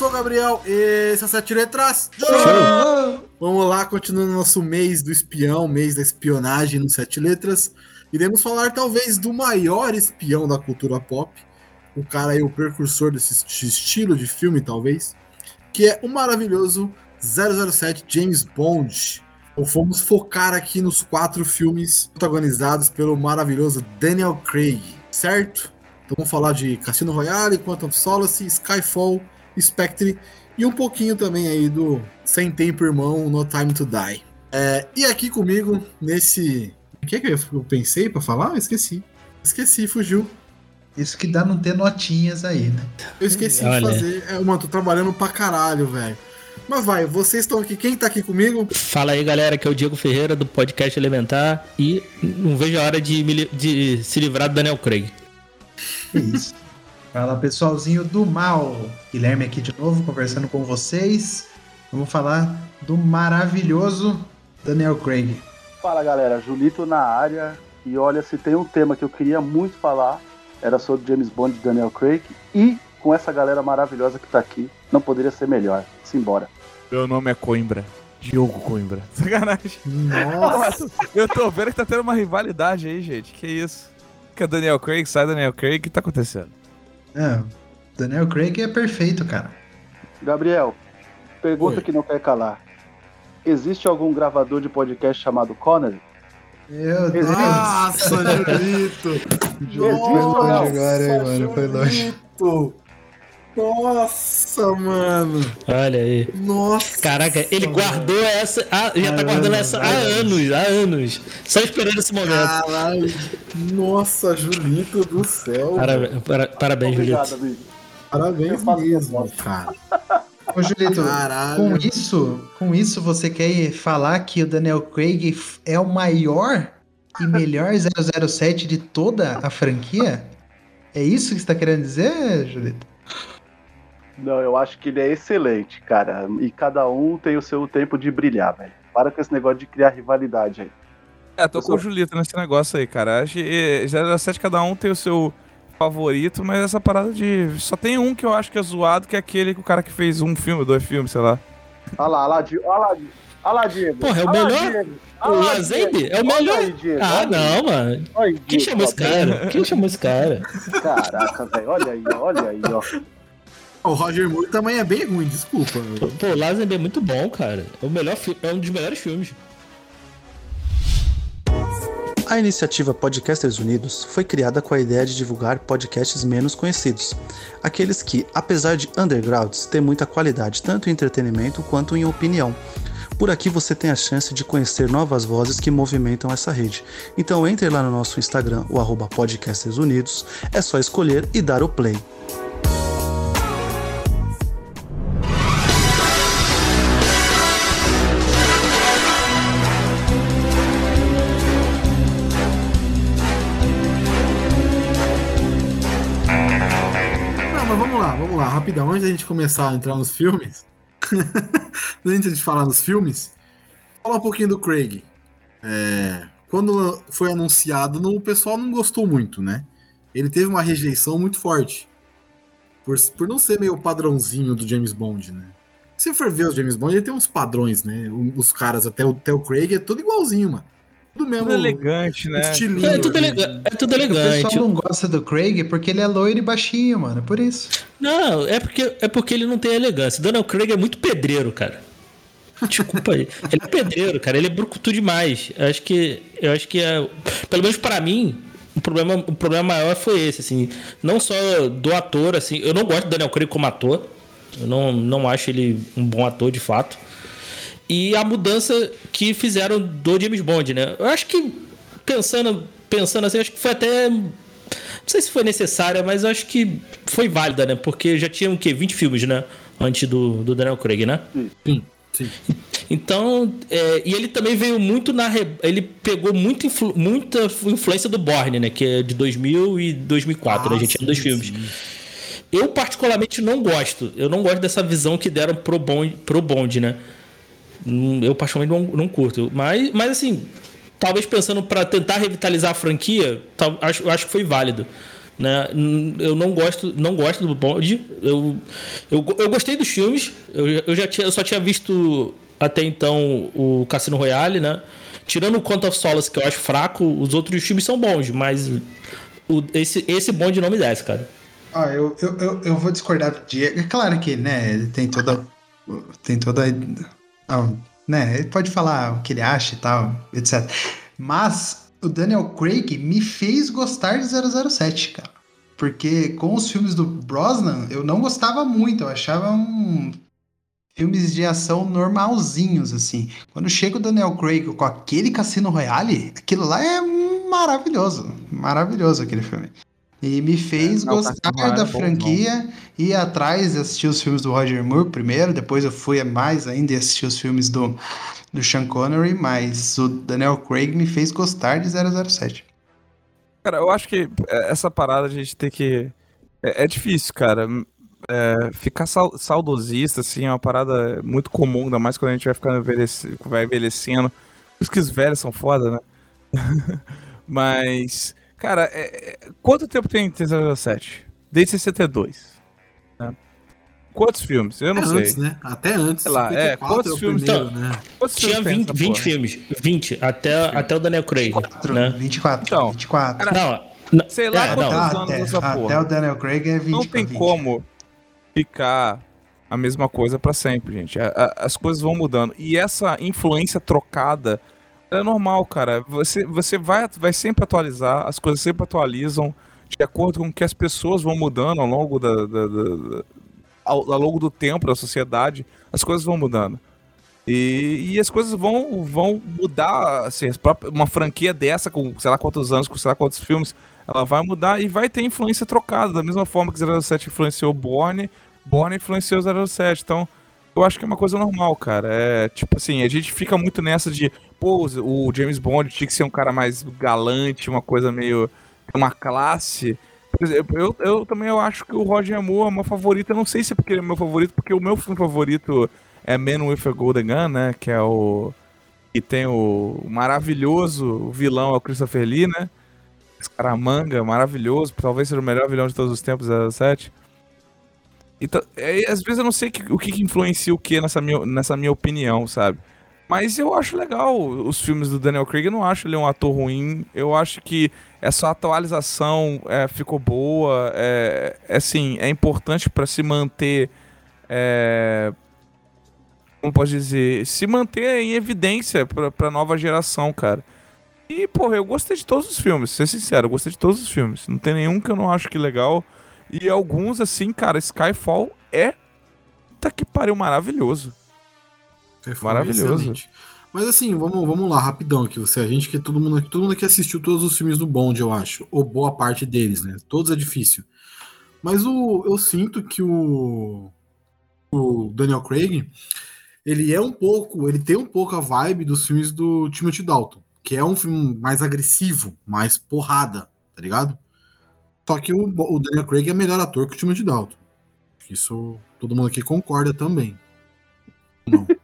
sou o Gabriel, esse é Sete Letras. Vamos lá, continuando nosso mês do espião, mês da espionagem no Sete Letras. Iremos falar talvez do maior espião da cultura pop, o cara aí, o precursor desse estilo de filme, talvez, que é o maravilhoso 007 James Bond. Então fomos focar aqui nos quatro filmes protagonizados pelo maravilhoso Daniel Craig, certo? Então vamos falar de Cassino Royale, Quantum Solace, Skyfall, Spectre e um pouquinho também aí do Sem Tempo Irmão, No Time to Die. É, e aqui comigo, nesse... O que é que eu pensei para falar? Eu esqueci. Esqueci, fugiu. Isso que dá não ter notinhas aí, né? Eu esqueci Olha. de fazer. É, mano, tô trabalhando pra caralho, velho. Mas vai, vocês estão aqui. Quem tá aqui comigo? Fala aí, galera, que é o Diego Ferreira do podcast Elementar. E não vejo a hora de, me, de se livrar do Daniel Craig. Isso. Fala pessoalzinho do mal. Guilherme aqui de novo conversando com vocês. Vamos falar do maravilhoso Daniel Craig. Fala galera, Julito na área. E olha, se tem um tema que eu queria muito falar, era sobre James Bond e Daniel Craig. E com essa galera maravilhosa que tá aqui, não poderia ser melhor. Simbora. Meu nome é Coimbra. Diogo Coimbra. Sacanagem. Nossa. eu tô vendo que tá tendo uma rivalidade aí, gente. Que isso? Que é Daniel Craig, sai Daniel Craig, o que tá acontecendo? É, Daniel Craig é perfeito, cara. Gabriel, pergunta Oi. que não quer calar. Existe algum gravador de podcast chamado Connery? Meu Deus. Nossa, Julito. Julito foi longe agora, hein, mano. Foi longe. Nossa, mano. Olha aí. Nossa. Caraca, ele mano. guardou essa. Ah, já tá guardando essa há anos, há anos. Só esperando esse momento. Caralho. Nossa, Julito do céu. Para, para, parabéns, Obrigado, Julito. Amigo. Parabéns mesmo, cara. Ô, Julito, Caralho. com isso, com isso você quer falar que o Daniel Craig é o maior e melhor 007 de toda a franquia? É isso que você está querendo dizer, Julito? Não, eu acho que ele é excelente, cara. E cada um tem o seu tempo de brilhar, velho. Para com esse negócio de criar rivalidade aí. É, tô eu com sou... o Julito nesse negócio aí, cara. Acho que 007 cada um tem o seu favorito, mas essa parada de. Só tem um que eu acho que é zoado, que é aquele que o cara que fez um filme, dois filmes, sei lá. Olha lá, olha lá, olha lá, Diego. Porra, é o melhor? O Lazembe é o melhor. Aí, ah, não, mano. Aí, Quem chamou esse cara? Quem chamou esse cara? Caraca, velho, olha aí, olha aí, ó. O Roger Moore também é bem ruim, desculpa. Pô, o Lazenby é muito bom, cara. É, o melhor é um dos melhores filmes. A iniciativa Podcasters Unidos foi criada com a ideia de divulgar podcasts menos conhecidos, aqueles que, apesar de undergrounds, têm muita qualidade tanto em entretenimento quanto em opinião. Por aqui você tem a chance de conhecer novas vozes que movimentam essa rede. Então entre lá no nosso Instagram, o arroba Podcasters Unidos, é só escolher e dar o play. Rapidão, antes da gente começar a entrar nos filmes, antes de falar nos filmes, falar um pouquinho do Craig. É, quando foi anunciado, o pessoal não gostou muito, né? Ele teve uma rejeição muito forte. Por, por não ser meio padrãozinho do James Bond, né? Se for ver os James Bond, ele tem uns padrões, né? Os caras, até o, até o Craig, é tudo igualzinho, mano tudo mesmo. Tudo elegante, né? Estilinho, é, tudo elegante, é tudo elegante. O pessoal não gosta do Craig porque ele é loiro e baixinho, mano. Por isso. Não, é porque, é porque ele não tem elegância. Daniel Craig é muito pedreiro, cara. Desculpa aí. Ele é pedreiro, cara. Ele é brucutu demais. Eu acho que. Eu acho que é. Pelo menos para mim, o problema, o problema maior foi esse, assim. Não só do ator, assim. Eu não gosto do Daniel Craig como ator. Eu não, não acho ele um bom ator, de fato e a mudança que fizeram do James Bond, né? Eu acho que pensando, pensando assim, acho que foi até não sei se foi necessária, mas acho que foi válida, né? Porque já tinha o quê? 20 filmes, né? Antes do, do Daniel Craig, né? Sim. Sim. Então, é, e ele também veio muito na. Ele pegou muito influ, muita influência do Borne, né? Que é de 2000 e 2004, ah, né? A gente tinha dois filmes. Sim. Eu, particularmente, não gosto. Eu não gosto dessa visão que deram pro Bond, pro Bond né? Eu particularmente não, não curto. Mas, mas assim, talvez pensando para tentar revitalizar a franquia, tal, acho, acho que foi válido. Né? Eu não gosto, não gosto do Bond. Eu, eu, eu gostei dos filmes. Eu, eu já tinha, eu só tinha visto até então o Cassino Royale, né? Tirando o Quantum of Solace, que eu acho fraco, os outros filmes são bons, mas o, esse, esse Bond não me desce, cara. Ah, eu, eu, eu, eu vou discordar do Diego. É claro que, né, tem toda. Tem toda. Né, ele pode falar o que ele acha e tal, etc. Mas o Daniel Craig me fez gostar de 007, cara. Porque com os filmes do Brosnan, eu não gostava muito, eu achava um filmes de ação normalzinhos, assim. Quando chega o Daniel Craig com aquele Cassino Royale, aquilo lá é maravilhoso. Maravilhoso aquele filme. E me fez é, gostar da é franquia, e ir atrás e assistir os filmes do Roger Moore primeiro, depois eu fui mais ainda e assisti os filmes do, do Sean Connery, mas o Daniel Craig me fez gostar de 007. Cara, eu acho que é, essa parada a gente tem que. É, é difícil, cara. É, ficar saudosista, assim, é uma parada muito comum, ainda mais quando a gente vai ficando envelhecendo, vai envelhecendo. Os que os velhos são foda, né? Mas, cara, é, é, quanto tempo tem 007? Desde 62. Né? Quantos filmes? Eu não sei. Antes, né? Até antes. Sei lá, é, quantos filmes primeiro, então, né? Quantos Tinha 20, 20 filmes. 20, até, até o Daniel Craig. 24, né? 24. Então, 24. Cara, não, sei lá é, quantos não, anos até, essa porra. Até o Daniel Craig é 20. Não tem 20. como ficar a mesma coisa para sempre, gente. A, a, as coisas vão mudando. E essa influência trocada é normal, cara. Você, você vai, vai sempre atualizar, as coisas sempre atualizam de acordo com o que as pessoas vão mudando ao longo da, da, da ao, ao, longo do tempo da sociedade, as coisas vão mudando. E, e as coisas vão, vão mudar, assim, uma franquia dessa, com sei lá quantos anos, com sei lá quantos filmes, ela vai mudar e vai ter influência trocada, da mesma forma que 07 influenciou Borne, Borne influenciou 07. Então, eu acho que é uma coisa normal, cara. É tipo assim, a gente fica muito nessa de, pô, o James Bond tinha que ser um cara mais galante, uma coisa meio. uma classe. Por exemplo, eu, eu também eu acho que o Roger Moore é meu favorito. Eu não sei se é porque ele é meu favorito, porque o meu filme favorito é Man with a Golden Gun, né? Que é o. E tem o maravilhoso vilão, é o Christopher Lee, né? Escaramanga, maravilhoso. Talvez seja o melhor vilão de todos os tempos, 07. Então, é, às vezes eu não sei que, o que, que influencia o que nessa minha, nessa minha opinião, sabe? Mas eu acho legal os filmes do Daniel Craig. Eu não acho ele um ator ruim. Eu acho que essa atualização é, ficou boa. É, é, assim, é importante para se manter. É, como pode dizer? Se manter em evidência pra, pra nova geração, cara. E, porra, eu gostei de todos os filmes, ser sincero, eu gostei de todos os filmes. Não tem nenhum que eu não acho que legal. E alguns, assim, cara, Skyfall é. Puta que pariu, maravilhoso. É maravilhoso. É Mas assim, vamos, vamos lá, rapidão aqui. Você, a gente que todo mundo, todo mundo aqui assistiu todos os filmes do Bond, eu acho. Ou boa parte deles, né? Todos é difícil. Mas o, eu sinto que o, o Daniel Craig, ele é um pouco, ele tem um pouco a vibe dos filmes do Timothy Dalton, que é um filme mais agressivo, mais porrada, tá ligado? Só que o, o Daniel Craig é melhor ator que o Timothy Dalton. Isso todo mundo aqui concorda também. Não.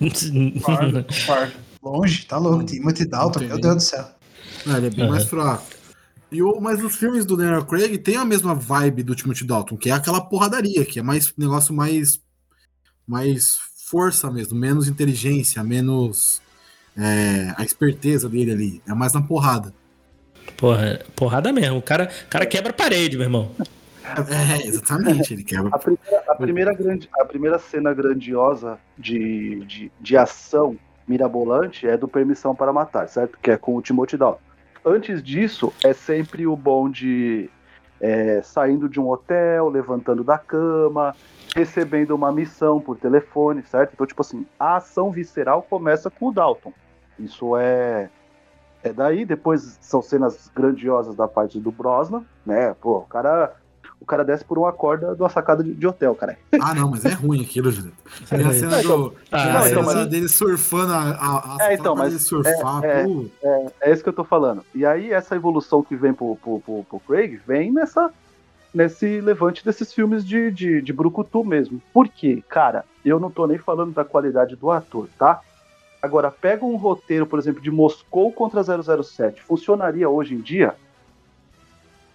Longe, tá louco. Timothy Dalton, meu Deus do céu. É, ele é bem uhum. mais fraco. E o, mas os filmes do Daniel Craig tem a mesma vibe do Timothy Dalton, que é aquela porradaria, que é mais negócio mais mais força mesmo, menos inteligência, menos é, a esperteza dele ali. É mais na porrada. Porra, porrada mesmo. O cara, cara quebra a parede, meu irmão. É, exatamente, ele quebra. A primeira, a primeira, grande, a primeira cena grandiosa de, de, de ação mirabolante é do Permissão para Matar, certo? Que é com o Timothy Dalton. Antes disso, é sempre o Bond é, saindo de um hotel, levantando da cama, recebendo uma missão por telefone, certo? Então, tipo assim, a ação visceral começa com o Dalton. Isso é é daí, depois são cenas grandiosas da parte do Brosnan, né? Pô, o cara. O cara desce por uma corda de uma sacada de, de hotel, cara. Ah, não, mas é ruim aquilo, Julito. Tem a cena, do, ah, a cena mas... dele surfando a, a, a é, então, mas surfar. É, é, é, é, isso que eu tô falando. E aí, essa evolução que vem pro, pro, pro, pro Craig vem nessa, nesse levante desses filmes de, de, de Brucutu mesmo. Por quê? Cara, eu não tô nem falando da qualidade do ator, tá? Agora, pega um roteiro, por exemplo, de Moscou contra 007. Funcionaria hoje em dia?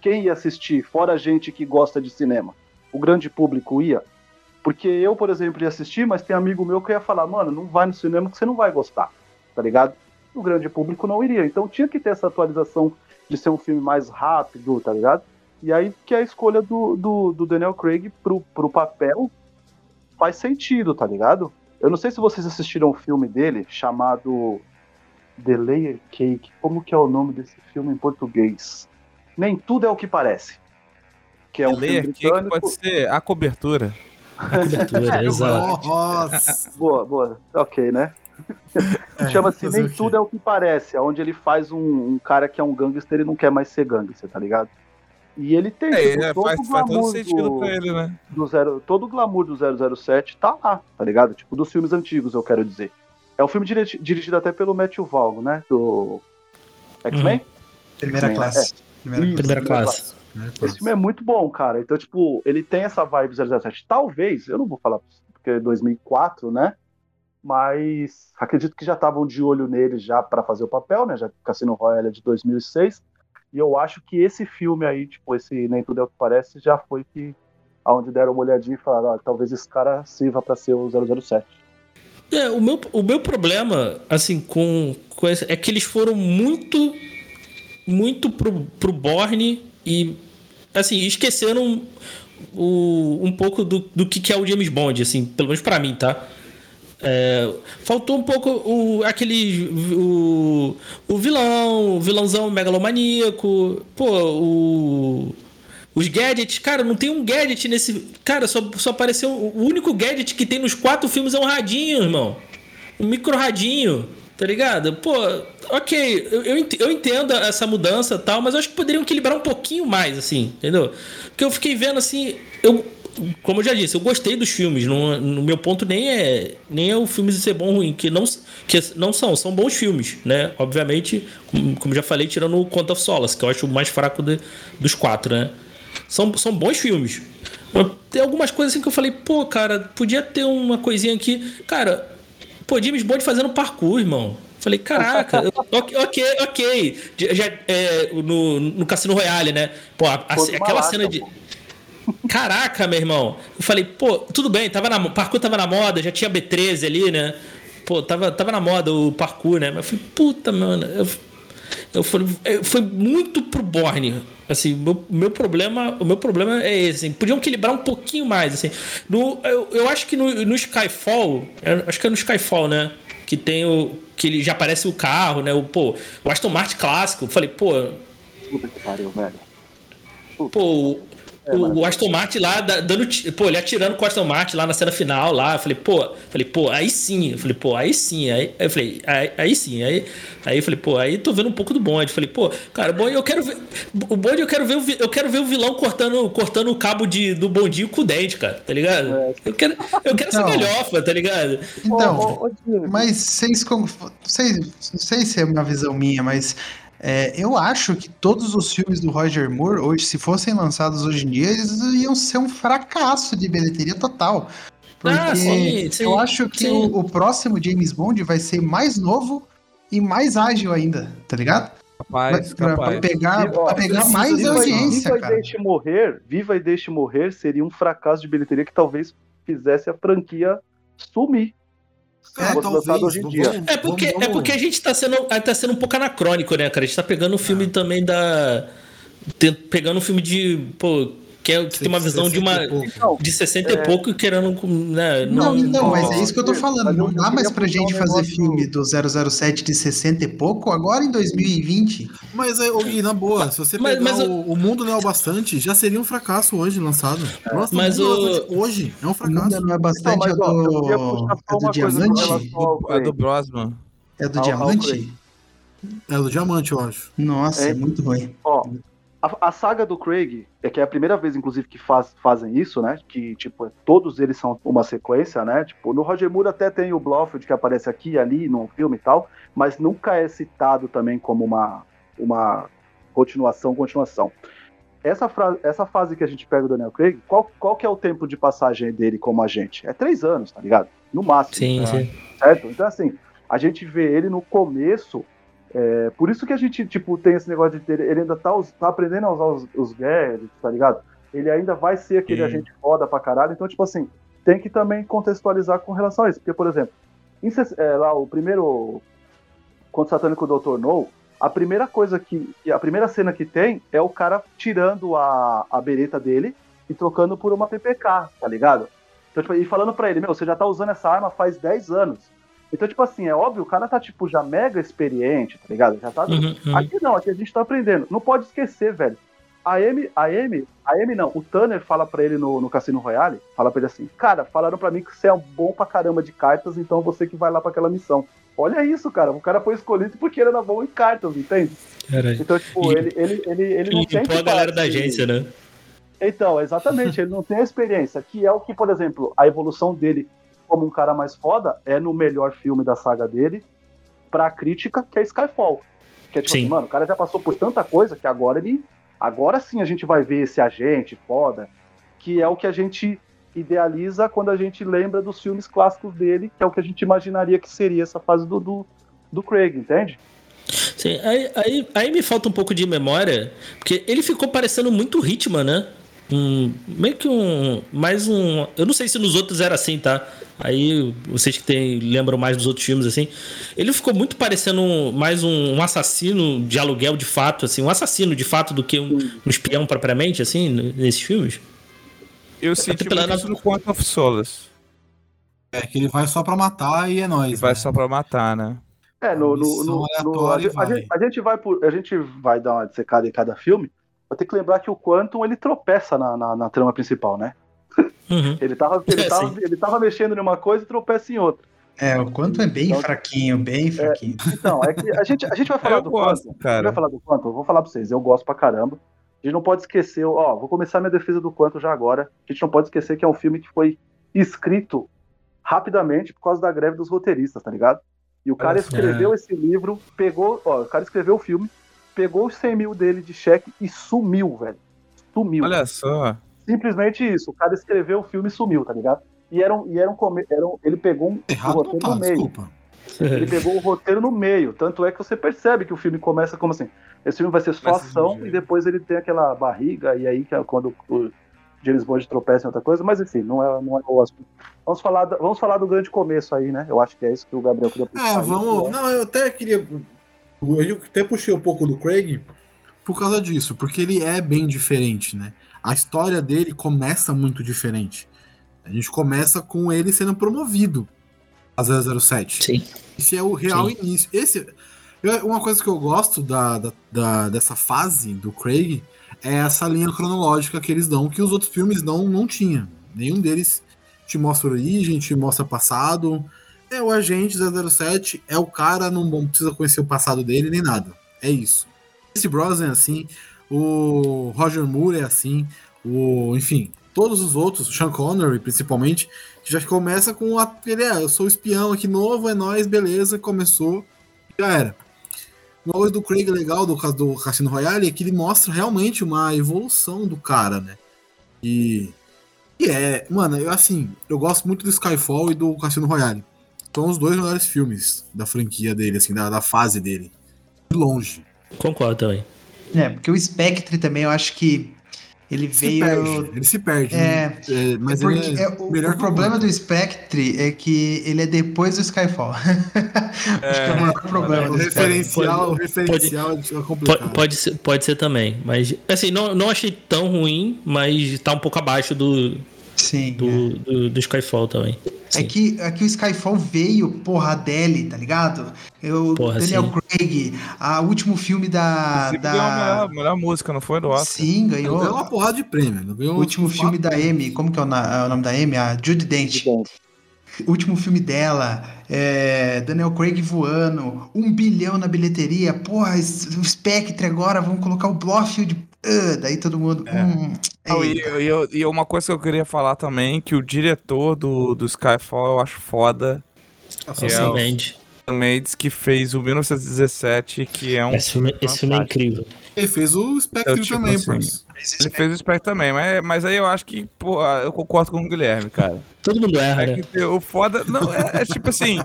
Quem ia assistir, fora a gente que gosta de cinema? O grande público ia? Porque eu, por exemplo, ia assistir, mas tem amigo meu que ia falar, mano, não vai no cinema que você não vai gostar, tá ligado? O grande público não iria. Então tinha que ter essa atualização de ser um filme mais rápido, tá ligado? E aí que a escolha do, do, do Daniel Craig pro, pro papel faz sentido, tá ligado? Eu não sei se vocês assistiram um filme dele chamado The Layer Cake. Como que é o nome desse filme em português? Nem tudo é o que parece. Que é um Layer filme britânico. pode ser a cobertura. A cobertura, exato. Nossa. Boa, boa. Ok, né? É, Chama-se Nem? Tudo é o que Parece, onde ele faz um, um cara que é um gangster e não quer mais ser gangster, tá ligado? E ele tem É, tipo, é, todo faz, o faz todo glamour sentido do, pra ele, né? do zero, todo o glamour do 007 tá lá, tá ligado? Tipo, dos filmes antigos, eu quero dizer. É um filme dirigi- dirigido até pelo Matthew Valgo, né? Do X-Men? Primeira Sim, classe. Primeira Isso, Primeira classe. Né, Esse filme é muito bom, cara. Então, tipo, ele tem essa vibe 007. Talvez, eu não vou falar porque é 2004, né? Mas acredito que já estavam de olho nele já para fazer o papel, né? Já que Cassino Royale é de 2006. E eu acho que esse filme aí, tipo, esse Nem Tudo é o que Parece, já foi que aonde deram uma olhadinha e falaram, ó, talvez esse cara sirva para ser o 007. É, o meu, o meu problema, assim, com, com esse, é que eles foram muito, muito pro, pro Borne e, assim, esqueceram o, um pouco do, do que, que é o James Bond, assim, pelo menos pra mim, tá? É, faltou um pouco o, aquele. O, o vilão, o vilãozão megalomaníaco. Pô, o. Os gadgets, cara, não tem um gadget nesse. Cara, só, só apareceu. O único gadget que tem nos quatro filmes é um radinho, irmão. Um micro radinho, tá ligado? Pô, ok, eu, eu ent- eu entendo essa mudança tal, mas eu acho que poderiam equilibrar um pouquinho mais, assim, entendeu? Porque eu fiquei vendo assim. Eu, como eu já disse, eu gostei dos filmes. No, no meu ponto nem é nem é o filme ser bom ou ruim, que não, que não são, são bons filmes, né? Obviamente, como, como já falei, tirando o Conta of Solace, que eu acho o mais fraco de- dos quatro, né? São, são bons filmes. Mas Tem algumas coisas assim que eu falei, pô, cara, podia ter uma coisinha aqui. Cara, pô, James Bond fazendo parkour, irmão. Falei, caraca, ok, ok, ok. Já, é, no, no Cassino Royale, né? Pô, a- a- aquela cena de. pô. Caraca, meu irmão. Eu falei, pô, tudo bem, tava na, parkour tava na moda, já tinha B13 ali, né? Pô, tava, tava na moda o parkour, né? Mas eu falei, puta, mano. Eu, eu falei, eu- foi muito pro Borne. Assim, meu, meu problema, o meu problema é esse. Assim, podiam equilibrar um pouquinho mais, assim. No, eu, eu acho que no, no Skyfall, eu acho que é no Skyfall, né? Que tem o. Que ele já aparece o carro, né? O, pô, o Aston Martin clássico. Eu falei, pô, Puta que pariu, velho. Pô, o, o, o Aston Martin lá da- dando. Pô, ele atirando com o Aston Martin lá na cena final lá. Eu falei, pô, falei, pô, aí sim. Eu falei, pô, aí sim. Aí, aí eu falei, aí, aí sim. Aí, aí eu falei, pô, aí tô vendo um pouco do bonde. Eu falei, pô, cara, o bonde eu quero ver. O bonde eu quero ver eu quero ver o vilão cortando, cortando o cabo de, do bondinho com o dente, cara, tá ligado? Eu quero, eu quero essa Então. galhofa, tá ligado? Então, Mas vocês, como- vocês, não sei se é uma visão minha, mas é, eu acho que todos os filmes do Roger Moore, hoje, se fossem lançados hoje em dia, eles iam ser um fracasso de bilheteria total. Porque Ah, sim, sim, eu acho que o, o próximo James Bond vai ser mais novo e mais ágil ainda, tá ligado? Capaz, pra, pra capaz. pegar, Ó, pra pegar mais disso, audiência, Viva e cara. Deixe Morrer, Viva e Deixe Morrer seria um fracasso de bilheteria que talvez fizesse a franquia sumir. É, lançado hoje em talvez. dia. Vamos- É porque, vamos- é porque a gente tá sendo, tá sendo um pouco anacrônico, né, cara? A gente tá pegando o filme também da. Pegando um filme de. Pô, que, é, que tem uma visão de uma. 60 e pouco. Então, De 60 e pouco querendo. Né, Não, não, mas é não, isso que eu tô mas falando. Não dá mais pra gente fazer filme do 007 de 60 e pouco agora em 2020. Mas, é, e na boa, se você Mas- pegar mas o, o Mundo Não é o Bastante, já seria um fracasso hoje lançado. Nossa, Mas o Mundo Não é o- hoje é um fracasso. não é bastante mas, é ó, eu do, é do diamante? é do. Brosman. É do diamante? É do Diamante, eu acho. Nossa, é, É. muito ruim. Ó, a, a saga do Craig, é que é a primeira vez, inclusive, que faz- fazem isso, né? Que, tipo, todos eles são uma sequência, né? Tipo, no Roger Moore até tem o Blofeld que aparece aqui e ali no filme e tal, mas nunca é citado também como uma, uma continuação, continuação. Essa, fra- essa fase que a gente pega do Daniel Craig, qual, qual que é o tempo de passagem dele como agente? É três anos, tá ligado? No máximo Sim, sim. certo? Então, assim, a gente vê ele no começo É, por isso que a gente, tipo, tem esse negócio de ter. Ele ainda tá, tá aprendendo a usar os, os gadgets, tá ligado? Ele ainda vai ser aquele Sim. agente foda pra caralho. Então, tipo assim, tem que também contextualizar com relação a isso. Porque, por exemplo, em, é, lá o primeiro. Quando Satânico Dr. No, a primeira coisa que. A primeira cena que tem é o cara tirando a, a bereta dele e trocando por uma PPK, tá ligado? Então, tipo, e falando pra ele, meu, você já tá usando essa arma faz 10 anos. Então, tipo assim, é óbvio, o cara tá, tipo, já mega experiente, tá ligado? Já tá. Uhum, uhum. Aqui não, aqui a gente tá aprendendo. Não pode esquecer, velho. A Amy, a Amy, a Amy não, o Tanner fala pra ele no, no Cassino Royale, fala pra ele assim, cara, falaram pra mim que você é bom pra caramba de cartas, então você que vai lá pra aquela missão. Olha isso, cara, o cara foi escolhido porque ele era bom em cartas, entende? Caralho. Então, tipo, e, ele, ele, ele, ele não tem... a galera da agência, né? Então, exatamente, ele não tem a experiência, que é o que, por exemplo, a evolução dele como um cara mais foda é no melhor filme da saga dele, pra crítica, que é Skyfall. Que é tipo sim. assim, mano, o cara já passou por tanta coisa que agora ele Agora sim a gente vai ver esse agente foda, que é o que a gente idealiza quando a gente lembra dos filmes clássicos dele, que é o que a gente imaginaria que seria essa fase do, do, do Craig, entende? Sim, aí, aí, aí, me falta um pouco de memória, porque ele ficou parecendo muito Hitman, né? Um, meio que um. Mais um. Eu não sei se nos outros era assim, tá? Aí vocês que tem, lembram mais dos outros filmes, assim. Ele ficou muito parecendo um, mais um, um, assassino de aluguel de fato, assim, um assassino de fato do que um, um espião propriamente, assim, nesses filmes. Eu senti pela... isso no Quantum of Solace. É que ele vai só pra matar e é nóis. Ele vai né? só pra matar, né? É, no, no, no, no a, gente, a, gente, a, gente, vai por, a gente vai dar uma dissecada em cada filme. Vai ter que lembrar que o Quantum ele tropeça na, na, na trama principal, né? Uhum. ele, tava, ele, é, tava, ele tava mexendo em uma coisa e tropeça em outra. É, o quanto é bem então, fraquinho, bem é, fraquinho. É, então, é que a gente, a gente vai falar eu do gosto, quanto. Cara. A gente vai falar do quanto, eu vou falar pra vocês, eu gosto pra caramba. A gente não pode esquecer, ó, vou começar minha defesa do quanto já agora. A gente não pode esquecer que é um filme que foi escrito rapidamente por causa da greve dos roteiristas, tá ligado? E o cara escreveu esse livro, pegou, ó, o cara escreveu o filme, pegou os 100 mil dele de cheque e sumiu, velho. Sumiu. Olha só. Simplesmente isso. O cara escreveu o filme e sumiu, tá ligado? E era um, e era um, era um ele pegou um, Errado roteiro tá, no meio. Desculpa. Ele pegou o roteiro no meio. Tanto é que você percebe que o filme começa como assim: esse filme vai ser só ação e depois ele tem aquela barriga, e aí que é quando o James Bond tropeça em outra coisa, mas enfim, não é, não é o assunto. Vamos falar, vamos falar do grande começo aí, né? Eu acho que é isso que o Gabriel queria. Ah, vamos. Não, eu até queria. Eu até puxei um pouco do Craig por causa disso, porque ele é bem diferente, né? a história dele começa muito diferente. A gente começa com ele sendo promovido a 007. Sim. Esse é o real Sim. início. Esse, uma coisa que eu gosto da, da, da, dessa fase do Craig é essa linha cronológica que eles dão, que os outros filmes não, não tinham. Nenhum deles te mostra origem, te mostra passado. É o agente 007, é o cara, não, não precisa conhecer o passado dele nem nada. É isso. Esse Brosnan, assim, o Roger Moore é assim, o, enfim, todos os outros, Sean Connery principalmente, já começa com aquele, é, eu sou espião aqui novo, é nós, beleza, começou, já era. Uma coisa do Craig legal do, do Cassino Royale é que ele mostra realmente uma evolução do cara, né? E, e é, mano, eu assim, eu gosto muito do Skyfall e do Cassino Royale. São os dois melhores filmes da franquia dele, assim, da, da fase dele. De longe. Concordo também. É, porque o Spectre também eu acho que ele se veio. Perde, ele se perde. É, né? é mas é porque é o, o problema do Spectre é que ele é depois do Skyfall. É, Acho que é o maior problema. O referencial, pode, referencial pode, é complicado. Pode, pode, ser, pode ser também. Mas, assim, não, não achei tão ruim, mas tá um pouco abaixo do, Sim, do, é. do, do, Skyfall também. É que, é que o Skyfall veio, porra, a Adele, tá ligado? Eu, porra, Daniel sim. Craig, a último filme da. da... Ganhou a melhor, melhor, música, não foi? Do Oscar. Sim, ganhou. Ganhou uma porrada de prêmio. o último filme da Amy, como que é o, é o nome da Amy? A Judy Dent. Último filme dela, é, Daniel Craig voando, um bilhão na bilheteria. Porra, o Spectre agora, vamos colocar o Blofeld Uh, daí todo mundo. É. Hum, e, e, e, uma coisa que eu queria falar também, que o diretor do, do Skyfall eu acho foda. Que é o Mendes. Mendes que fez o 1917, que é um. Esse filme, esse filme é incrível. Ele fez o Spectre tipo também, assim, Ele fez o Spectre também, mas, mas aí eu acho que, pô, eu concordo com o Guilherme, cara. Todo mundo erra, é né? o foda. Não, é, é tipo assim.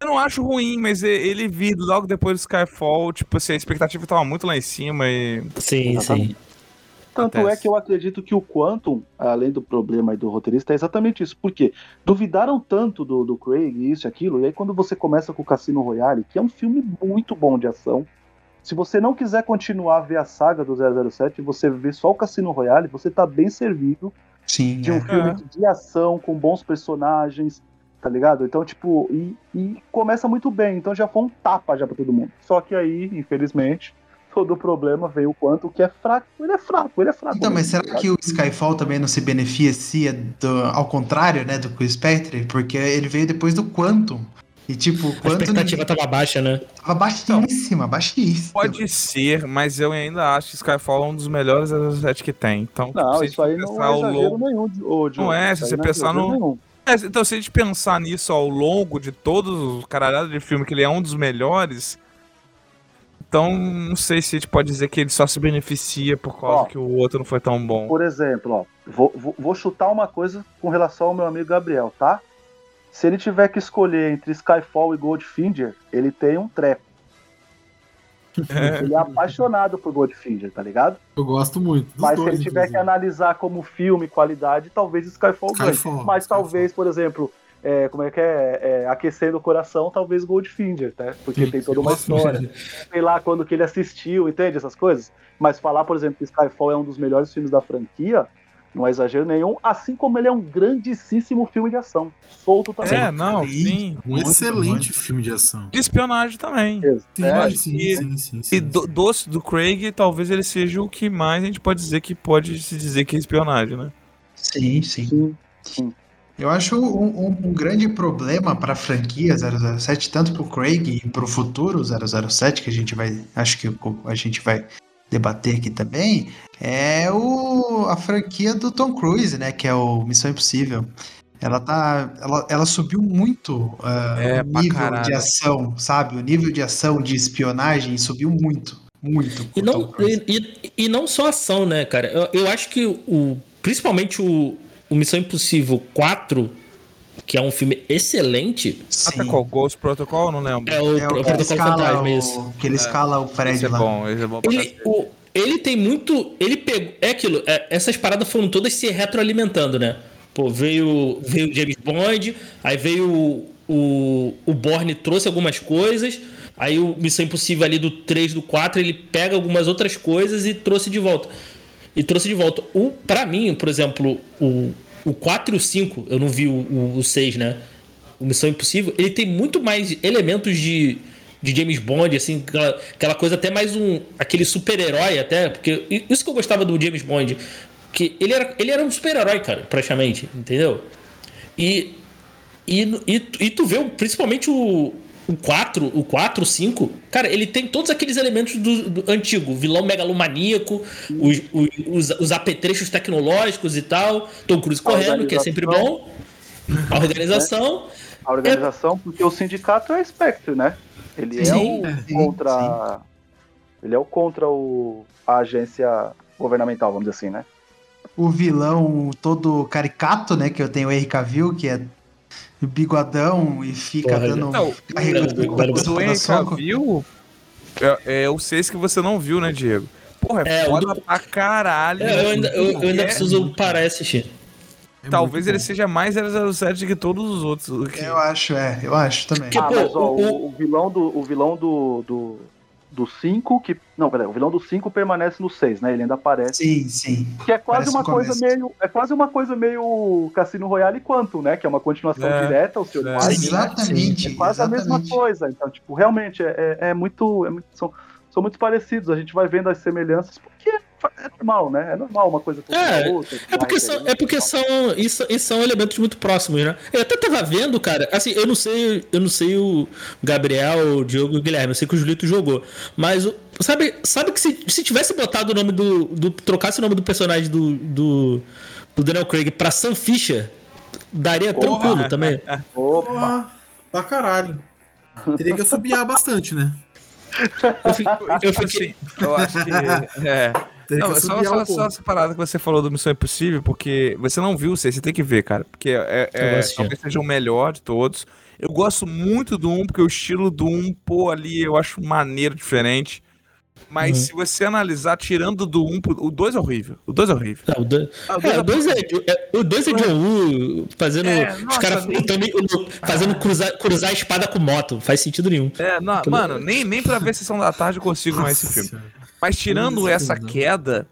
Eu não acho ruim, mas ele vir logo depois do Skyfall, tipo assim, a expectativa tava muito lá em cima e. Sim, sim. Tanto Acontece. é que eu acredito que o Quantum, além do problema do roteirista, é exatamente isso. Porque duvidaram tanto do, do Craig, isso e aquilo, e aí quando você começa com o Cassino Royale, que é um filme muito bom de ação, se você não quiser continuar a ver a saga do 007 e você vê só o Cassino Royale, você tá bem servido Sim, de um é. filme é. de ação, com bons personagens, tá ligado? Então, tipo, e, e começa muito bem, então já foi um tapa já pra todo mundo. Só que aí, infelizmente, todo o problema veio o quanto que é fraco. Ele é fraco, ele é fraco. Então, mas será que o Skyfall também não se beneficia do, ao contrário, né, do que o Spectre? Porque ele veio depois do Quantum. E tipo, a expectativa ninguém... tava baixa, né? Tava baixíssima, então, baixíssima. Pode ser, mas eu ainda acho que Skyfall é um dos melhores 007 que tem. Então, não, isso aí não é exagero nenhum. Oh, não é, se você pensar no... É, então, se a gente pensar nisso ao longo de todos os caralhados de filme, que ele é um dos melhores, então não sei se a gente pode dizer que ele só se beneficia por causa ó, que o outro não foi tão bom. Por exemplo, ó, vou, vou, vou chutar uma coisa com relação ao meu amigo Gabriel, tá? Se ele tiver que escolher entre Skyfall e Goldfinger, ele tem um treco. É. Ele é apaixonado por Goldfinger, tá ligado? Eu gosto muito. Mas dois, se ele tiver inclusive. que analisar como filme, qualidade, talvez Skyfall, Skyfall ganhe. Mas Skyfall. talvez, por exemplo, é, como é que é, é, aquecendo o coração, talvez Goldfinger, né? Porque Sim, tem toda uma história. Sei lá quando que ele assistiu, entende essas coisas? Mas falar, por exemplo, que Skyfall é um dos melhores filmes da franquia, não é exagero nenhum, assim como ele é um grandíssimo filme de ação. Solto também. É, não, sim. Um muito, excelente muito. filme de ação. De espionagem também. Sim, é, sim, e, sim, sim, sim, E do, doce do Craig, talvez ele seja o que mais a gente pode dizer que pode se dizer que é espionagem, né? Sim, sim. sim, sim. Eu acho um, um, um grande problema para a franquia 007, tanto para o Craig e para o futuro 007, que a gente vai, acho que a gente vai debater aqui também, é o, a franquia do Tom Cruise, né? Que é o Missão Impossível. Ela tá. Ela, ela subiu muito uh, é, o nível de ação, sabe? O nível de ação, de espionagem subiu muito. Muito. E não, e, e, e, não só ação, né, cara? Eu, eu acho que o. Principalmente o, o Missão Impossível 4, que é um filme excelente. Sim. Até qual? Ghost Protocol? Não lembro. É o, é o, o Protocolo Fantasma, isso. Que ele é. escala o prédio esse lá. É bom, esse é bom ele, o, ele tem muito. Ele pegou. É aquilo, é, essas paradas foram todas se retroalimentando, né? Pô, veio, veio James Bond, aí veio o, o, o Bourne trouxe algumas coisas. Aí o Missão Impossível ali do 3, do 4, ele pega algumas outras coisas e trouxe de volta e trouxe de volta. O, pra mim, por exemplo, o, o 4 e o 5, eu não vi o, o, o 6, né? O Missão Impossível, ele tem muito mais elementos de, de James Bond, assim, aquela, aquela coisa até mais um. aquele super-herói, até, porque isso que eu gostava do James Bond, que ele era, ele era um super-herói, cara, praticamente, entendeu? E, e, e, e tu vê principalmente o, o 4, o 4, o 5, cara, ele tem todos aqueles elementos do, do antigo, vilão megalomaníaco, os, os, os, apetrechos tecnológicos e tal, Tom Cruise correndo, que é sempre bom. A organização. A organização, é... porque o sindicato é Spectre, né? Ele sim, é o contra. Sim. Ele é o contra o, a agência governamental, vamos dizer assim, né? O vilão todo caricato, né? Que eu tenho o Henry Cavill, que é bigodão e fica Porra, dando. Não, carregando o Henry Cavill é, é o 6 que você não viu, né, Diego? Porra, é, é foda do... pra caralho. É, eu ainda, eu, eu ainda é preciso parar e assistir. É Talvez ele seja mais 007 que todos os outros. Que... Eu acho, é. Eu acho também. Ah, mas, ó, o, o, vilão do, o vilão do, do, do 5, que. Não, peraí, o vilão do 5 permanece no 6, né? Ele ainda aparece. Sim, sim. Que é quase uma coisa meio. É quase uma coisa meio Cassino Royale quanto, né? Que é uma continuação é, direta ao seu é. Exatamente. É quase exatamente. a mesma coisa. Então, tipo, realmente é, é, é muito. É muito são, são muito parecidos. A gente vai vendo as semelhanças, porque é normal, né? É normal uma coisa é, outra. É porque, são, é porque são, isso, isso são elementos muito próximos, né? Eu até tava vendo, cara, assim, eu não sei, eu não sei o Gabriel, o Diogo e o Guilherme, eu sei que o Julito jogou. Mas sabe, sabe que se, se tivesse botado o nome do, do. trocasse o nome do personagem do, do, do Daniel Craig pra Sam Fisher, daria Porra. tranquilo também. Opa! Pra caralho. Teria que assobiar bastante, né? Eu, fico, eu, fico, assim, eu acho que. É, Não, só, só, só, essa parada que você falou do Missão Impossível, porque você não viu, você, você tem que ver, cara. Porque é, é talvez seja o melhor de todos. Eu gosto muito do 1, porque o estilo do 1, pô, ali eu acho maneiro, diferente. Mas uhum. se você analisar, tirando do 1, o 2 é horrível. O 2 é horrível. Não, o 2 ah, é, é, é, o 2 é, é John Woo fazendo. É, os caras fazendo cruzar, cruzar a espada com moto. Faz sentido nenhum. É, não, mano, nem, nem pra ver sessão da tarde eu consigo mais esse filme. Mas tirando essa queda,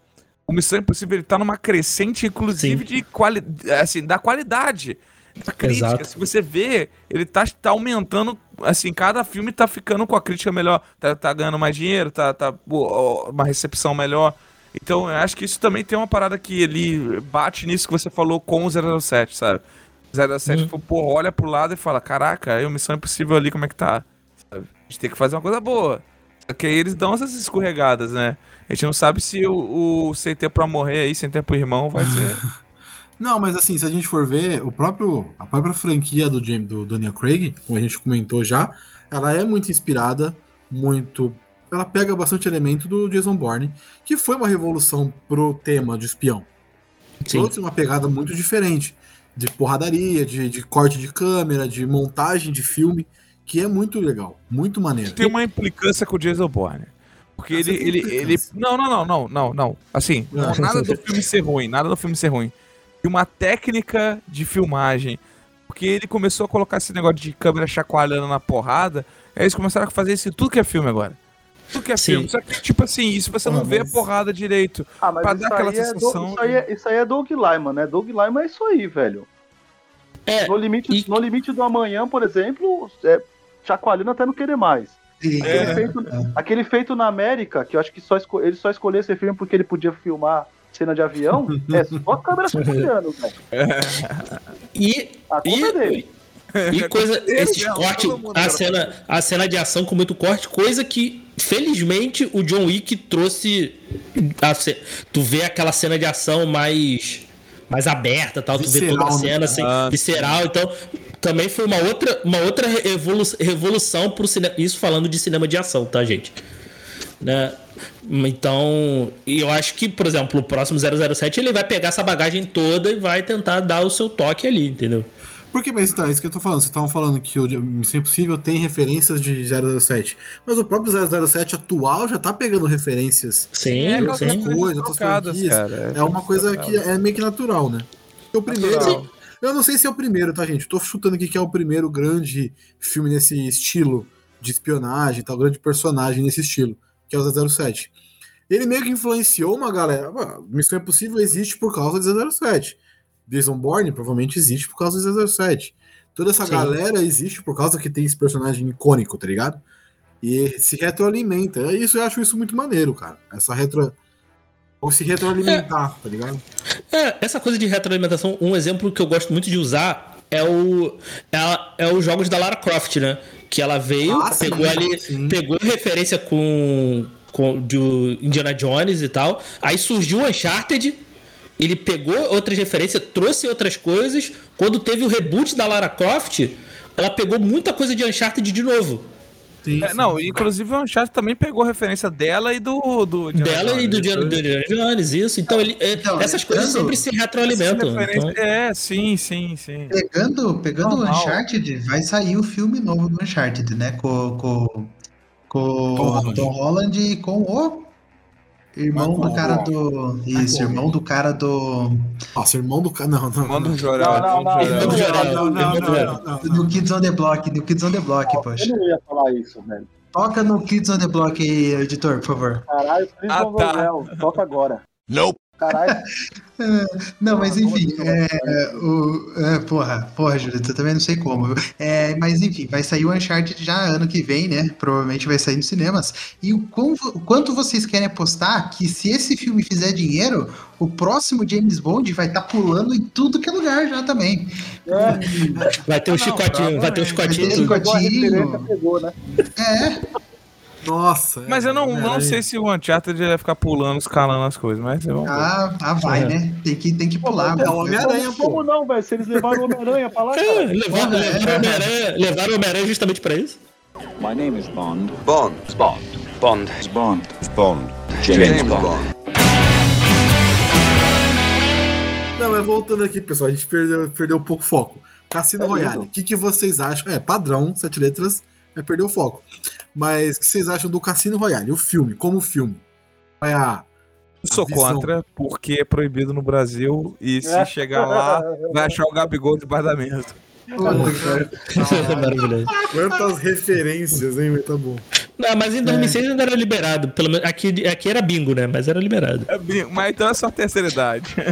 o Missão Impossível ele tá numa crescente, inclusive, Sim. de quali assim, da qualidade da crítica. Exato. Se você vê, ele tá, tá aumentando, assim, cada filme tá ficando com a crítica melhor, tá, tá ganhando mais dinheiro, tá, tá uma recepção melhor. Então, eu acho que isso também tem uma parada que ele bate nisso que você falou com o 007, sabe? 007, hum. pô, olha pro lado e fala, caraca, aí Missão Impossível ali, como é que tá? Sabe? A gente tem que fazer uma coisa boa. Só que aí eles dão essas escorregadas, né? A gente não sabe se o, o Sem Tempo Pra Morrer aí, Sem Tempo Irmão, vai ser... Não, mas assim, se a gente for ver, o próprio, a própria franquia do, James, do Daniel Craig, como a gente comentou já, ela é muito inspirada, muito. Ela pega bastante elemento do Jason Bourne, que foi uma revolução pro tema de espião. Sim. Trouxe uma pegada muito diferente de porradaria, de, de corte de câmera, de montagem de filme, que é muito legal, muito maneiro. Tem uma implicância com o Jason Bourne. Porque ah, ele, ele, ele. Não, não, não, não, não, não. Assim, não, nada do filme ser ruim, nada do filme ser ruim e uma técnica de filmagem. Porque ele começou a colocar esse negócio de câmera chacoalhando na porrada. Aí eles começaram a fazer isso tudo que é filme agora. Tudo que é Sim. filme. Só que, tipo assim, isso você não ah, vê a porrada direito. Ah, mas pra dar aquela é sensação. isso, aí é, isso aí é Doug Lyman, né? Doug Lyman é isso aí, velho. É, no, limite, e... no limite do amanhã, por exemplo, é chacoalhando até não querer mais. Aquele, é, feito, é. aquele feito na América, que eu acho que só ele só escolheu esse filme porque ele podia filmar cena de avião, é só a câmera chacoalhando, velho. E, a culpa e, é dele. E coisa, esses cortes, a cena, a cena de ação com muito corte, coisa que, felizmente, o John Wick trouxe. A, tu vê aquela cena de ação mais mais aberta, tal, tu vê toda a cena né? assim, ah, visceral, então também foi uma outra, uma outra revolução, revolução pro cinema, isso falando de cinema de ação, tá, gente? Né? Então, eu acho que, por exemplo, o próximo 007 ele vai pegar essa bagagem toda e vai tentar dar o seu toque ali, entendeu? Porque, mas tá, é isso que eu tô falando. Vocês estavam falando que o Missão Impossível tem referências de 007. Mas o próprio 007 atual já tá pegando referências. Sim, é, outras sim. coisas, outras franquias. Cara, é, é uma coisa que é meio que natural, né? O primeiro. Natural. Eu não sei se é o primeiro, tá, gente? tô chutando aqui que é o primeiro grande filme nesse estilo de espionagem, tal, grande personagem nesse estilo, que é o 007 ele meio que influenciou uma galera. Missão Impossível existe por causa de 007. Jason Bourne provavelmente existe por causa de 007. Toda essa Sim. galera existe por causa que tem esse personagem icônico, tá ligado? E se retroalimenta. É isso, eu acho isso muito maneiro, cara. Essa retro. Ou se retroalimentar, é, tá ligado? É, essa coisa de retroalimentação, um exemplo que eu gosto muito de usar é o. É, é os jogos da Lara Croft, né? Que ela veio, ah, pegou sim, ali. Sim. Pegou referência com de Indiana Jones e tal. Aí surgiu o Uncharted, ele pegou outras referências, trouxe outras coisas. Quando teve o reboot da Lara Croft, ela pegou muita coisa de Uncharted de novo. Sim, é, não, inclusive o Uncharted também pegou referência dela e do. do dela Jones, e do Indiana Jones, isso. Então, ele, é, então essas coisas sempre se retroalimentam. Então... É, sim, sim, sim. Pegando, pegando o Uncharted, vai sair o filme novo do Uncharted, né? Com, com com Tom, Tom Holland e com o irmão do cara do. Isso, irmão do cara do. Nossa, irmão do cara. Não, não. Irmão do Jorel. Irmão do Jorel. Não, não, No Kids on the Block, no Kids on the Block, poxa. Eu não ia falar isso, velho. Toca no Kids on the Block aí, editor, por favor. Caralho, ah, tá. toca agora. Nope. Caralho. não, mas enfim, é, o, é, porra, porra, Julito, eu também não sei como. É, mas enfim, vai sair o Uncharted já ano que vem, né? Provavelmente vai sair nos cinemas. E o, o quanto vocês querem apostar que se esse filme fizer dinheiro, o próximo James Bond vai estar tá pulando em tudo que é lugar já também. É. Vai ter o um chicotinho, vai ter o um chicotinho. Vai ter chicotinho. Pegou, né? É. Nossa. Mas eu não, não sei se o Uncharted vai ficar pulando, escalando as coisas, mas eu Ah, ah vai, é. né? Tem que, tem que pular. É o Homem-Aranha, como não, velho? Se eles levaram o Homem-Aranha pra lá, é, levaram, levaram, Homem-Aranha, levaram o Homem-Aranha justamente pra isso. My name is Bond. Bond. Bond. Bond. Bond. Bond. James, James Bond. Bond. Não, mas voltando aqui, pessoal, a gente perdeu, perdeu um pouco o foco. Cassino é Royale, o que, que vocês acham? É, padrão, sete letras, é perder o foco. Mas o que vocês acham do Cassino Royale, o filme, como filme? É a. Sou contra, porque é proibido no Brasil e se é. chegar lá, vai achar o Gabigol debaixo da mesa. Quantas referências, hein? Tá bom. Não, mas em 2006 é. ainda era liberado. Pelo menos aqui, aqui era bingo, né? Mas era liberado. É bingo, mas então é só terceira idade.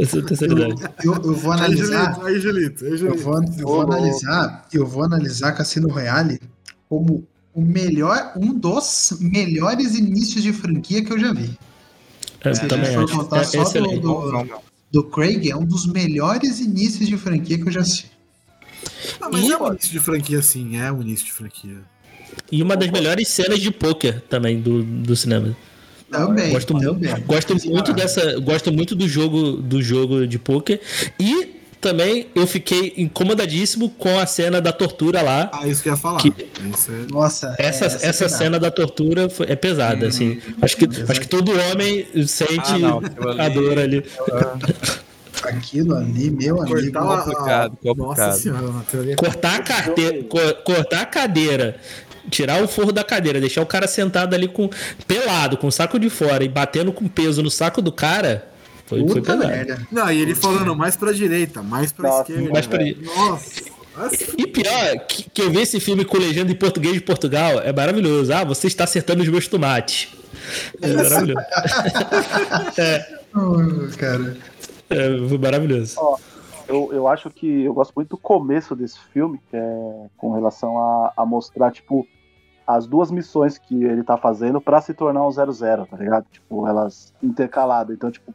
É só terceira idade. Eu, eu, eu vou analisar. Aí, Julito, aí, Julito. Eu vou, eu vou analisar. Eu vou analisar Cassino Royale como o melhor, um dos melhores inícios de franquia que eu já vi. Eu Se também for contar é, só do, do, do Craig, é um dos melhores inícios de franquia que eu já assisti. Ah, mas e... é um início de franquia, sim, é um início de franquia. E uma das melhores cenas de poker também do, do cinema. Também, gosto, também. Gosto muito dessa, gosto muito do jogo do jogo de poker e também eu fiquei incomodadíssimo com a cena da tortura lá. Ah, isso que eu ia falar. Que... É... Nossa, essa, essa, essa cena da tortura foi, é pesada, hum, assim. Acho que, acho que todo homem sente ah, não, a dor ali. Aquilo ali, meu amigo. Cortar, complicado, complicado. Nossa senhora, cortar a, carteira, cortar a cadeira tirar o forro da cadeira, deixar o cara sentado ali com pelado, com o saco de fora e batendo com peso no saco do cara. Foi, Puta foi pesado. Merda. Não, e ele falando mais pra direita, mais pra Nossa, esquerda. Mais pra... Nossa. E pior, que, que, eu vi esse filme com legenda em português de Portugal, é maravilhoso. Ah, você está acertando os meus tomates. É maravilhoso. é. Cara. É, maravilhoso. Ó, eu, eu acho que eu gosto muito do começo desse filme, que é com relação a, a mostrar, tipo, as duas missões que ele tá fazendo para se tornar um 00, tá ligado? Tipo, elas intercaladas. Então, tipo,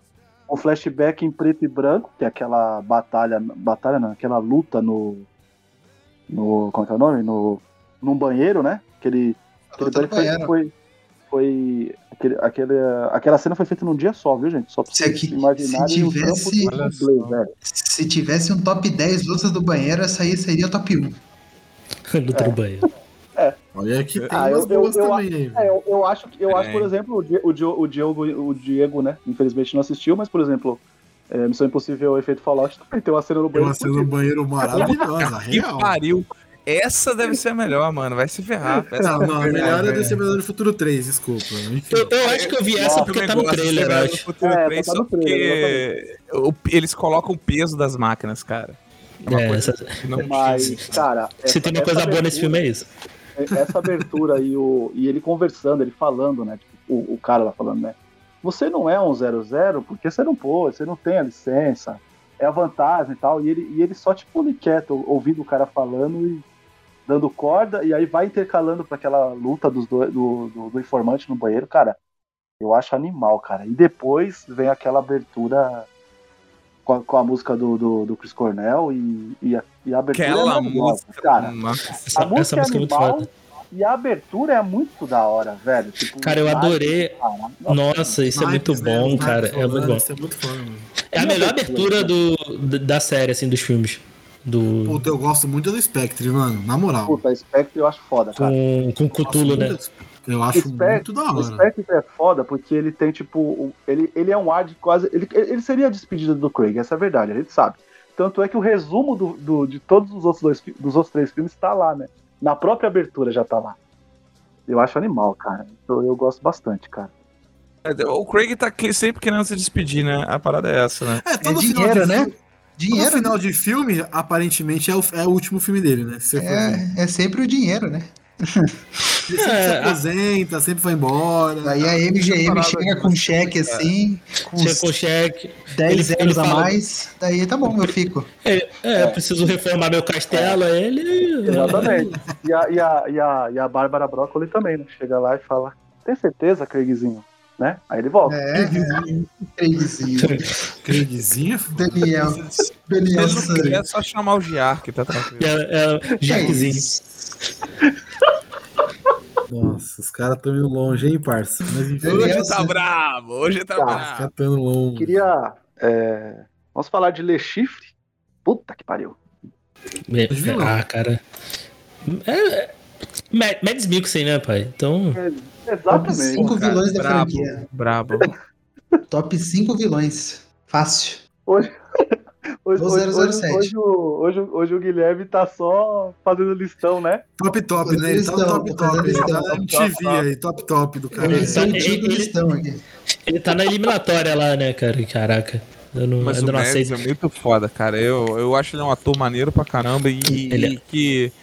um flashback em preto e branco, que é aquela batalha, batalha não, aquela luta no no como é que é o nome? No num banheiro, né? Aquele, aquele foi, foi, foi aquele, aquele, aquela cena foi feita num dia só, viu, gente? Só pra vocês imaginarem o campo de play, Se tivesse um top 10 lutas do banheiro, essa aí seria o top 1. Luta é. do banheiro. É. Olha que tem ah, eu, eu, eu, também. É, eu, eu, acho, eu é. acho, por exemplo, o, o, o, Diego, o Diego, né? Infelizmente não assistiu, mas, por exemplo, é, Missão Impossível Efeito Fallout também tem uma cena no banheiro. Tem uma cena no banheiro maravilhosa, que real. pariu. Essa deve ser a melhor, mano. Vai se ferrar. Não, não, a melhor é Exterminador do Futuro 3, desculpa. Eu, eu, acho que eu vi essa porque tá no trailer, eu acho. Futuro é, 3 tá trailer, porque eles colocam o peso das máquinas, cara. É, é essa... não... Mas, cara... Se tem uma coisa boa nesse filme é isso. Essa abertura e, o, e ele conversando, ele falando, né? Tipo, o, o cara lá falando, né? Você não é um 00 porque você não pôs, você não tem a licença, é a vantagem e tal. E ele, e ele só, tipo, ali quieto, ouvindo o cara falando e dando corda, e aí vai intercalando para aquela luta dos do, do, do, do, informante no banheiro, cara. Eu acho animal, cara. E depois vem aquela abertura com a, com a música do, do, do, Chris Cornell e, e, a, e a abertura. Aquela é música, cara. Nossa, a música, essa música é animal. É e a abertura é muito da hora, velho. Tipo, cara, eu adorei. Nossa, isso é muito bom, cara. É muito bom. É, muito é a melhor abertura do, da série, assim, dos filmes. Do... Puta, eu gosto muito do Spectre, mano. Na moral. Puta, Spectre eu acho foda, cara. Com, com Cthulhu, né? Eu acho Spectre, muito da hora. O Spectre é foda porque ele tem, tipo. Ele, ele é um ar de quase. Ele, ele seria a despedida do Craig, essa é a verdade, a gente sabe. Tanto é que o resumo do, do, de todos os outros dois dos outros três filmes está lá, né? Na própria abertura já tá lá. Eu acho animal, cara. Eu, eu gosto bastante, cara. É, o Craig tá sempre querendo se despedir, né? A parada é essa, né? É, todo é dinheiro, né? Filme, dinheiro. No final de filme, aparentemente, é o, é o último filme dele, né? Se é, é sempre o dinheiro, né? Ele sempre é, se aposenta, sempre vai embora. Aí a MGM chega com cheque assim, com chega com cheque. 10 ele, anos ele a mais, daí tá bom, eu fico. É, é, preciso reformar meu castelo, é. ele. Exatamente. E a, e, a, e, a, e a Bárbara Broccoli também, né? Chega lá e fala: Tem certeza, Craigzinho? Né? Aí ele volta. É, Craigzinho. Craigzinho? Daniel. Daniel É só chamar o Giar que tá tranquilo. É, é, Giarzinho. Nossa, os caras estão indo longe, hein, parça? Mas, enfim, hoje tá bravo, hoje tá, tá bravo. Tá longe. Queria. É... Vamos falar de Le Chifre? Puta que pariu. É, ah, cara. É, é, Mads Mikkelsen, né, pai? Então. É, exatamente. Top 5 vilões da brabo, franquia. Brabo. Top 5 vilões. Fácil. Hoje, Hoje, hoje, hoje, hoje, hoje, hoje, o Guilherme tá só fazendo listão, né? Top top, né? Ele tá no top top. Ele tá no TV aí, top top do cara. Ele, tá, listão aqui. ele tá na eliminatória lá, né, cara? Caraca. Eu não, Mas eu o Mads é muito foda, cara. Eu, eu acho ele um ator maneiro pra caramba e, ele é. e que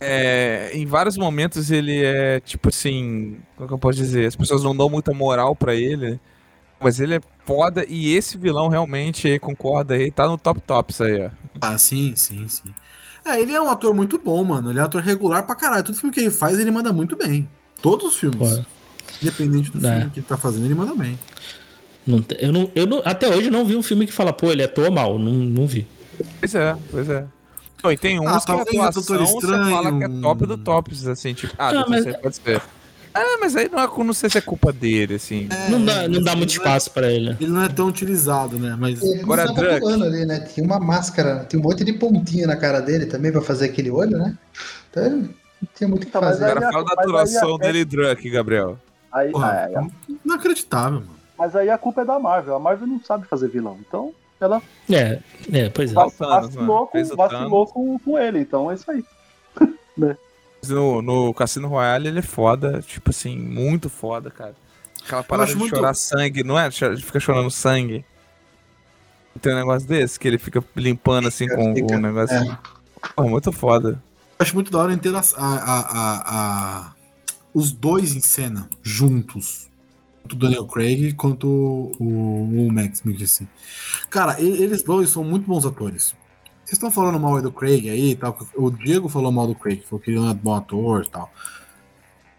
é, em vários momentos ele é tipo assim, como que eu posso dizer? As pessoas não dão muita moral para ele, mas ele é foda e esse vilão realmente concorda aí, tá no top tops aí, ó. Ah, sim, sim, sim. É, ele é um ator muito bom, mano. Ele é um ator regular pra caralho. Todo filme que ele faz, ele manda muito bem. Todos os filmes. Pô. Independente do é. filme que ele tá fazendo, ele manda bem. Não, eu não, eu não, até hoje não vi um filme que fala, pô, ele atua mal. Não, não vi. Pois é, pois é. Não, e tem uns ah, que a atuação Estranho... você fala que é top do tops, assim, tipo, ah, não, mas... pode ser. Ah, mas aí não, é, não sei se é culpa dele, assim. É, não dá, não dá muito é- espaço pra ele. Ele não é tão utilizado, né? Mas ele agora drug. ali, né? Tinha uma máscara, tem um monte de pontinha na cara dele também pra fazer aquele olho, né? Então ele não tinha muito o que então, fazer. Agora fala da atuação dele drug, Gabriel. Aí, Porra, aí, aí, inacreditável, mano. Mas aí a culpa é da Marvel. A Marvel não sabe fazer vilão. Então, ela. É, é pois é. Vacilou, com, vacilou com, com ele. Então é isso aí. né? No, no Cassino Royale ele é foda, tipo assim, muito foda, cara. Aquela parada de muito... chorar sangue, não é? Ele fica chorando sangue. Tem um negócio desse, que ele fica limpando assim com o um negócio. É. Pô, muito foda. acho muito da hora ter a, a, a, os dois em cena, juntos tanto o Daniel Craig quanto o, o Max Mikkelsen. Cara, eles dois são muito bons atores. Vocês estão falando mal do Craig aí tal. O Diego falou mal do Craig, falou que ele não é bom ator e tal.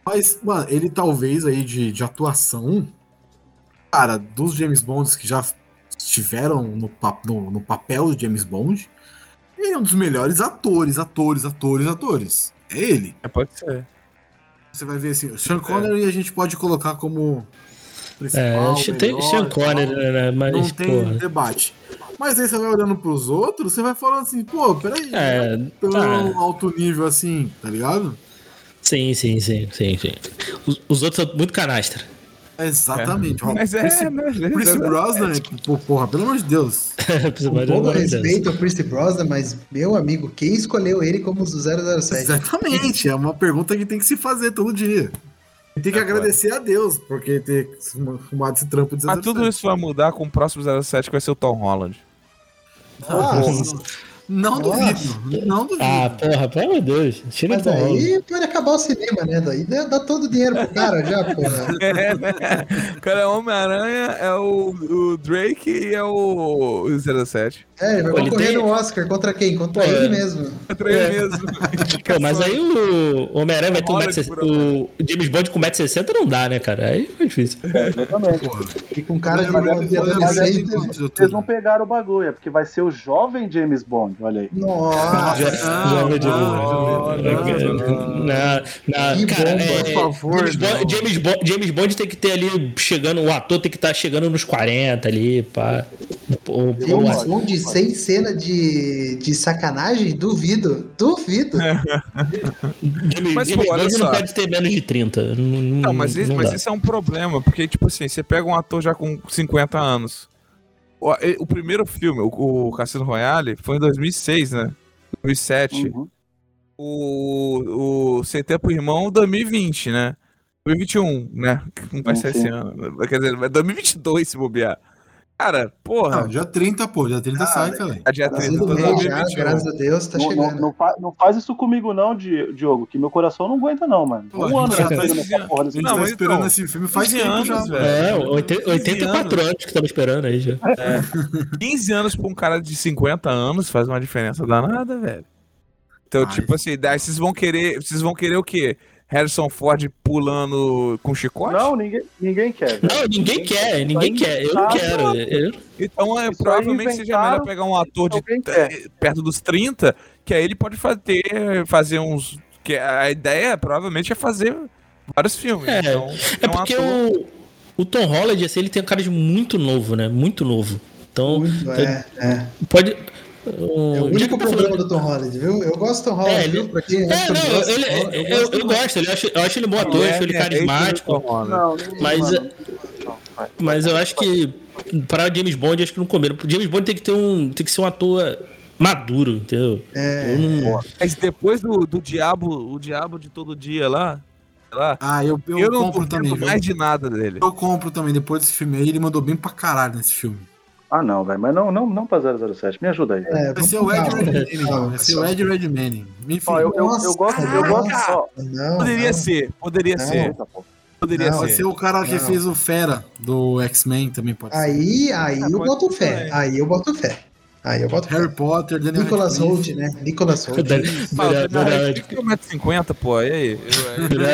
Mas, mano, ele talvez aí de, de atuação, cara, dos James Bonds que já estiveram no, no, no papel de James Bond, ele é um dos melhores atores, atores, atores, atores. É ele. É, pode ser. Você vai ver assim, o Sean Connery é. a gente pode colocar como principal. É, tem Sean Connery, né? Mas, não tem porra. debate. Mas aí você vai olhando pros outros, você vai falando assim, pô, peraí, é, não é tão tá. alto nível assim, tá ligado? Sim, sim, sim, sim, sim. Os, os outros são muito canastra. Exatamente. É. Mas é, Chris, mas é, Chris Brosnan, é, porra, pelo amor de Deus. Com todo respeito ao Chris Brosnan, mas, meu amigo, quem escolheu ele como 007? Exatamente, é uma pergunta que tem que se fazer todo dia. Tem que é agradecer claro. a Deus por ter fumado esse trampo de Mas tudo isso vai mudar com o próximo 07 que vai ser o Tom Holland. Ah, não duvido, não duvido. Ah, porra, pelo amor de Deus. Tira Mas aí pode acabar o cinema, né? Daí dá todo o dinheiro pro cara já, porra. É, né? O cara é Homem-Aranha, é o, o, Drake e é o 07. É, ele vai Pô, concorrer tem... no Oscar. Contra quem? Contra Pô, ele mesmo. Contra ele é. mesmo. Pô, mas aí o Homem-Aranha vai ter um metro, O James Bond com 1,60m não dá, né, cara? Aí foi difícil. É, exatamente. E com cara de adolescente. Vocês não pegaram o bagulho, é porque vai ser o jovem James Bond, olha aí. Nossa! Jovem James Bond. Cara, é, por favor. James Bond, James Bond tem que ter ali chegando, o ator tem que estar tá chegando nos 40 ali, pá. James Bond sem cena de, de sacanagem? Duvido. Duvido. mas, James pô, Bond não pode ter menos de 30. Não, não mas, isso, mas isso é um problema, porque, tipo assim, você pega um ator já com 50 anos. O, o primeiro filme, o, o Cassino Royale, foi em 2006, né? 2007. Uhum. O, o Sem Tempo Irmão, 2020, né? 2021, né? Não vai ser esse ano. Quer dizer, vai 2022 se bobear. Cara, porra. Não, dia 30, pô, dia 30 sai, cara. A dia 30 mês, já, graças a Deus, tá não, chegando. Não, não, faz, não, faz isso comigo, não, Diogo, que meu coração não aguenta, não, mano. Pô, um ano já tá esperando essa porra desse não, tá esperando então, esse filme faz anos, já. Velho. É, 84 anos. anos que tava esperando aí já. É. 15 anos pra um cara de 50 anos faz uma diferença danada, velho. Então, Ai. tipo assim, daí vocês vão querer. Vocês vão querer o quê? Harrison Ford pulando com chicote? Não, ninguém, ninguém quer. Não, ninguém, ninguém quer, ninguém quer. Eu não quero. Eu... Então, é, provavelmente seja melhor pegar um ator de perto dos 30, que aí ele pode fazer, fazer uns. Que a ideia provavelmente é fazer vários filmes. É, então, é, é um porque ator... o, o Tom Holland, assim, ele tem um cara de muito novo, né? Muito novo. Então, muito, é, é. pode é o único tá problema falando... do Tom Holland, viu? Eu gosto do Tom Holland, é, ele... viu? Porque é, não, gosta, ele, eu, eu, eu, gosto, eu acho, eu acho ele bom ator, é, acho ele é, carismático. Não, mas, mas eu acho que para James Bond, acho que não comeram. James Bond tem que ter um. Tem que ser um ator maduro, entendeu? É. Não... Mas depois do, do diabo, o diabo de todo dia lá. lá ah, eu, eu, eu não compro também. mais de nada dele. Eu compro também. Depois desse filme aí, ele mandou bem pra caralho nesse filme. Ah, não, velho. Mas não, não, não pra 007. Me ajuda aí. É, vai ser o Ed Redmayne. Vai ser o Ed Redmayne. Enfim. Ó, eu, eu, eu, gosto. Eu gosto ó, não, poderia não. ser. Poderia não, ser. Poderia não, ser. Vai ser o cara que fez o Fera do X-Men também pode aí, ser. Aí, aí eu boto fé. Aí eu boto fé. Aí eu boto Harry Potter, Daniel Nicolas Holt, né? Nicolas Holt. Daniel Radcliffe é 1,50m, pô. E aí?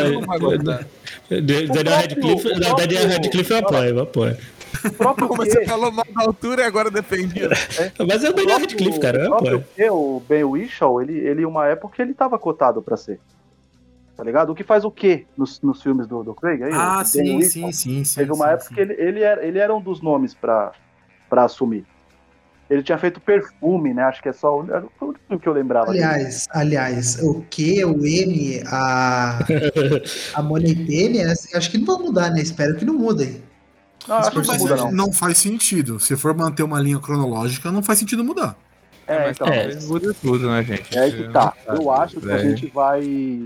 Eu não vai gostar. Daniel Radcliffe, Daniel Radcliffe eu apoio, eu apoio. O próprio Como você falou mal da altura e agora defendido. É. Mas é o Daniel Radcliffe, cara. O, próprio, o Ben Whishaw, ele, ele, uma época, ele tava cotado pra ser. Tá ligado? O que faz o quê nos, nos filmes do, do Craig? Aí, ah, sim, sim, sim, sim. Teve uma sim, época sim. que ele, ele, era, ele era um dos nomes pra, pra assumir. Ele tinha feito perfume, né? Acho que é só o único que eu lembrava. Aliás, dele. aliás, o Q, o M, a, a Money Penny, acho que não vai mudar, né? Espero que não mudem. Não, acho que não, muda, não. não faz sentido. Se for manter uma linha cronológica, não faz sentido mudar. É, então. É, muda tudo, né, gente? É que tá. Eu acho que a gente vai.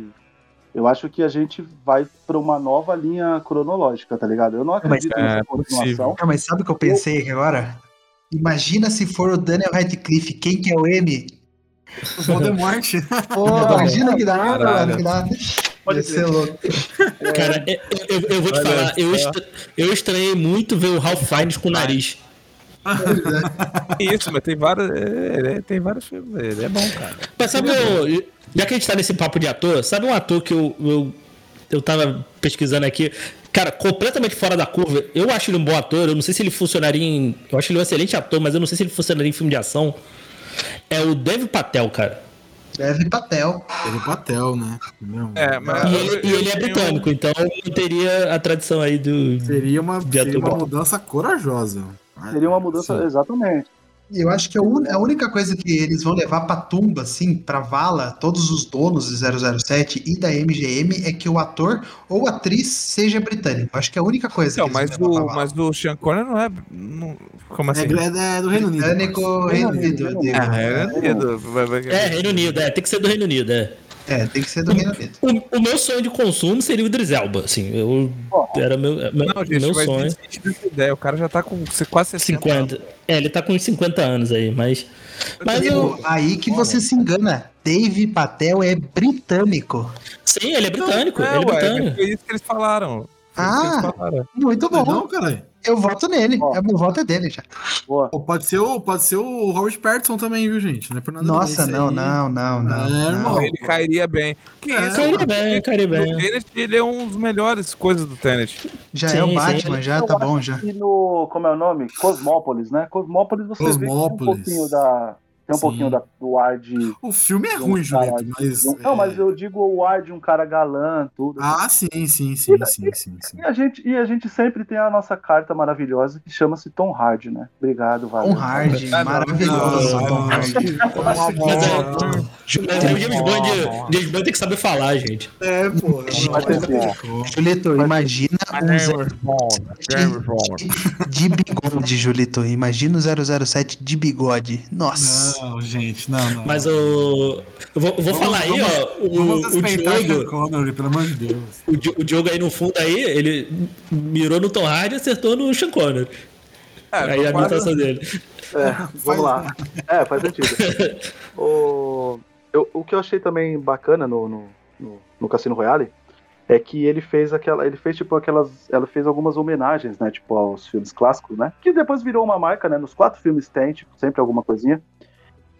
Eu acho que a gente vai para uma nova linha cronológica, tá ligado? Eu não acredito mas, nessa é, continuação. mas sabe o que eu pensei aqui agora? Imagina se for o Daniel Radcliffe, quem que é o M? O Voldemort. Pô, imagina que dá, mano, que dá. Pode ser louco. Cara, eu, eu, eu vou te Olha falar, eu, estra, eu estranhei muito ver o Ralph Fiennes com o nariz. Isso, mas tem vários. É, tem vários filmes. Ele é bom, cara. Mas sabe, eu, já que a gente tá nesse papo de ator, sabe um ator que eu, eu, eu tava pesquisando aqui? Cara, completamente fora da curva. Eu acho ele um bom ator. Eu não sei se ele funcionaria em. Eu acho ele um excelente ator, mas eu não sei se ele funcionaria em filme de ação. É o Dev Patel, cara. Dev Patel. Dev Patel, né? É, mas e, ele, e ele é britânico, então não teria a tradição aí do. Seria uma, seria uma mudança corajosa. Seria uma mudança, Sim. exatamente. Eu acho que a, un... a, única coisa que eles vão levar pra tumba, assim, pra vala, todos os donos de 007 e da MGM, é que o ator ou atriz seja britânico. Acho que é a única coisa não, que eles mas do, Mas do Sean Connery não é. Não, como assim? É, é do Reino Unido. Britânico, Reino Unido. É, Reino Unido. É, Reino Unido, é. Tem que ser do Reino Unido, é. É, tem que ser do Reino Unido. O, o, meu sonho de consumo seria o Idris Elba, assim. Eu, era meu, meu, não, gente, meu sonho. Ideia. O cara já tá com quase 60 50. Anos. É, ele tá com uns 50 anos aí, mas. Mas eu... Aí que você se engana. Dave Patel é britânico. Sim, ele é britânico. Não, ele é britânico. Foi isso que eles falaram. Ah, muito bom. Não, caralho. Eu voto nele. Ó, meu voto é dele já. Boa. Pode ser o, pode ser o Robert Pattinson também, viu, gente? Não é por nada Nossa, não, não, não, não, é, não. Ele cairia bem. Que é, isso, cairia bem, cairia bem. Tenet, ele é um dos melhores coisas do Tenet. Já sim, é o Batman, sim. já tá bom já. no, como é o nome? Cosmópolis, né? Cosmópolis você Cosmópolis. vê um pouquinho da tem um Sim. pouquinho da, do ar de. O filme é ruim, um Juliette, mas. Um, não, é... mas eu digo o ar de um cara galã, tudo. Ah, sim, sim, sim, e, sim, sim, sim. E, a gente, e a gente sempre tem a nossa carta maravilhosa que chama-se Tom Hardy, né? Obrigado, valeu. Tom Hardy, maravilhoso. Mas o James Bond, James Bond tem que saber falar, gente. É, pô. Julito, imagina um de bigode, Julito. Imagina o 007 de bigode. Nossa. Não, gente, não, não. Mas o. Eu vou, eu vou falar aí, ó. O, o Diogo. Connery, pelo amor de Deus. O, o Diogo aí no fundo aí, ele mirou no Tom Hardy e acertou no Sean Connery. É, aí a imitação dele. É, vamos lá. É, faz sentido. o, eu, o que eu achei também bacana no, no, no, no Cassino Royale é que ele fez aquela, ele fez tipo aquelas, ela fez algumas homenagens, né, tipo aos filmes clássicos, né, que depois virou uma marca, né, nos quatro filmes tem, tipo, sempre alguma coisinha.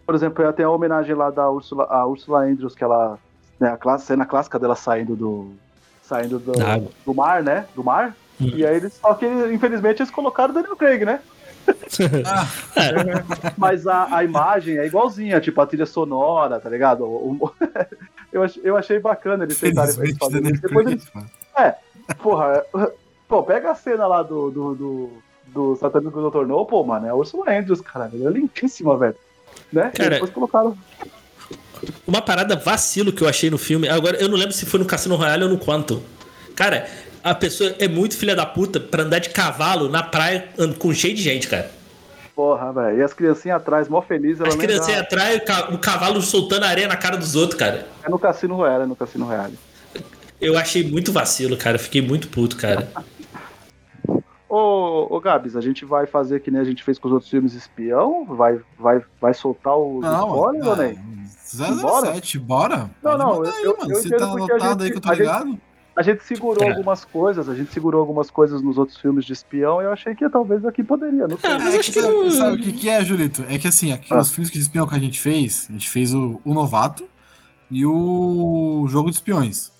Por exemplo, tem a homenagem lá da Ursula, a Ursula Andrews, que ela. Né, a classe, cena clássica dela saindo do. Saindo do, do mar, né? Do mar. Hum. E aí eles. Só que, infelizmente, eles colocaram o Daniel Craig, né? ah, Mas a, a imagem é igualzinha, tipo a trilha sonora, tá ligado? O, o, eu, ach, eu achei bacana eles tentarem fazer isso. Depois eles, é, porra, pô, pega a cena lá do, do, do, do Satânico do Tornou, pô, mano, é a Ursula Andrews, cara, ela é lindíssima, velho né? Cara, depois colocaram. Uma parada vacilo que eu achei no filme. Agora, eu não lembro se foi no Cassino Royale ou no Quantum. Cara, a pessoa é muito filha da puta pra andar de cavalo na praia com cheio de gente, cara. Porra, velho. E as criancinhas atrás, mó feliz. As criancinhas atrás, o cavalo soltando areia na cara dos outros, cara. É no Cassino Royale, é no Cassino Royale. Eu achei muito vacilo, cara. Fiquei muito puto, cara. Ô, ô Gabs, a gente vai fazer que nem a gente fez com os outros filmes espião? Vai, vai, vai soltar o spoiler ou nem? 007, bora? Não, não, eu, eu, eu Você tá anotado aí que eu tô ligado? Gente, a gente segurou é. algumas coisas, a gente segurou algumas coisas nos outros filmes de espião e eu achei que talvez aqui poderia. Não sei. É, mas acho que não... Sabe o que, que é, Julito? É que assim, aqui ah. os filmes de espião que a gente fez, a gente fez o, o Novato e o Jogo de Espiões.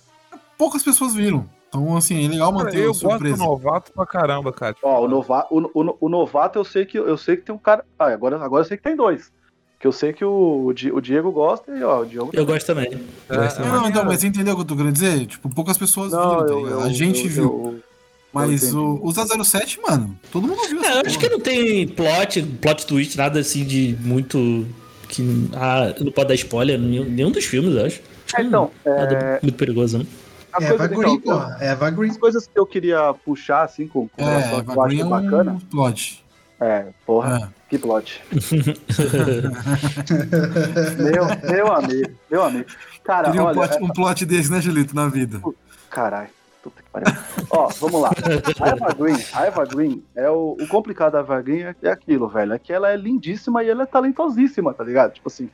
Poucas pessoas viram. Então, assim, é legal manter eu surpresa. Eu gosto do novato pra caramba, cara. Ó, o, nova, o, o, o, novato eu sei que eu sei que tem um cara. Ah, agora, agora eu sei que tem dois. Que eu sei que o, o Diego gosta e ó, o Diogo. Eu gosto também. É, gosto também. Não, então, mas você entendeu o que eu tô querendo dizer? Tipo, poucas pessoas não, viram, tá eu, a gente eu, viu. Eu, mas o, o 007, mano, todo mundo viu. É, eu acho que não tem plot, plot twist, nada assim de muito. Que ah, não pode dar spoiler nenhum, nenhum dos filmes, eu acho. É, então, nada é... muito perigoso, né? As é, coisas, Green, então, é Eva Green. As coisas que eu queria puxar, assim, com, com é, Eva eu acho é bacana. Um plot. É, porra, é. que plot. meu, meu amigo, meu amigo. Cara, Queria olha, um, plot, é... um plot desse, né, Julito, na vida. Caralho. Ó, vamos lá. A Eva Green, a Eva Green é o, o complicado da Eva Green é, é aquilo, velho. É que ela é lindíssima e ela é talentosíssima, tá ligado? Tipo assim,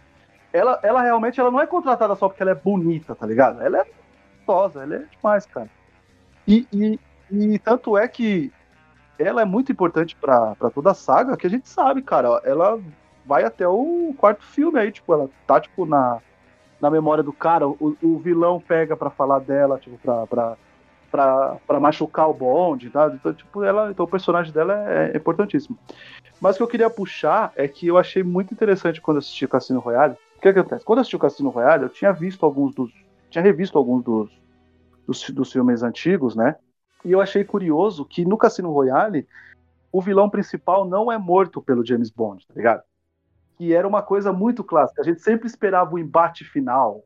ela, ela realmente ela não é contratada só porque ela é bonita, tá ligado? Ela é gostosa, ela é demais, cara. E, e, e tanto é que ela é muito importante para toda a saga, que a gente sabe, cara, ela vai até o quarto filme aí, tipo, ela tá, tipo, na, na memória do cara, o, o vilão pega para falar dela, tipo, pra, pra, pra machucar o bonde, tá? Então, tipo, ela, então o personagem dela é, é importantíssimo. Mas o que eu queria puxar é que eu achei muito interessante quando assisti Cassino Royale. O que acontece? Quando eu assisti o Cassino Royale, eu tinha visto alguns dos. Tinha revisto alguns dos, dos, dos filmes antigos, né? E eu achei curioso que no Cassino Royale, o vilão principal não é morto pelo James Bond, tá ligado? Que era uma coisa muito clássica. A gente sempre esperava o embate final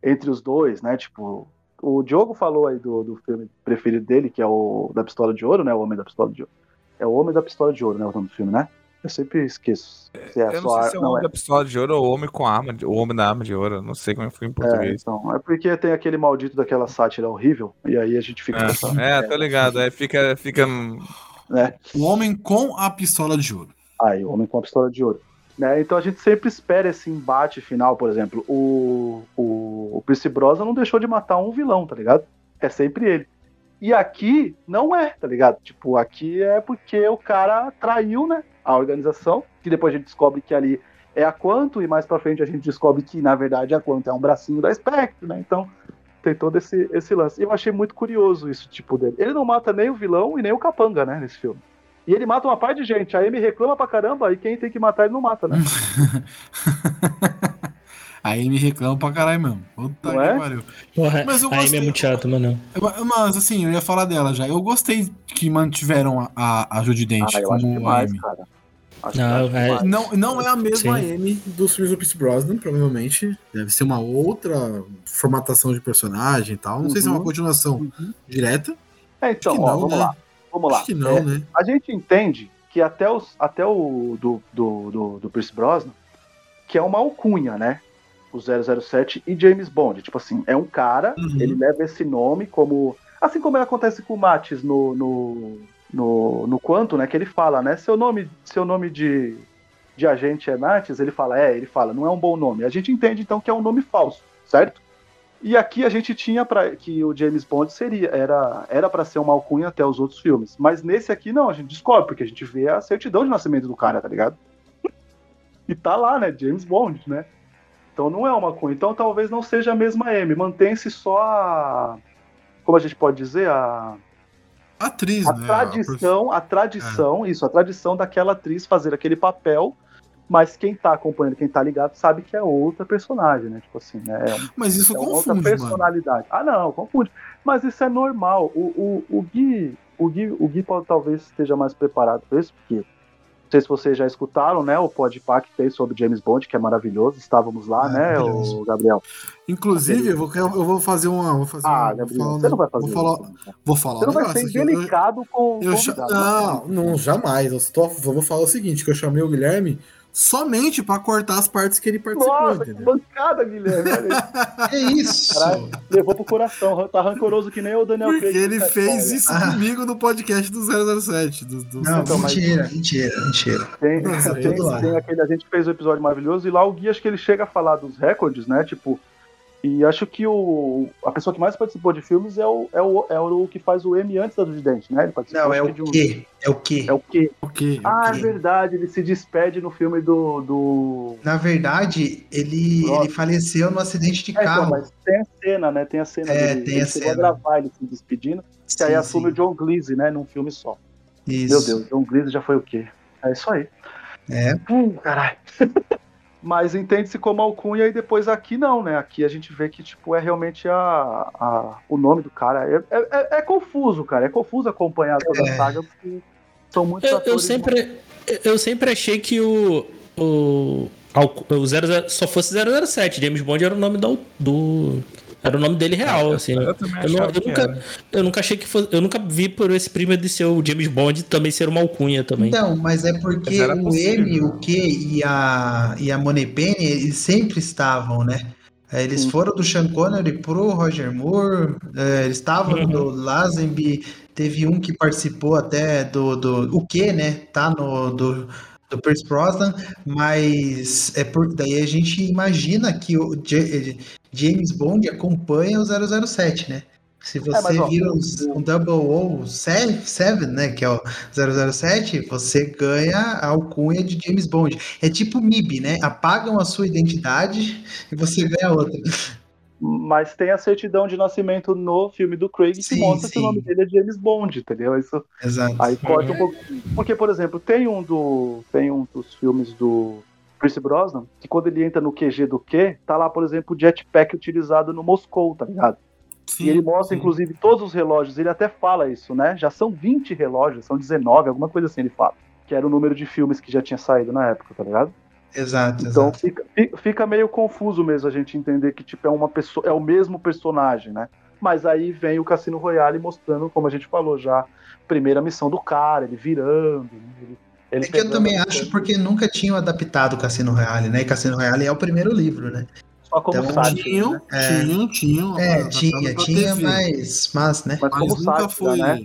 entre os dois, né? Tipo, o Diogo falou aí do, do filme preferido dele, que é o da Pistola de Ouro, né? O Homem da Pistola de Ouro. É o Homem da Pistola de Ouro, né? O nome do filme, né? Eu sempre esqueço. Se é eu não sei se é o Homem é. da Pistola de Ouro ou o Homem com arma, o Homem da Arma de Ouro. Não sei como é foi em português. É, então, é porque tem aquele maldito daquela sátira horrível, e aí a gente fica... É, pensando, é tô ligado. Aí fica... fica... É. O Homem com a Pistola de Ouro. Aí, o Homem com a Pistola de Ouro. Né? Então a gente sempre espera esse embate final, por exemplo. O, o, o Pierce Brosnan não deixou de matar um vilão, tá ligado? É sempre ele. E aqui não é, tá ligado? Tipo, aqui é porque o cara traiu, né? A organização, que depois a gente descobre que ali é a Quanto, e mais pra frente a gente descobre que, na verdade, a Quanto é um bracinho da Spectre, né? Então, tem todo esse, esse lance. E eu achei muito curioso isso, tipo, dele. Ele não mata nem o vilão e nem o capanga, né, nesse filme. E ele mata uma parte de gente. A Amy reclama pra caramba, e quem tem que matar ele não mata, né? Aí me reclama pra caralho mesmo. Puta não que é? pariu. Porra, Mas eu a Amy é muito chato, mano. Mas assim, eu ia falar dela já. Eu gostei que mantiveram a, a Judy Dent ah, como demais, Amy. Cara. Não, é... não, não é a mesma Sim. M dos filmes do Pierce Brosnan, provavelmente. Deve ser uma outra formatação de personagem e tal. Não uhum. sei se é uma uhum. continuação uhum. direta. É, então, ó, não, vamos né? lá. Vamos lá. Acho que não, é, né? A gente entende que até, os, até o do, do, do, do Pierce Brosnan, que é uma alcunha, né? O 007 e James Bond. Tipo assim, é um cara, uhum. ele leva esse nome como. Assim como acontece com o Matis no, no, no, no Quanto, né? Que ele fala, né? Seu nome, seu nome de, de agente é Matis, ele fala, é, ele fala, não é um bom nome. A gente entende então que é um nome falso, certo? E aqui a gente tinha para que o James Bond seria era era para ser uma alcunha até os outros filmes, mas nesse aqui não, a gente descobre porque a gente vê a certidão de nascimento do cara, tá ligado? e tá lá, né, James Bond, né? Então não é uma coisa. Então talvez não seja a mesma M. Mantém-se só a. Como a gente pode dizer? A. Atriz, a né? Tradição, a tradição, é. isso, a tradição daquela atriz fazer aquele papel, mas quem tá acompanhando, quem tá ligado, sabe que é outra personagem, né? Tipo assim, né? Mas isso é confunde, outra personalidade. Mano. Ah, não, confunde. Mas isso é normal. O, o, o Gui, o Gui, o Gui pode, talvez esteja mais preparado para isso, porque sei se vocês já escutaram, né? O Podpah que tem sobre James Bond, que é maravilhoso. Estávamos lá, Ah, né, o Gabriel? Inclusive, eu vou, eu vou fazer uma. Vou fazer Ah, uma, Gabriel, vou falar, você não vai fazer vou falar, isso. vou falar Você não vai ser aqui. Eu- delicado com Eu não, não, jamais. Eu estou, vou falar o seguinte: que eu chamei o Guilherme somente pra cortar as partes que ele participou, Nossa, que bancada, Guilherme. Que isso? Caralho. Levou pro coração. Tá rancoroso que nem o Daniel Porque Craig. ele fez bom. isso Ah. comigo no podcast do 007. Do, do Não, Então, mas- mentira, mentira, mentira. Tem, Nossa, tem, lá. tem aquele, a gente fez o episódio maravilhoso e lá o Gui acho que ele chega a falar dos recordes, né? Tipo, e acho que o, a pessoa que mais participou de filmes é o, é o, é o que faz o M antes da do Dente, né? Ele participou Não, é o que de um- quê? É o quê? É o quê? Ok. Ah, é ok. verdade, ele se despede no filme do. do... Na verdade, ele, Nossa. ele faleceu num acidente de É, então, carro. mas tem a cena, né? Tem a cena É, dele. tem ele a cena. gravar ele se despedindo, que aí assume sim. o John Gleese, né? Num filme só. Isso. Meu Deus, John Gleese já foi o quê? É isso aí. É. Hum, caralho. Mas entende-se como alcunha e depois aqui não, né? Aqui a gente vê que, tipo, é realmente a, a, o nome do cara. É, é, é- é confuso, cara. É confuso acompanhar toda a É. saga, porque são muitos Eu, eu sempre, eu sempre achei que o, o, o 00 só fosse 007. James Bond era o nome do. do era o nome dele real, assim. Eu Eu, não- eu que nunca, era. eu nunca achei que fosse. Eu nunca vi por esse primo de ser o James Bond também ser uma alcunha também. Então, mas é porque Mas o. M, o Q e a, e a Moneypenny, eles sempre estavam, né? É, Eles Sim. foram do Sean Connery pro Roger Moore, é, eles estavam Uhum. do Lazenby, teve um que participou até do, do o Q, né? Tá no do, do Pierce Brosnan, mas é por daí a gente imagina que o James Bond acompanha o 007, né? Se você mas, ó, vira um Double O 7, né, que é o 007, você ganha a alcunha de James Bond. É tipo MIB, né? Apagam a sua identidade e você ganha outra. Mas tem a certidão de nascimento no filme do Craig que Sim, mostra que o sim. nome dele é James Bond, entendeu? Isso Exato. Aí corta um pouco. Porque, por exemplo, tem um do. Tem um dos filmes do Chris Brosnan, que quando ele entra no QG do Q, tá lá, por exemplo, o jetpack utilizado no Moscou, tá ligado? Sim, e ele mostra, sim. inclusive, todos os relógios. Ele até fala isso, né? Já são 20 relógios, são 19, alguma coisa assim ele fala. Que era o número de filmes que já tinha saído na época, tá ligado? Exato, Então exato. fica, fi- fica meio confuso mesmo a gente entender que tipo é uma pessoa, é o mesmo personagem, né? Mas aí vem o Cassino Royale mostrando, como a gente falou já, primeira missão do cara, ele virando, né? ele, ele É que eu também acho missão, porque nunca tinham adaptado o Cassino Royale, né? E Cassino Royale é o primeiro livro, né? só como então, sátira, Tinham, né? É. tinham, tinham. É, adaptado tinha, tinha, mas, mas, né? Mas, Mas como nunca sátira, foi. né?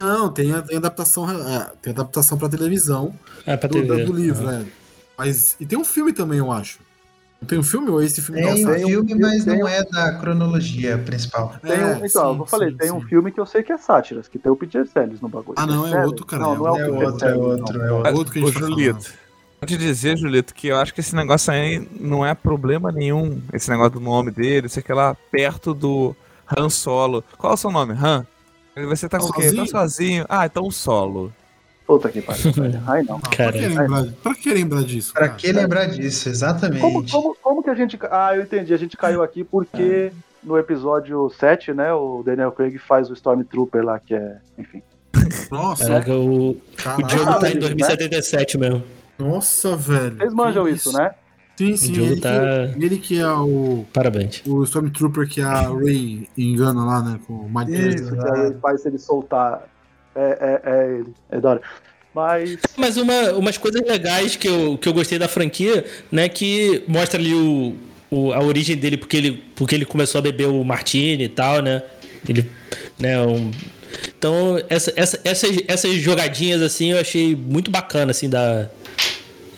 Não, tem, tem adaptação, é, tem adaptação pra televisão É, pra do, TV. do livro, né? Mas. E tem um filme também, eu acho. Tem um filme ou esse filme Tem o um filme, filme, mas tem não um- é da cronologia principal. Tem um, É, então, sim, eu falei, sim, tem um sim. filme que eu sei que é sátiras, que tem o Peter Sellers no bagulho. Ah, não, é outro, cara, Não, é não é o É Peter outro, é Sellers, outro, não. é outro. Outro que a gente Ô, tá Julito, vou te dizer, Julito, que eu acho que esse negócio aí não é problema nenhum. Esse negócio do nome dele, sei que lá, perto do Han Solo. Qual é o seu nome? Han? Você tá com o quê? Tá Sozinho? sozinho. Ah, então solo. Puta que pariu. Ai, não. Cara, pra, que lembrar, pra que lembrar disso? Pra cara? que lembrar disso? Exatamente. Como, como, como que a gente. Ah, eu entendi. A gente caiu aqui porque no episódio 7, né? O Daniel Craig faz o Stormtrooper lá, que é. Enfim. Nossa, Caraca, o, o caralho. Diogo tá em né? 2077 mesmo. Nossa, velho. Vocês manjam isso, né? Sim, sim. Ele, tá- que, ele que é o, Parabéns. o Stormtrooper que a Ray engana lá, né? Com o Mike Isso, que aí ele faz ele soltar. É, é, é ele. É da hora. Mas. Mas uma, umas coisas legais que eu, que eu gostei da franquia, né? Que mostra ali o, o- a origem dele, porque ele, porque ele começou a beber o Martini e tal, né? Ele, né, um- então, essa, essa, essas, essas jogadinhas, assim, eu achei muito bacana, assim, da,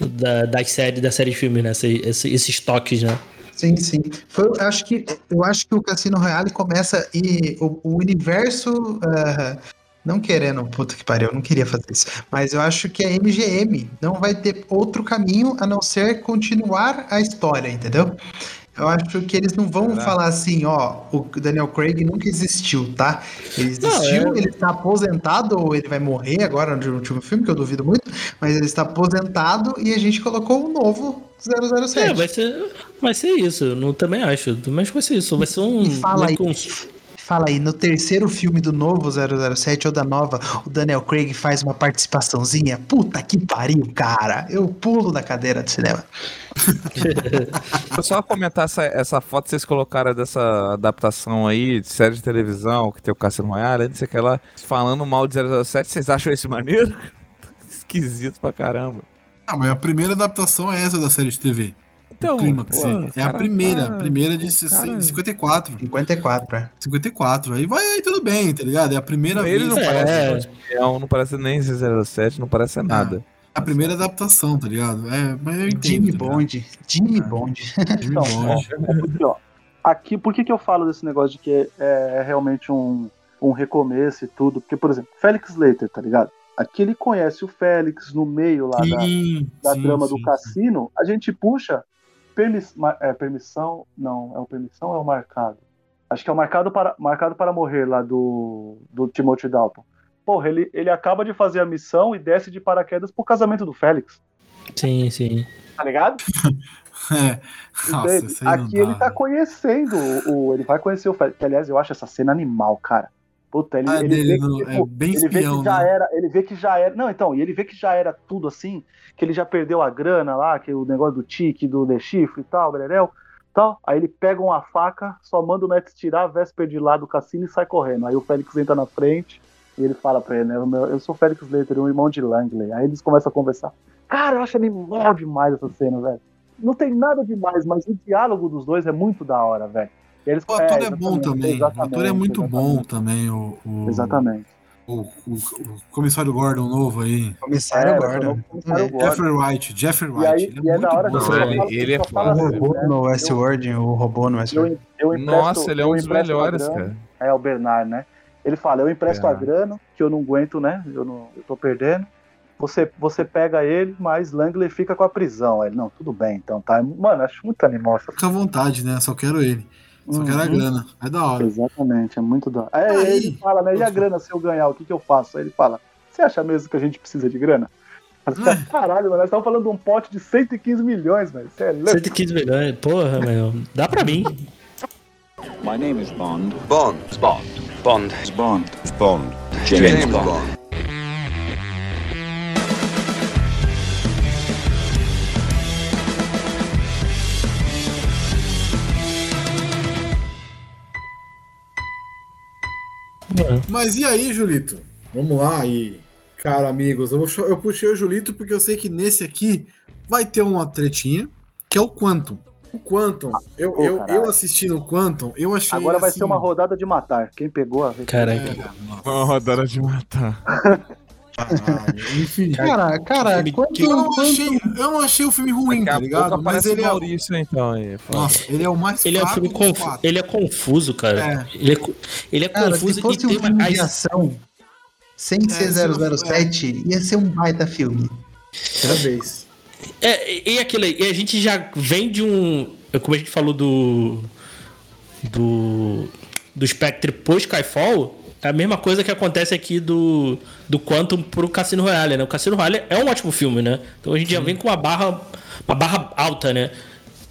da, das séries, da série de filmes, né? Esse- esse- esses toques, né? Sim, sim. Foi, eu acho que eu acho que o Cassino Royale começa e o, o universo ah, não querendo, puta que pariu, eu não queria fazer isso. Mas eu acho que a MGM não vai ter outro caminho a não ser continuar a história, entendeu? Eu acho que eles não vão Caraca. falar assim, ó, o Daniel Craig nunca existiu, tá? Ele Não, existiu, é- ele está aposentado ou ele vai morrer agora no último filme, que eu duvido muito, mas ele está aposentado e a gente colocou um novo 007. É, vai ser, vai ser isso, eu não, também acho. Mas vai ser isso, vai ser um. E fala aí. um- Fala aí, no terceiro filme do novo 007 ou da nova, o Daniel Craig faz uma participaçãozinha. Puta que pariu, cara. Eu pulo da cadeira de cinema. Vou só comentar essa, essa foto que vocês colocaram dessa adaptação aí de série de televisão que tem o Cassino Royale, não sei o que lá, falando mal de 007. Vocês acham esse maneiro? Esquisito pra caramba. Ah, mas a primeira adaptação é essa da série de TV. Então, Clímax, pô, é a cara, primeira, cara, a primeira de cara. 54. 54, é. 54. Aí vai aí tudo bem, tá ligado? É a primeira Ele vez. não É. parece espião, não parece nem 007, não parece nada. A primeira adaptação, tá ligado? É, mas eu entendo. Jimmy tá ligado? Bond. Jimmy Bond. Jimmy Então, Bond. é ó, aqui, por que, que eu falo desse negócio de que é, é realmente um, um recomeço e tudo? Porque, por exemplo, Félix Leiter, tá ligado? Aqui ele conhece o Félix no meio lá da, Sim, da sim, trama sim, do cassino, a gente puxa permis, é, permissão, não, é o permissão ou é o marcado? Acho que é o marcado para, marcado para morrer lá do, do Timothy Dalton. Porra, ele, ele acaba de fazer a missão e desce de paraquedas pro casamento do Félix, Sim, sim. tá ligado? É. Nossa, Entende? Aqui dá, ele tá velho. conhecendo o, o- Ele vai conhecer o Félix. Que, aliás, eu acho essa cena animal, cara. Puta, ele, Ah, ele dele vê que, tipo, é bem ele vê que já né? era. Ele vê que já era. Não, então, e ele vê que já era tudo assim, que ele já perdeu a grana lá, que o negócio do tique, do de chifre e tal, Bererel. Tal. Aí ele pega uma faca, só manda o Matt tirar a véspera de lá do cassino e sai correndo. Aí o Félix entra na frente e ele fala pra ele, né? "O meu- Eu sou o Félix Leiter, um irmão de Langley. Aí eles começam a conversar. Cara, eu acho animal demais essa cena, velho. Não tem nada demais, mas o diálogo dos dois é muito da hora, velho. E Eles, O ator é, exatamente, bom também. O ator é exatamente, muito bom exatamente. também. O, o, Exatamente. O, o- o comissário Gordon novo aí. Comissário É, Gordon. o comissário É. Gordon. Jeffrey White. Jeffrey E White. aí, ele é é muito hora bom. Não, ele ele- é O foda. assim, robô né? no Westworld, o robô no Eu, Westworld. eu empresto- Nossa, ele é um eu dos melhores, cara. É, o Bernard, né? Ele fala, eu empresto a Bernard. grana, que eu não aguento, né? Eu, não, eu tô perdendo. Você, você pega ele, mas Langley fica com a prisão. Ele, não, tudo bem, então, tá? Mano, acho muito animal Fica à vontade, né? Só quero ele. Só quero a Uhum. grana. É da hora. Exatamente, é muito da hora. Aí Aí- ele fala, né? E a grana, se eu ganhar, o que, que eu faço? Aí ele fala, você acha mesmo que a gente precisa de grana? Você fala, Caralho, mano, nós estamos falando de um pote de 115 milhões, velho. Você é louco. 115 milhões. Porra, meu. Dá pra mim. My name is Bond. Bond. Bond. Bond. Bond. Bond. James, James Bond. Bond. Mas e aí, Julito? Vamos lá aí. Cara, amigos, eu, vou eu puxei o Julito porque eu sei que nesse aqui vai ter uma tretinha, que é o Quantum. O Quantum, eu, Pô, eu, eu assistindo o Quantum, eu achei. Agora vai assim, ser uma rodada de matar. Quem pegou a Caraca. é, Uma rodada de matar. caralho. Enfim, Cara, cara, Filme quanto, eu não, quanto- achei, eu não achei o filme ruim, tá ligado? Mas ele o é. Maurício, então. Aí. Nossa, ele é o mais Ele é um filme quatro. Ele é confuso, cara. É. Ele é, ele é Cara, confuso se e fosse um tem filme uma. de ação, sem ser se não- 007, ia ser um baita filme. Talvez. É, e aquilo aí, e a gente já vem de um. Como a gente falou do. Do. Do Spectre pós Skyfall, é a mesma coisa que acontece aqui do. Do Quantum pro Cassino Royale, né? O Cassino Royale é um ótimo filme, né? Então a gente já vem com uma barra. Uma barra alta, né?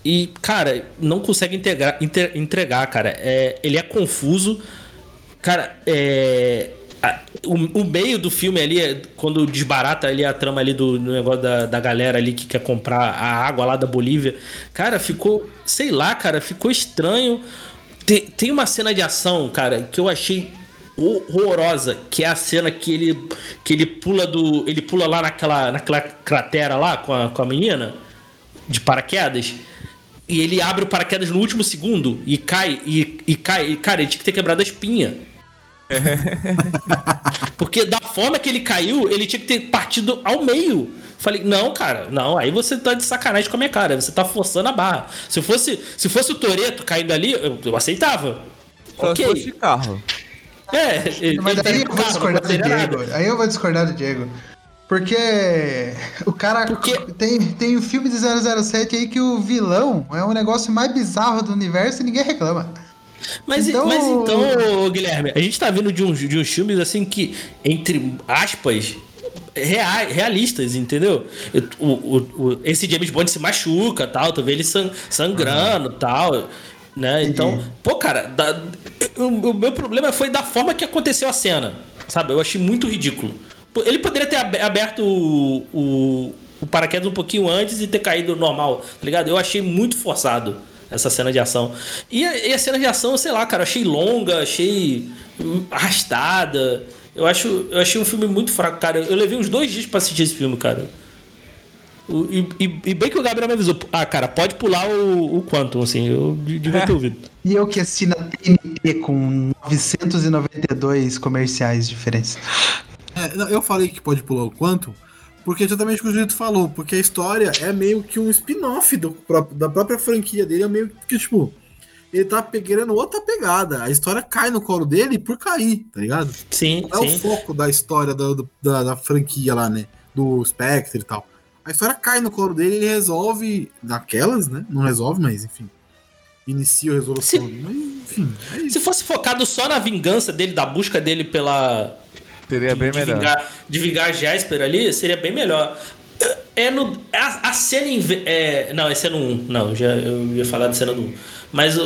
E, cara, não consegue integrar, inte- entregar, cara. É, ele é confuso. Cara, é. a- o, o meio do filme ali, é quando desbarata ali a trama ali do, do negócio da, da galera ali que quer comprar a água lá da Bolívia, cara, ficou, sei lá, cara, ficou estranho. Tem, tem uma cena de ação, cara, que eu achei horrorosa, que é a cena que ele que ele pula do, ele pula lá naquela naquela cratera lá com a, com a menina de paraquedas. E ele abre o paraquedas no último segundo e cai, e, e cai. E, cara, ele tinha que ter quebrado a espinha. Porque da forma que ele caiu, ele tinha que ter partido ao meio. Falei, não, cara, não, aí você tá de sacanagem com a minha cara, você tá forçando a barra. Se fosse, se fosse o Toreto caindo ali, eu, eu aceitava. Só se ok. fosse de carro. É, ele, Mas tem eu vou discordar do teria nada. Diego. Aí eu vou discordar do Diego. Porque o cara Porque- tem, tem o filme de 007 aí que o vilão é o negócio mais bizarro do universo e ninguém reclama. Mas Então- mas então, Guilherme, a gente tá vindo de uns, de uns filmes assim que, entre aspas, rea- realistas, entendeu? O, o- o- esse James Bond se machuca tal, tu vê ele san- sangrando tal. Né? Então, pô, cara, da, o, o, meu problema foi da forma que aconteceu a cena. Sabe? Eu achei muito ridículo. Ele poderia ter aberto o, o, o paraquedas um pouquinho antes e ter caído normal, tá ligado? Eu achei muito forçado essa cena de ação. E a, e a cena de ação, sei lá, cara, achei longa, achei arrastada. Eu acho, eu achei um filme muito fraco, cara. Eu levei uns dois dias pra assistir esse filme, cara. E, e, e, bem que o Gabriel me avisou. Ah, cara, pode pular o, o Quantum, assim. Eu devia ter ouvido. E eu que assisti na TNT com 992 comerciais diferentes. É, eu falei que pode pular o Quantum, porque é exatamente o que o Julito falou. Porque a história é meio que um spin-off da própria franquia dele. É meio que, tipo ele tá pegando outra pegada. A história cai no colo dele por cair, tá ligado? Sim. Não é sim. o foco da história do, da, da, franquia lá, né? Do Spectre e tal. A história cai no colo dele e ele resolve daquelas, né? Não resolve, mas enfim. Inicia a resolução. Se, mas, enfim, é se fosse focado só na vingança dele, da busca dele pela. Seria de, bem de melhor. Vingar, de vingar Jasper ali, seria bem melhor. É no. A, a cena. É, não, é cena 1. Não, já, eu ia falar de cena 1. Mas,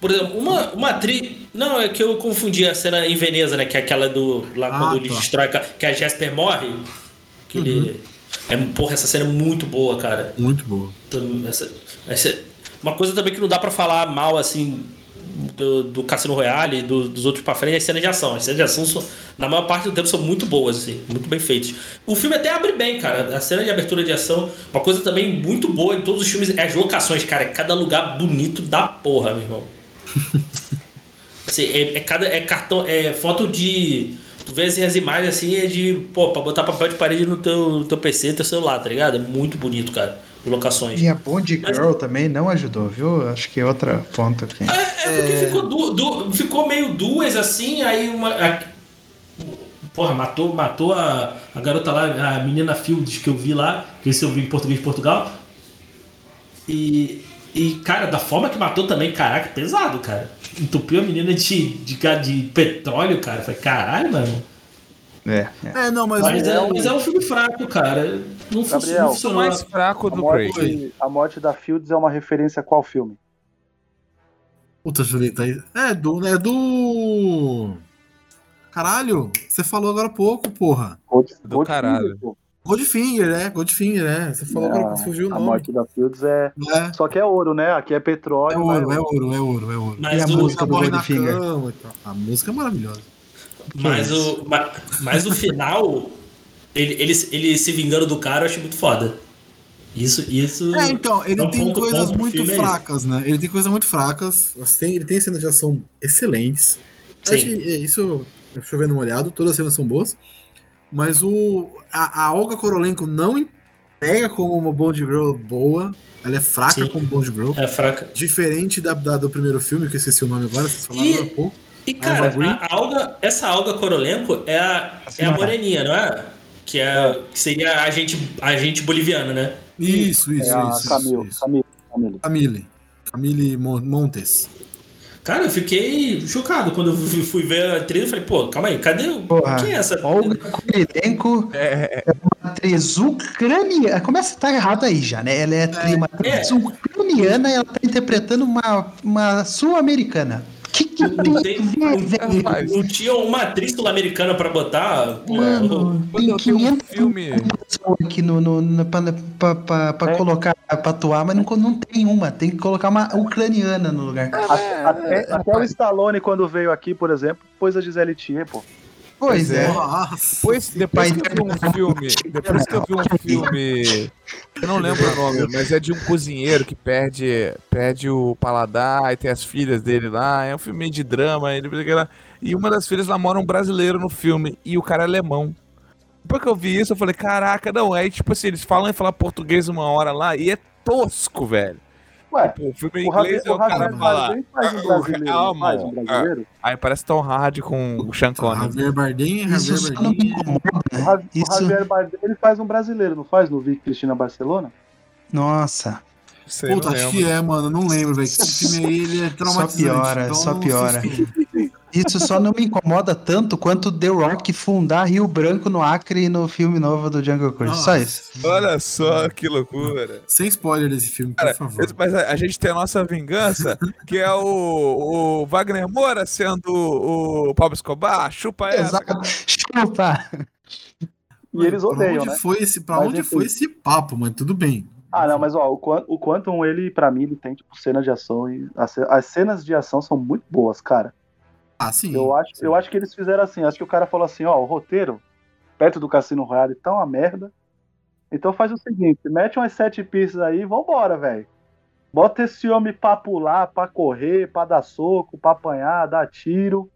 por exemplo, uma, uma atriz. Não, é que eu confundi a cena em Veneza, né? Que é aquela do. Lá ah, quando tá. ele destrói. Que a Jasper morre. Que uhum. ele. É, porra, essa cena é muito boa, cara. Muito boa. Essa, essa, uma coisa também que não dá para falar mal, assim, do, do Cassino Royale e do, dos outros pra frente, é as cenas de ação. As cenas de ação, são, na maior parte do tempo, são muito boas, assim, muito bem feitas. O filme até abre bem, cara. A cena de abertura de ação, uma coisa também muito boa em todos os filmes é as locações, cara. É cada lugar bonito da porra, meu irmão. assim, é, é, cada, é cartão, é foto de. Tu vê assim, as imagens assim, é de, pô, pra botar papel de parede no teu, no teu PC, teu celular, tá ligado? É muito bonito, cara locações. E a Bond Girl Mas... também não ajudou, viu? Acho que é outra ponta aqui. É, é porque é... Ficou, du, du, ficou meio duas assim, aí uma. A, porra, matou, matou a, a garota lá, a menina Fields que eu vi lá, que esse eu vi em português de Portugal. E, e, cara, da forma que matou também, caraca, pesado, cara. Entupiu a menina de, de, de petróleo, cara. Falei, caralho, mano. É, é. é não, mas, mas, é, mas é um filme fraco, cara. Não, Gabriel, funcionou. mais fraco do Craig. A morte da Fields é uma referência a qual filme? Puta, Julita, é do. É do. Caralho, você falou agora há pouco, porra. Do caralho. Finger, Goldfinger, é, Goldfinger, é. Você falou agora que fugiu o nome. A morte da Fields é... é. Só que é ouro, né? Aqui é petróleo. É ouro, é ouro, é ouro, é ouro. Mas e a música do Goldfinger. A música é maravilhosa. Mas o, mas o final, ele, ele, ele se vingando do cara, eu achei muito foda. Isso, isso. É, então, ele é um tem ponto, coisas ponto muito é fracas, né? Ele tem coisas muito fracas. Tem, ele tem cenas de ação excelentes. Sim. Acho que é, isso, chovendo molhado, todas as cenas são boas. Mas o, a, a Olga Korolenko não pega como uma Bond Girl boa. Ela é fraca Sim. como Bond Girl. É fraca. Diferente da, da, do primeiro filme, que eu esqueci o nome agora, vocês falaram e... há pouco. E, cara, a alga, essa alga corolenco é a, é a moreninha, não é? Que, é, que seria a gente, a gente boliviana, né? Isso, isso, é isso. Camille, isso. Camille, Camille. Camille. Camille Montes. Cara, eu fiquei chocado quando eu fui ver a atriz. Eu falei, pô, calma aí, cadê? Porra, Quem é essa? Olga Kurylenko é, é uma atriz ucraniana. Começa a estar tá errado aí já, né? Ela é, é uma atriz é. ucraniana e ela está interpretando uma, uma sul-americana. Que que não, tem, não, não tinha uma atriz sul-americana pra botar? Mano, tem 500 filme aqui no, no, no, pra, pra, pra, pra é. colocar, pra atuar, mas não, não tem uma. Tem que colocar uma ucraniana no lugar. É, até, é, até o Stallone, quando veio aqui, por exemplo, pôs a Gisele Thier, pô. Pois é. Depois, depois que eu vi um filme. Depois que eu vi um filme. Eu não lembro o nome, mas é de um cozinheiro que perde, perde o paladar e tem as filhas dele lá. É um filme de drama. Ele, e uma das filhas lá mora um brasileiro no filme. E o cara é alemão. Depois que eu vi isso, eu falei, caraca, não. Aí, tipo assim, eles falam e falam português uma hora lá e é tosco, velho. Ué, tipo, o filme em inglês é o cara fala. Faz um brasileiro, ah, faz um brasileiro. Aí parece tão hard com o Sean Connery. Javier Bardem, Javier Bardem. O Javier Bardem, ele faz um brasileiro, não faz? No Vic Cristina Barcelona? Nossa. Puta, acho que é, mano. Não lembro, velho. Esse filme aí, ele é traumatizante. Só piora, então, só piora. Isso só não me incomoda tanto quanto The Rock fundar Rio Branco no Acre no filme novo do Jungle Cruise. Só isso. Olha só que loucura. Sem spoiler desse filme, Cara, por favor. mas a, a gente tem a nossa vingança, que é o, o Wagner Moura sendo o, o Pablo Escobar. Chupa essa. Exato. Chupa. E eles pra odeiam, onde né? Foi esse, pra Mas onde foi esse papo, mano? Tudo bem. Ah, não, mas ó, o, Quan- o Quantum, ele, pra mim, ele tem, tipo, cenas de ação e. As cenas de ação são muito boas, cara. Ah, sim. Eu acho, sim. eu acho que eles fizeram assim. Acho que o cara falou assim: ó, o roteiro, perto do Cassino Royale, tá uma merda. Então faz o seguinte: mete umas sete pistas aí e vambora, velho. Bota esse homem pra pular, pra correr, pra dar soco, pra apanhar, dar tiro.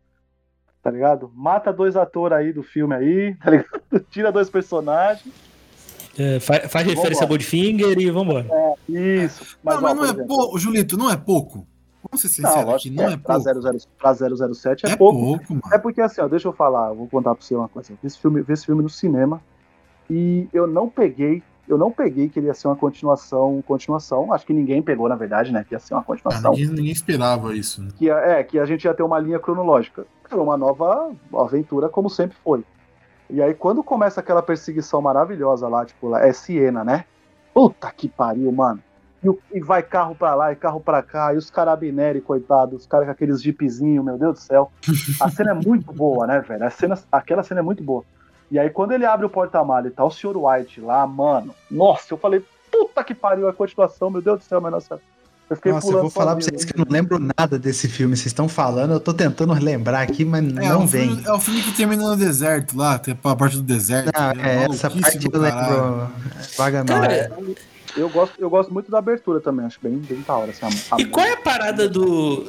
Tá ligado? Mata dois atores aí do filme aí, tá ligado? Tira dois personagens. É, fa- faz referência a Goldfinger e vambora. Isso. Mas, não, mas ó, não é exemplo, pouco. Julito, não é pouco. Vamos ser Não, sinceros lógico que não é. é Pra, pouco. 00, pra 007 é, É pouco. pouco, mano. É porque assim, ó, deixa eu falar, eu vou contar pra você uma coisa. Eu vi esse filme, vi esse filme no cinema e eu não peguei, eu não peguei que ele ia ser uma continuação, continuação. Acho que ninguém pegou, na verdade, né? Que ia ser uma Ah, continuação. ninguém, ninguém esperava isso. né? Que é, que a gente ia ter uma linha cronológica. Foi uma nova aventura, como sempre foi. E aí, quando começa aquela perseguição maravilhosa lá, tipo, lá, é Siena, né? Puta que pariu, mano. E, o- e vai carro pra lá e carro pra cá, e os carabineri, coitados, os caras com aqueles jeepzinhos, meu Deus do céu. A cena é muito boa, né, velho? A cena, aquela cena é muito boa. E aí, quando ele abre o porta-malha e tá o Sr. White lá, mano, nossa, eu falei, puta que pariu a continuação, meu Deus do céu, mas nossa. Eu fiquei Nossa, eu vou falar pra vocês que eu não lembro nada desse filme. Vocês estão falando, eu tô tentando lembrar aqui, mas É, não o vem. filme, é o filme que termina no deserto lá, tem a parte do deserto. Ah, né? é, essa parte do eu lembro vagamente. Cara, Eu gosto, eu gosto muito da abertura também, acho bem, bem da hora. Assim, a- a E qual é a parada do.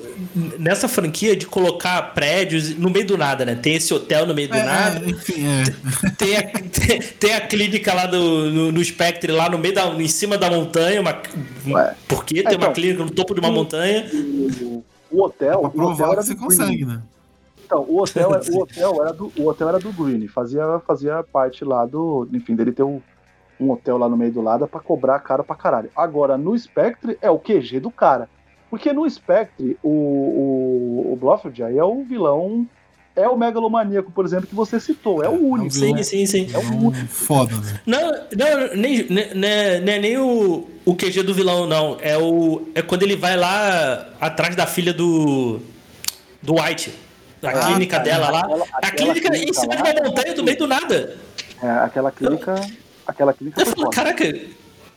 nessa franquia de colocar prédios no meio do nada, né? Tem esse hotel no meio do É, nada, é, enfim, é. tem, a, tem, tem a clínica lá do, no, no Spectre, lá no meio da. em cima da montanha. Uma, Ué. por que tem uma então, clínica no topo de uma montanha? O, o hotel, Pra o hotel provar era que você consegue, né? Então, o hotel, é- o hotel era do, o hotel era do Green, fazia, fazia parte lá do, enfim, dele ter um, um hotel lá no meio do lado pra cobrar caro pra caralho. Agora, no Spectre é o QG do cara. Porque no Spectre, o, o, o Blofeld aí é o vilão, é o megalomaníaco, por exemplo, que você citou, é o único. vilão. né? Sim, sim, sim. É o Então, foda, né? Não, não, nem, nem, nem- não é nem o, o QG do vilão, não. É, o, é quando ele vai lá atrás da filha do. do White. Da Ah, clínica tá. dela lá. Aquela- a aquela clínica em clínica cima uma montanha do meio do nada. É, aquela clínica, aquela clínica Eu foi falo, foda. caraca,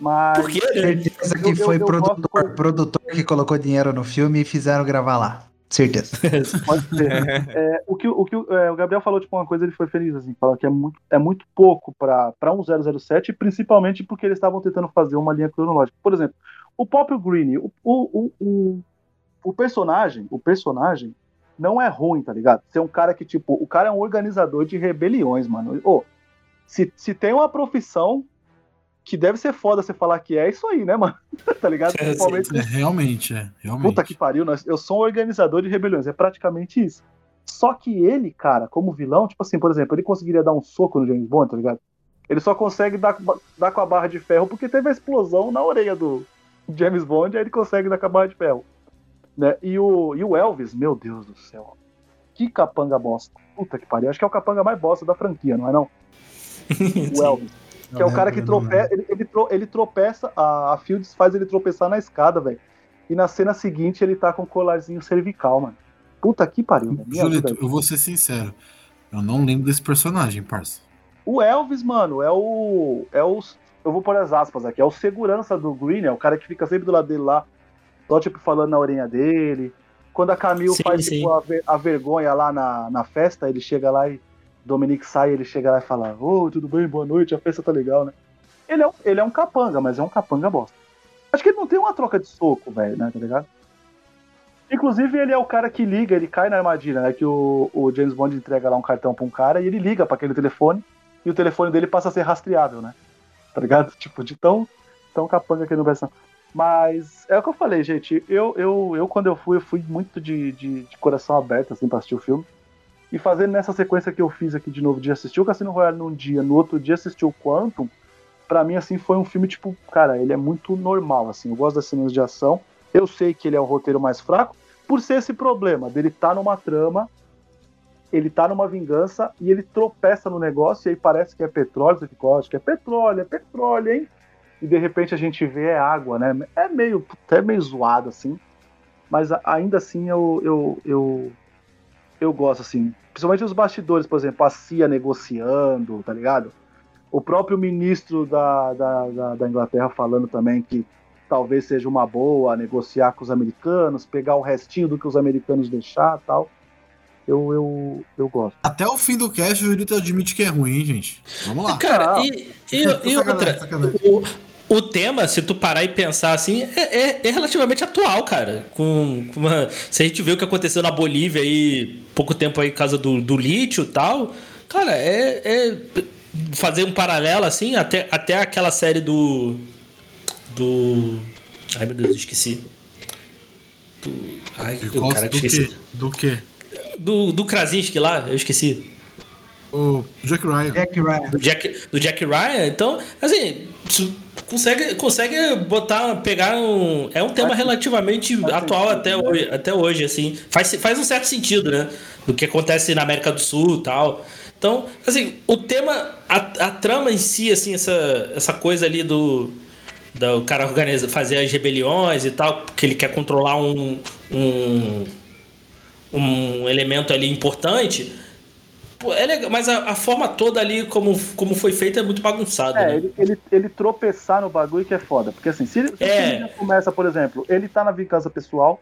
Mas por quê? Certeza que Eu- foi eu produtor, gosto- produtor que colocou dinheiro no filme e fizeram gravar lá. Certeza. Pode ser. É, o que, o, que é, o Gabriel falou, tipo, uma coisa, ele foi feliz, assim, falou que é muito, é muito pouco para um 007, principalmente porque eles estavam tentando fazer uma linha cronológica. Por exemplo, o próprio Green, o, o, o, o, o personagem, o personagem não é ruim, tá ligado? Ser um cara que, tipo, o cara é um organizador de rebeliões, mano. Ô, se, se tem uma profissão que deve ser foda você falar que é, é isso aí, né, mano? tá ligado? É, Principalmente É, realmente, é. Realmente. Puta que pariu, nós- eu sou um organizador de rebeliões, é praticamente isso. Só que ele, cara, como vilão, tipo assim, por exemplo, ele conseguiria dar um soco no James Bond, tá ligado? Ele só consegue dar, dar com a barra de ferro porque teve a explosão na orelha do James Bond, aí ele consegue dar com a barra de ferro. Né? E, o, e o Elvis, meu Deus do céu. Que capanga bosta. Puta que pariu. Acho que é o capanga mais bosta da franquia, não é não? O Elvis. Que é o cara que tropeça, ele, ele, tro- ele tropeça, a, a Fields faz ele tropeçar na escada, velho. E na cena seguinte ele tá com o colarzinho cervical, mano. Puta que pariu, Julito, eu vou ser sincero. Eu não lembro desse personagem, parça. O Elvis, mano, é o. É o. Eu vou pôr as aspas aqui. É o segurança do Green, é o cara que fica sempre do lado dele lá. Só, tipo, falando na orelha dele. Quando a Camille Sim, faz sim. tipo, a, ver- a vergonha lá na, na festa, ele chega lá e. Dominique sai, ele chega lá e fala: Ô, tudo bem, boa noite, a festa tá legal, né? Ele é, um, ele é um capanga, mas é um capanga bosta. Acho que ele não tem uma troca de soco, velho, né? Tá ligado? Inclusive, ele é o cara que liga, ele cai na armadilha, né? Que o, o James Bond entrega lá um cartão pra um cara e ele liga pra aquele telefone e o telefone dele passa a ser rastreável, né? Tá ligado? Tipo, de tão, tão capanga que ele não presta. Mas é o que eu falei, gente. Eu, eu, eu quando eu fui, eu fui muito de, de, de coração aberto, assim, pra assistir o filme. E fazendo nessa sequência que eu fiz aqui de novo, de assistir o Cassino Royale num dia, no outro dia assistir o Quantum, pra mim, assim, foi um filme, tipo, cara, ele é muito normal, assim. Eu gosto das cenas de ação. Eu sei que ele é o roteiro mais fraco, por ser esse problema dele tá numa trama ele tá numa vingança e ele tropeça no negócio e aí parece que é petróleo, você fica, acho que é petróleo, é petróleo, hein? E de repente a gente vê é água, né? É meio, até meio zoado assim, mas ainda assim eu, eu, eu, eu gosto, assim. Principalmente os bastidores, por exemplo, a CIA negociando, tá ligado? O próprio ministro da, da, da, da Inglaterra falando também que talvez seja uma boa negociar com os americanos, pegar o restinho do que os americanos deixar tal. Eu, eu, eu gosto. Até o fim do cast, o Jurito admite que é ruim, gente. Vamos lá. Cara, e, e, e outra, o, o tema, se tu parar e pensar assim, é, é, é relativamente atual, cara. Com, com uma, se a gente vê o que aconteceu na Bolívia aí, pouco tempo aí, por causa do, do lítio e tal, cara, é, é fazer um paralelo assim, até, até aquela série do do. Ai meu Deus, esqueci. Do. Ai, do cara que esqueci. Do quê? Do, do Krasinski lá, eu esqueci. O Jack Ryan. Jack Ryan. Do Jack, do Jack Ryan, então, assim, consegue, consegue botar, pegar um. É um tema relativamente atual até hoje, até hoje, assim. Faz, faz um certo sentido, né? Do que acontece na América do Sul e tal. Então, assim, o tema, a, a trama em si, assim, essa, essa coisa ali do do cara organiza, fazer as rebeliões e tal, porque ele quer controlar um, um, um elemento ali importante. Pô, é legal, mas a, a, forma toda ali, como, como foi feita, é muito bagunçada. É, né? ele, ele, ele, tropeçar no bagulho que é foda. Porque assim, se, se é. começa, por exemplo, ele tá na vingança pessoal,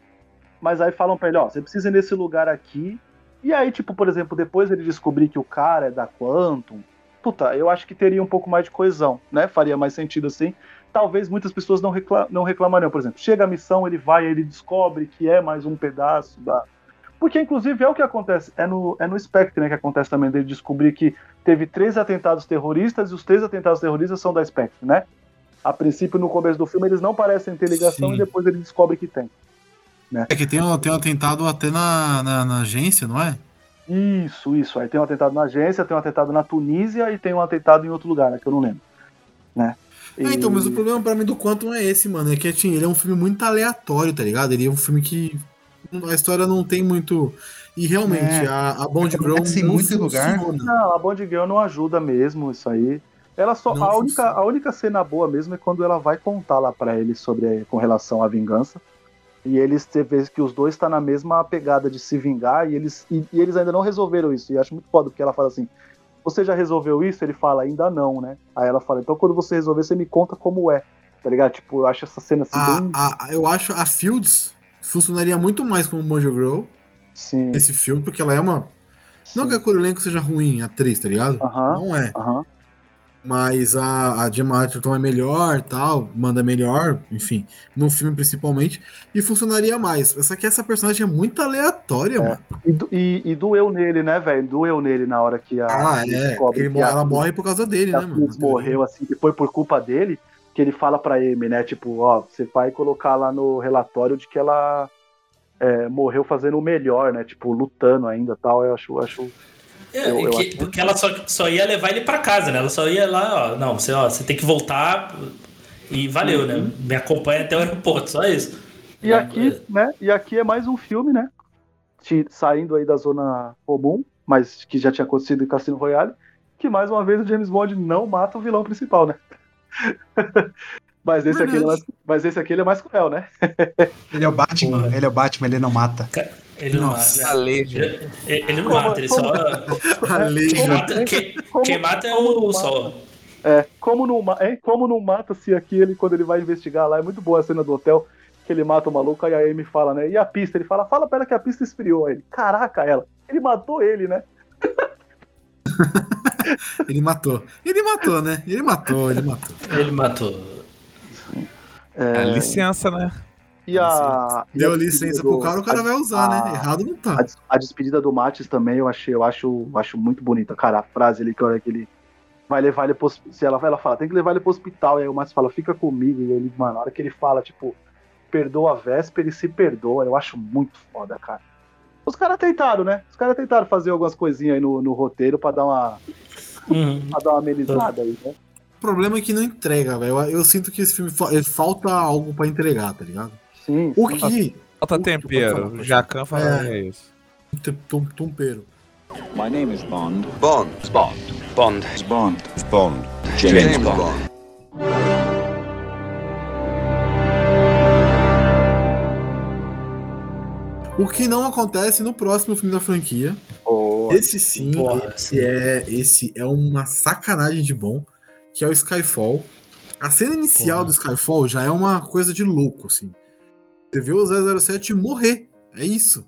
mas aí falam pra ele, ó, você precisa ir nesse lugar aqui. E aí, tipo, por exemplo, depois ele descobrir que o cara é da Quantum, puta, eu acho que teria um pouco mais de coesão, né? Faria mais sentido assim talvez muitas pessoas não, reclam não reclamariam. Por exemplo, chega a missão, ele vai, ele descobre que é mais um pedaço da. Porque, inclusive, é o que acontece. É no, é no Spectre né, que acontece também dele descobrir que teve três atentados terroristas e os três atentados terroristas são da Spectre, né? A princípio, no começo do filme, eles não parecem ter ligação Sim. e depois ele descobre que tem. Né? É que tem um, tem um atentado até na, na, na agência, não é? Isso, isso. Aí tem um atentado na agência, tem um atentado na Tunísia e tem um atentado em outro lugar, né, que eu não lembro. Né? E... É, então, mas o problema para mim do Quantum é esse, mano. É que assim, ele é um filme muito aleatório, tá ligado? Ele é um filme que a história não tem muito. E realmente, é, a, a Bond Girl não muito lugar. Não, a Bond Girl não ajuda mesmo isso aí. Ela só a única, a única cena boa mesmo é quando ela vai contar lá para ele sobre com relação à vingança. E eles você vê que os dois estão tá na mesma pegada de se vingar e eles e, e, eles ainda não resolveram isso. E acho muito foda porque ela fala assim: você já resolveu isso? Ele fala, ainda não, né? Aí ela fala, então quando você resolver, você me conta como é. Tá ligado? Tipo, eu acho essa cena assim a, bem... a, Eu acho a Fields funcionaria muito mais como Mojo Girl. Sim. Esse filme, porque ela é uma. Sim. Não que a cor elenco seja ruim, atriz, tá ligado? Uh -huh, não é. Uh -huh mas a, a Gemma Arterton é melhor, tal, manda melhor, enfim, no filme principalmente, e funcionaria mais. Só que essa personagem é muito aleatória, é. mano. E, e, e, doeu nele, né, velho? Doeu nele na hora que a. Ah, é. Ele, ela a, morre por causa dele, né, mano? morreu assim, que foi por culpa dele, que ele fala pra Amy, né? Tipo, ó, você vai colocar lá no relatório de que ela é, morreu fazendo o melhor, né? Tipo, lutando ainda tal. Eu acho, acho é, eu, eu que, porque ela só, só ia levar ele para casa, né? Ela só ia lá, ó, não, você, ó, você tem que voltar e valeu, né? uhum. né? Me acompanha até o aeroporto, só isso. E é, aqui, é. né? E aqui é mais um filme, né? Saindo aí da zona comum, mas que já tinha acontecido em Cassino Royale, que mais uma vez o James Bond não mata o vilão principal, né? mas, esse aqui é mais, mas esse aqui ele é mais cruel, né? ele é o Batman, ele é o Batman, ele não mata. Ele não Nossa, mata. Ele, ele não mata, ele só. Quem mata, quem, quem mata é o sol. É, como não, é, como não mata se aqui ele, quando ele vai investigar lá, é muito boa a cena do hotel, que ele mata o maluco, aí a Amy fala, né? E a pista? Ele fala, fala pra ela que a pista esfriou. Aí ele, caraca, ela. Ele matou ele, né? ele matou. Ele matou, né? Ele matou, ele matou. Ele matou. É... licença, né? E a. Deu a licença pro cara, o cara a, vai usar, né? a, né? Errado não tá. A, a, despedida do Matis também eu achei, eu acho, acho muito bonita, cara. A frase ali que hora que ele vai levar ele pro se ela, ela fala, tem que levar ele pro hospital. E aí o Matis fala, fica comigo. E ele, mano, na hora que ele fala, tipo, perdoa a véspera e se perdoa, eu acho muito foda, cara. Os caras tentaram, né? Os caras tentaram fazer algumas coisinhas aí no, no roteiro pra dar uma. Uhum. pra dar uma amenizada aí, né? O problema é que não entrega, velho. Eu, eu, sinto que esse filme falta algo para entregar, tá ligado? Sim. O que. Falta tempero. Jacan fala é, é isso. Tumpeiro. My name is Bond. Bond. Bond. Bond. Bond. Bond. James, James Bond. Bond. O que não acontece no próximo filme da franquia. Boa. Esse sim, Porra, esse, sim. É, esse é uma sacanagem de bom, que é o Skyfall. A cena inicial Porra. do Skyfall já é uma coisa de louco, assim. Você vê o 007 morrer. É isso.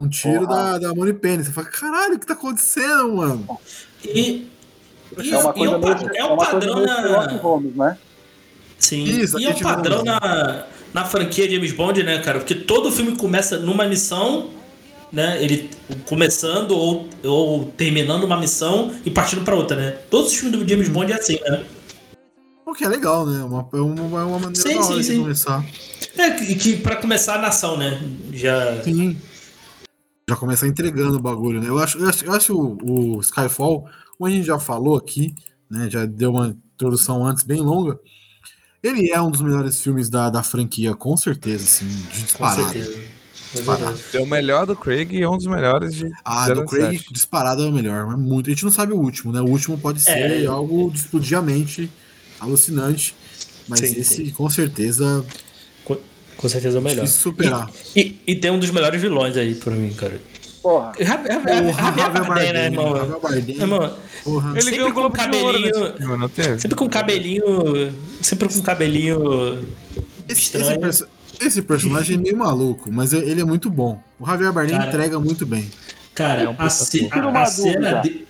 Um tiro Porra. da, da Money Penny. Você fala, caralho, o que tá acontecendo, mano? E, e, É uma e é coisa um, meio, pa- é é um uma coisa padrão na. Holmes, né? Sim. Isso, e é um padrão um- na, na franquia James Bond, né, cara? Porque todo filme começa numa missão, né? Ele começando ou, ou terminando uma missão e partindo pra outra, né? Todos os filmes do James Bond é assim, né? O que é legal, né? Uma, é uma, é uma maneira Sim, sim, de sim. começar. É, que, que pra começar a nação, né? Já. Sim. Já começar entregando o bagulho, né? Eu acho, eu acho, eu acho o, o Skyfall, como a gente já falou aqui, né? Já deu uma introdução antes bem longa. Ele é um dos melhores filmes da, da franquia, com certeza, assim, de Com disparado. certeza. É Disparado. É o melhor do Craig e é um dos melhores de. Ah, do 07. Craig disparado é o melhor, mas muito. A gente não sabe o último, né? O último pode ser É. algo de explodir a mente, alucinante. Mas Sim, esse, sim. com certeza, Com, com certeza é o melhor. difícil superar. E, e tem um dos melhores vilões aí pra mim, cara. Porra. Javier O Javier Javier Bardem, né, irmão? Javier Bardem. Ele Sempre ganhou com Ouro cabelinho- teve? sempre com cabelinho. Sempre com cabelinho. Esse, estranho. esse perso- esse personagem é meio maluco, mas ele é muito bom. O Javier Bardem Cara. entrega muito bem. Cara, É um a, ce- a, uma a cena. De...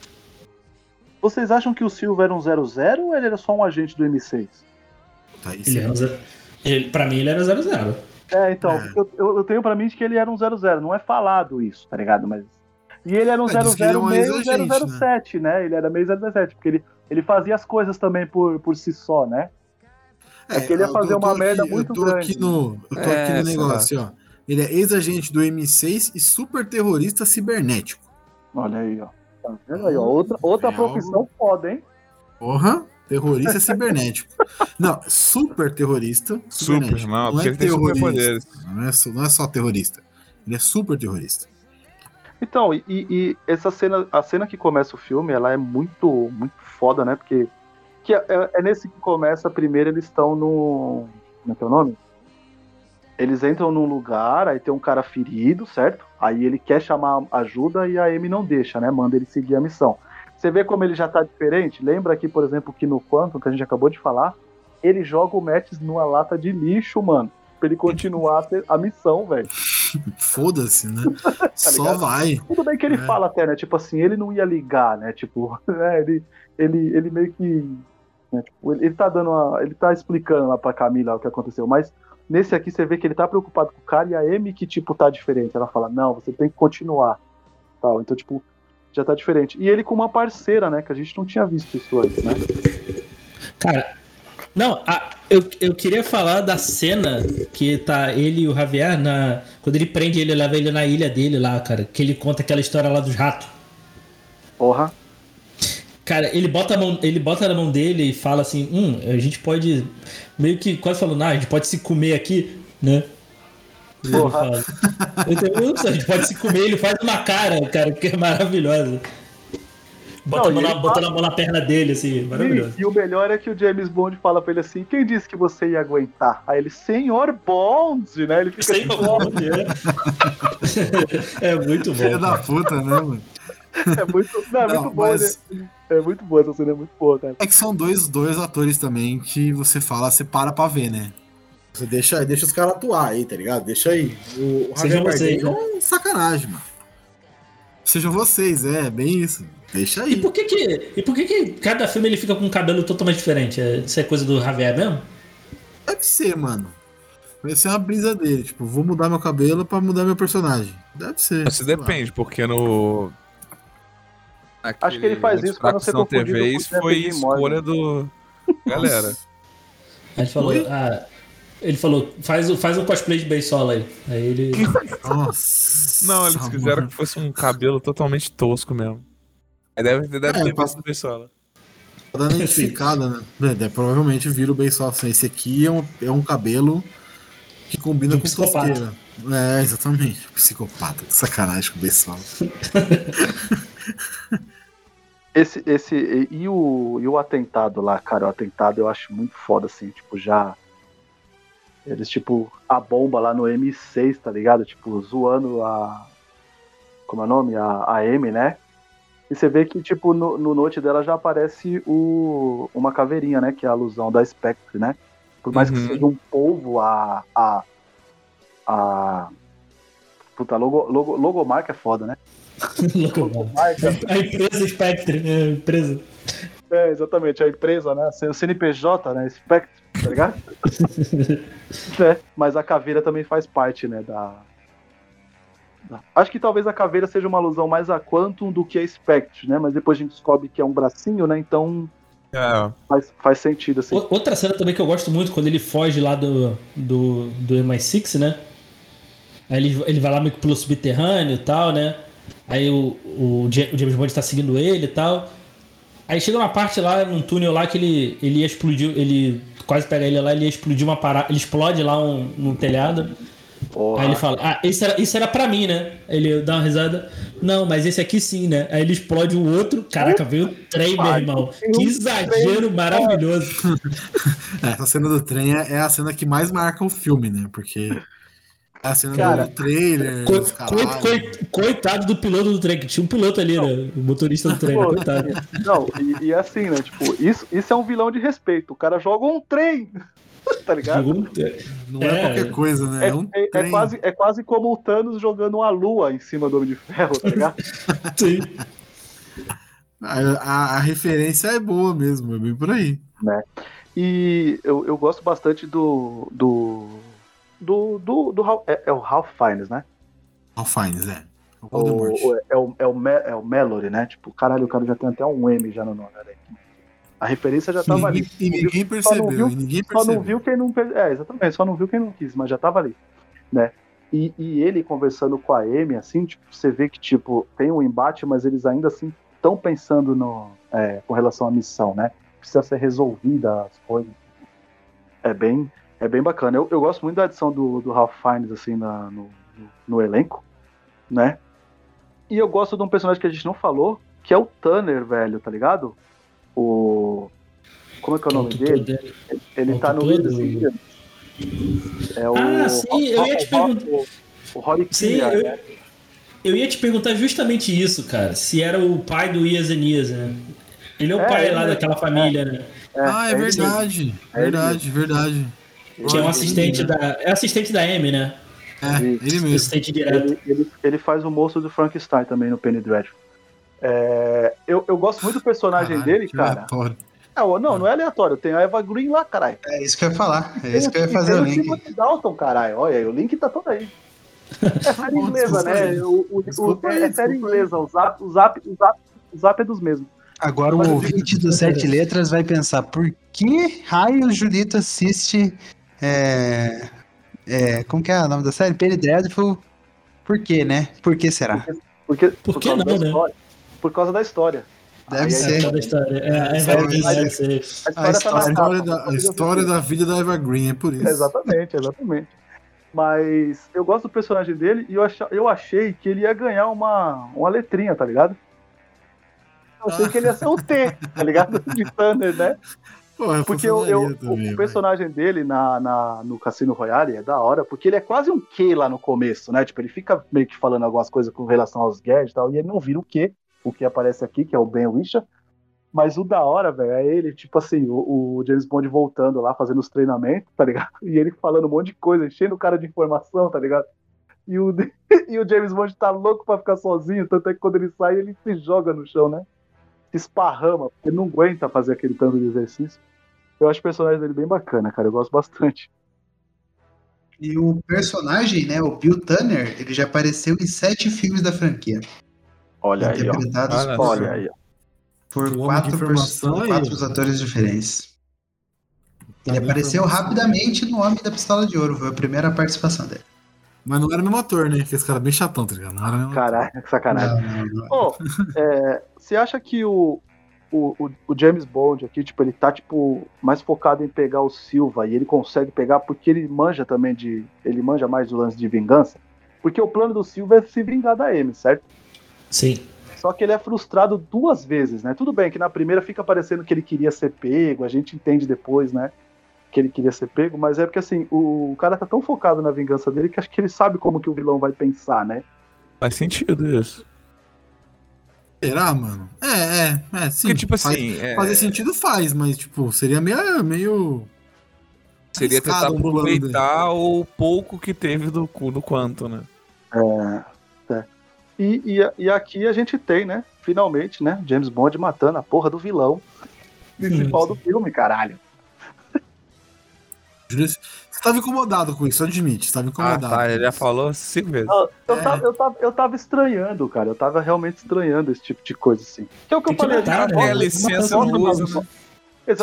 Vocês acham que o Silva era um 00 ou ele era só um agente do M6? Tá, aí Ele sim. era um zero- ele, pra mim, ele era 00. É, então, É. eu, eu, tenho pra mim que ele era um 00, não é falado isso, tá ligado? Mas. E ele era um É, diz que ele é 00 um meio ex-agente, 007, né? Ele era meio 007, porque ele, ele fazia as coisas também por, por si só, né? É que ele ia eu fazer uma aqui- merda muito Eu tô grande. aqui no, eu tô É, aqui no sei negócio, ó. Ele é ex-agente do M6 e super terrorista cibernético. Olha aí, ó. Tá vendo aí, ó? Outra, outra É algo- profissão foda, hein? Porra, terrorista cibernético. Não, super terrorista. Super, não, porque é ele tem terrorista. Não é, só, não é só terrorista. Ele é super terrorista. Então, e, e essa cena, a cena que começa o filme, ela é muito, muito foda, né? Porque que é, é nesse que começa primeiro, eles estão no. Como é que é o nome? Eles entram num lugar, aí tem um cara ferido, certo? Aí ele quer chamar ajuda e a Amy não deixa, né? Manda ele seguir a missão. Você vê como ele já tá diferente? Lembra aqui, por exemplo, que no Quantum, que a gente acabou de falar, ele joga o Mattis numa lata de lixo, mano. Pra ele continuar a a missão, velho. Foda-se, né? Só ligado? vai. Tudo bem que ele É. fala até, né? Tipo assim, ele não ia ligar, né? Tipo, né? Ele, ele, ele meio que. né, tipo, ele, ele tá dando uma, Ele tá explicando lá pra Camila o que aconteceu, mas nesse aqui você vê que ele tá preocupado com o cara e a Amy que, tipo, tá diferente. Ela fala, não, você tem que continuar. Tal. Então, tipo, já tá diferente. E ele com uma parceira, né? Que a gente não tinha visto isso antes, né? Cara, não, a- eu, eu queria falar da cena que tá ele e o Javier na. Quando ele prende ele, leva ele na ilha dele lá, cara. Que ele conta aquela história lá dos ratos. Porra. Cara, ele bota, a mão, ele bota na mão dele e fala assim: hum, a gente pode. Meio que quase falando, ah, a gente pode se comer aqui, né? Porra. Então, ups, a gente pode se comer, ele faz uma cara, cara, que é maravilhosa. Bota, Não, a mão na, botando fala- a mão na perna dele, assim, maravilhoso. E, e o melhor é que o James Bond fala pra ele assim: quem disse que você ia aguentar? Aí ele, Senhor Bond, né? Ele fica Sem tipo, nome, é. é muito Filho bom. da cara. puta, né, mano? É muito, não, é Não, muito mas- né? É muito boa, essa cena é muito boa, cara. É que são dois, dois atores também que você fala, você para pra ver, né? Você deixa, deixa os caras atuar aí, tá ligado? Deixa aí. O, o Sejam Javier vocês, Bardem é um sacanagem, mano. Sejam vocês, é, bem isso. Deixa E aí. por que que, e por que que cada filme ele fica com um cabelo totalmente diferente? É- Isso é coisa do Javier mesmo? Deve ser, mano. Deve ser uma brisa dele. Tipo, vou mudar meu cabelo pra mudar meu personagem. Deve ser. Mas sei lá. depende, porque no. Acho que ele faz isso pra não ser confundido TV, com o isso foi escolha do. Galera. Aí ele falou, ah, ele falou, faz, o- faz um cosplay de Beisola aí. Aí ele. Nossa. Não, eles quiseram mano. que fosse um cabelo totalmente tosco mesmo. Aí deve, deve É, ter pra- visto do Pessola. Tá dando identificada, né? É, provavelmente vira o só assim. Esse aqui é um, é um cabelo que combina Um com psicopata. tosqueira. É, exatamente. Psicopata. Que sacanagem com o Bessal. Esse, esse, e, e o, e o atentado lá, cara, o atentado eu acho muito foda, assim, tipo, já. Eles, tipo, a bomba lá no M6, tá ligado? Tipo, zoando a. Como é o nome? A, a M, né? E você vê que, tipo, no, no note dela já aparece o, uma caveirinha, né? Que é a alusão da Spectre, né? Por mais Uhum. que seja um polvo, a. a. a puta, logo, logo, logomarca é foda, né? Logomarca. A empresa Spectre, é, a empresa. É, exatamente, a empresa, né? O CNPJ, né? Spectre, tá ligado? é, mas a caveira também faz parte, né? Da... da- Acho que talvez a caveira seja uma alusão mais a Quantum do que a Spectre, né? Mas depois a gente descobre que é um bracinho, né? Então É, faz, faz sentido, assim. Outra cena também que eu gosto muito, quando ele foge lá do, do, do MI6, né? Aí ele, ele vai lá meio que pelo subterrâneo e tal, né? Aí o, o, o James Bond tá seguindo ele e tal. Aí chega uma parte lá, num túnel lá, que ele, ele ia explodir, ele quase pega ele lá, ele ia explodir uma parada, ele explode lá um, num telhado. Porra. Aí ele fala, ah, isso era, isso era pra mim, né? Ele dá uma risada. Não, mas esse aqui sim, né? Aí ele explode o outro. Caraca, veio o trem, meu irmão. Que exagero maravilhoso. É, Essa cena do trem é, é a cena que mais marca o filme, né? Porque a cena Cara, do trailer, Co- coi- coitado do piloto do trem, que tinha um piloto ali, né? O motorista do trem, né? Coitado. Não, e, e assim, né? Tipo, isso, isso é um vilão de respeito. O cara joga um trem, tá ligado? Um- Não é, É. qualquer coisa, né? É, É, um é- é quase, é quase como o Thanos jogando uma lua em cima do Homem de Ferro, tá ligado? Sim. A, a- a referência é boa mesmo, é bem por aí. E eu, eu gosto bastante do. do. Do. do, do Ralph- é, é o Ralph Fiennes, né? Al Fiennes, é. O Voldemort. o- é, o, é, o, Me- é o Mallory, né? Tipo, caralho, o cara já tem até um M já no nome, aí. A referência já tava ali. E ninguém Só percebeu, não viu- ninguém Só não percebeu. viu quem não. É, exatamente, só não viu quem não quis, mas já tava ali, né? E, e ele conversando com a Amy, assim, tipo, você vê que, tipo, tem um embate, mas eles ainda assim estão pensando no, é, com relação à missão, né? Precisa ser resolvida as coisas. É bem, é bem bacana. Eu, eu gosto muito da adição do, do Ralph Fiennes, assim, na- no, no, no elenco, né? E eu gosto de um personagem que a gente não falou, que é o Tanner, velho, tá ligado? O. Como é que é o nome dele? dele. Ele É o tá no Indian. É o. Ah, sim, eu ia te o- perguntar. O, o Rory Sim, eu, né? eu ia te perguntar justamente isso, cara. Se era o pai do Ias Enias, né? Ele é o É, pai ele lá é- daquela família, né? ah, é, ele verdade. É ele verdade, verdade. Que é um assistente da. É assistente da M, né? É, ele mesmo. Assistente direto. Ele, ele, ele faz o moço do Frankenstein também no Penny Dreadful. É, eu, eu gosto muito do personagem Caralho, dele, que cara. aleatório. É, não, não é aleatório. Tem a Eva Green lá, caralho. É isso que eu ia falar. É isso que eu ia Tem fazer o link. Timothy Dalton, caralho. Olha aí, o link tá todo aí. É série inglesa, né? O, o, o, é, aí, é série inglesa. O zap, o, zap, o, zap, o zap é dos mesmos. Agora o ouvinte do Sete Letras vai pensar, por que raio o Julito assiste. É, é, como que é o nome da série? Penny Dreadful. Por quê, né? Por que será? Porque, Por que causa não, né? história. Por causa da história. Deve Aí, ser. Toda a história. É, é ser. A história, tá A história, capa, da, a história da vida da Eva Green, é por isso. Exatamente, exatamente. Mas eu gosto do personagem dele e eu, acha, eu achei que ele ia ganhar uma, uma letrinha, tá ligado? Eu achei que ele ia ser o T, tá ligado? De Thunder, né? Porra, Porque eu, eu- também, o personagem dele na, na- no Cassino Royale é da hora, porque ele é quase um Q lá no começo, né? Tipo, ele fica meio que falando algumas coisas com relação aos gadgets e tal, e ele não vira o Q, o que aparece aqui, que é o Ben Wisha. Mas o da hora, velho, é ele, tipo assim, o, o James Bond voltando lá, fazendo os treinamentos, tá ligado? E ele falando um monte de coisa, enchendo o cara de informação, tá ligado? E o, e o James Bond tá louco pra ficar sozinho, tanto é que quando ele sai, ele se joga no chão, né? Se esparrama, porque ele não aguenta fazer aquele tanto de exercício. Eu acho o personagem dele bem bacana, cara. Eu gosto bastante. E o personagem, né, o Bill Tanner, ele já apareceu em sete filmes da franquia. Olha aí, ó. interpretados Olha por, Olha aí, ó. por quatro, por aí. quatro atores diferentes. Ele Tá apareceu bem informação. rapidamente no Homem da Pistola de Ouro, foi a primeira participação dele. Mas não era o mesmo ator, né? Que esse cara é bem chatão, tá ligado? Não era mesmo que sacanagem. Não, não, não. Ô, é, você acha que o, o, o- o James Bond aqui, tipo, ele tá, tipo, mais focado em pegar o Silva e ele consegue pegar porque ele manja também de. Ele manja mais do lance de vingança? Porque o plano do Silva é se vingar da M, certo? Sim. Só que ele é frustrado duas vezes, né? Tudo bem que na primeira fica parecendo que ele queria ser pego, a gente entende depois, né? Que ele queria ser pego, mas é porque assim, o, o cara tá tão focado na vingança dele que acho que ele sabe como que o vilão vai pensar, né? Faz sentido isso. Será, mano? É, é, é, sim. Porque, tipo faz- assim, é- Fazer sentido faz, mas, tipo, seria meio. meio... Seria tentar aproveitar o pouco que teve do cu do quanto, né? É, é. E, e, e aqui a gente tem, né? Finalmente, né? James Bond matando a porra do vilão principal do filme, caralho. Júlio, Você tava incomodado com isso, admite. Você tava Ah, incomodado. tá. Ele já falou cinco vezes. Eu, eu, É. tava, eu, tava, eu tava estranhando, cara. Eu tava realmente estranhando esse tipo de coisa, assim. Que é o que eu falei, matar, a gente né? É licença uso, né?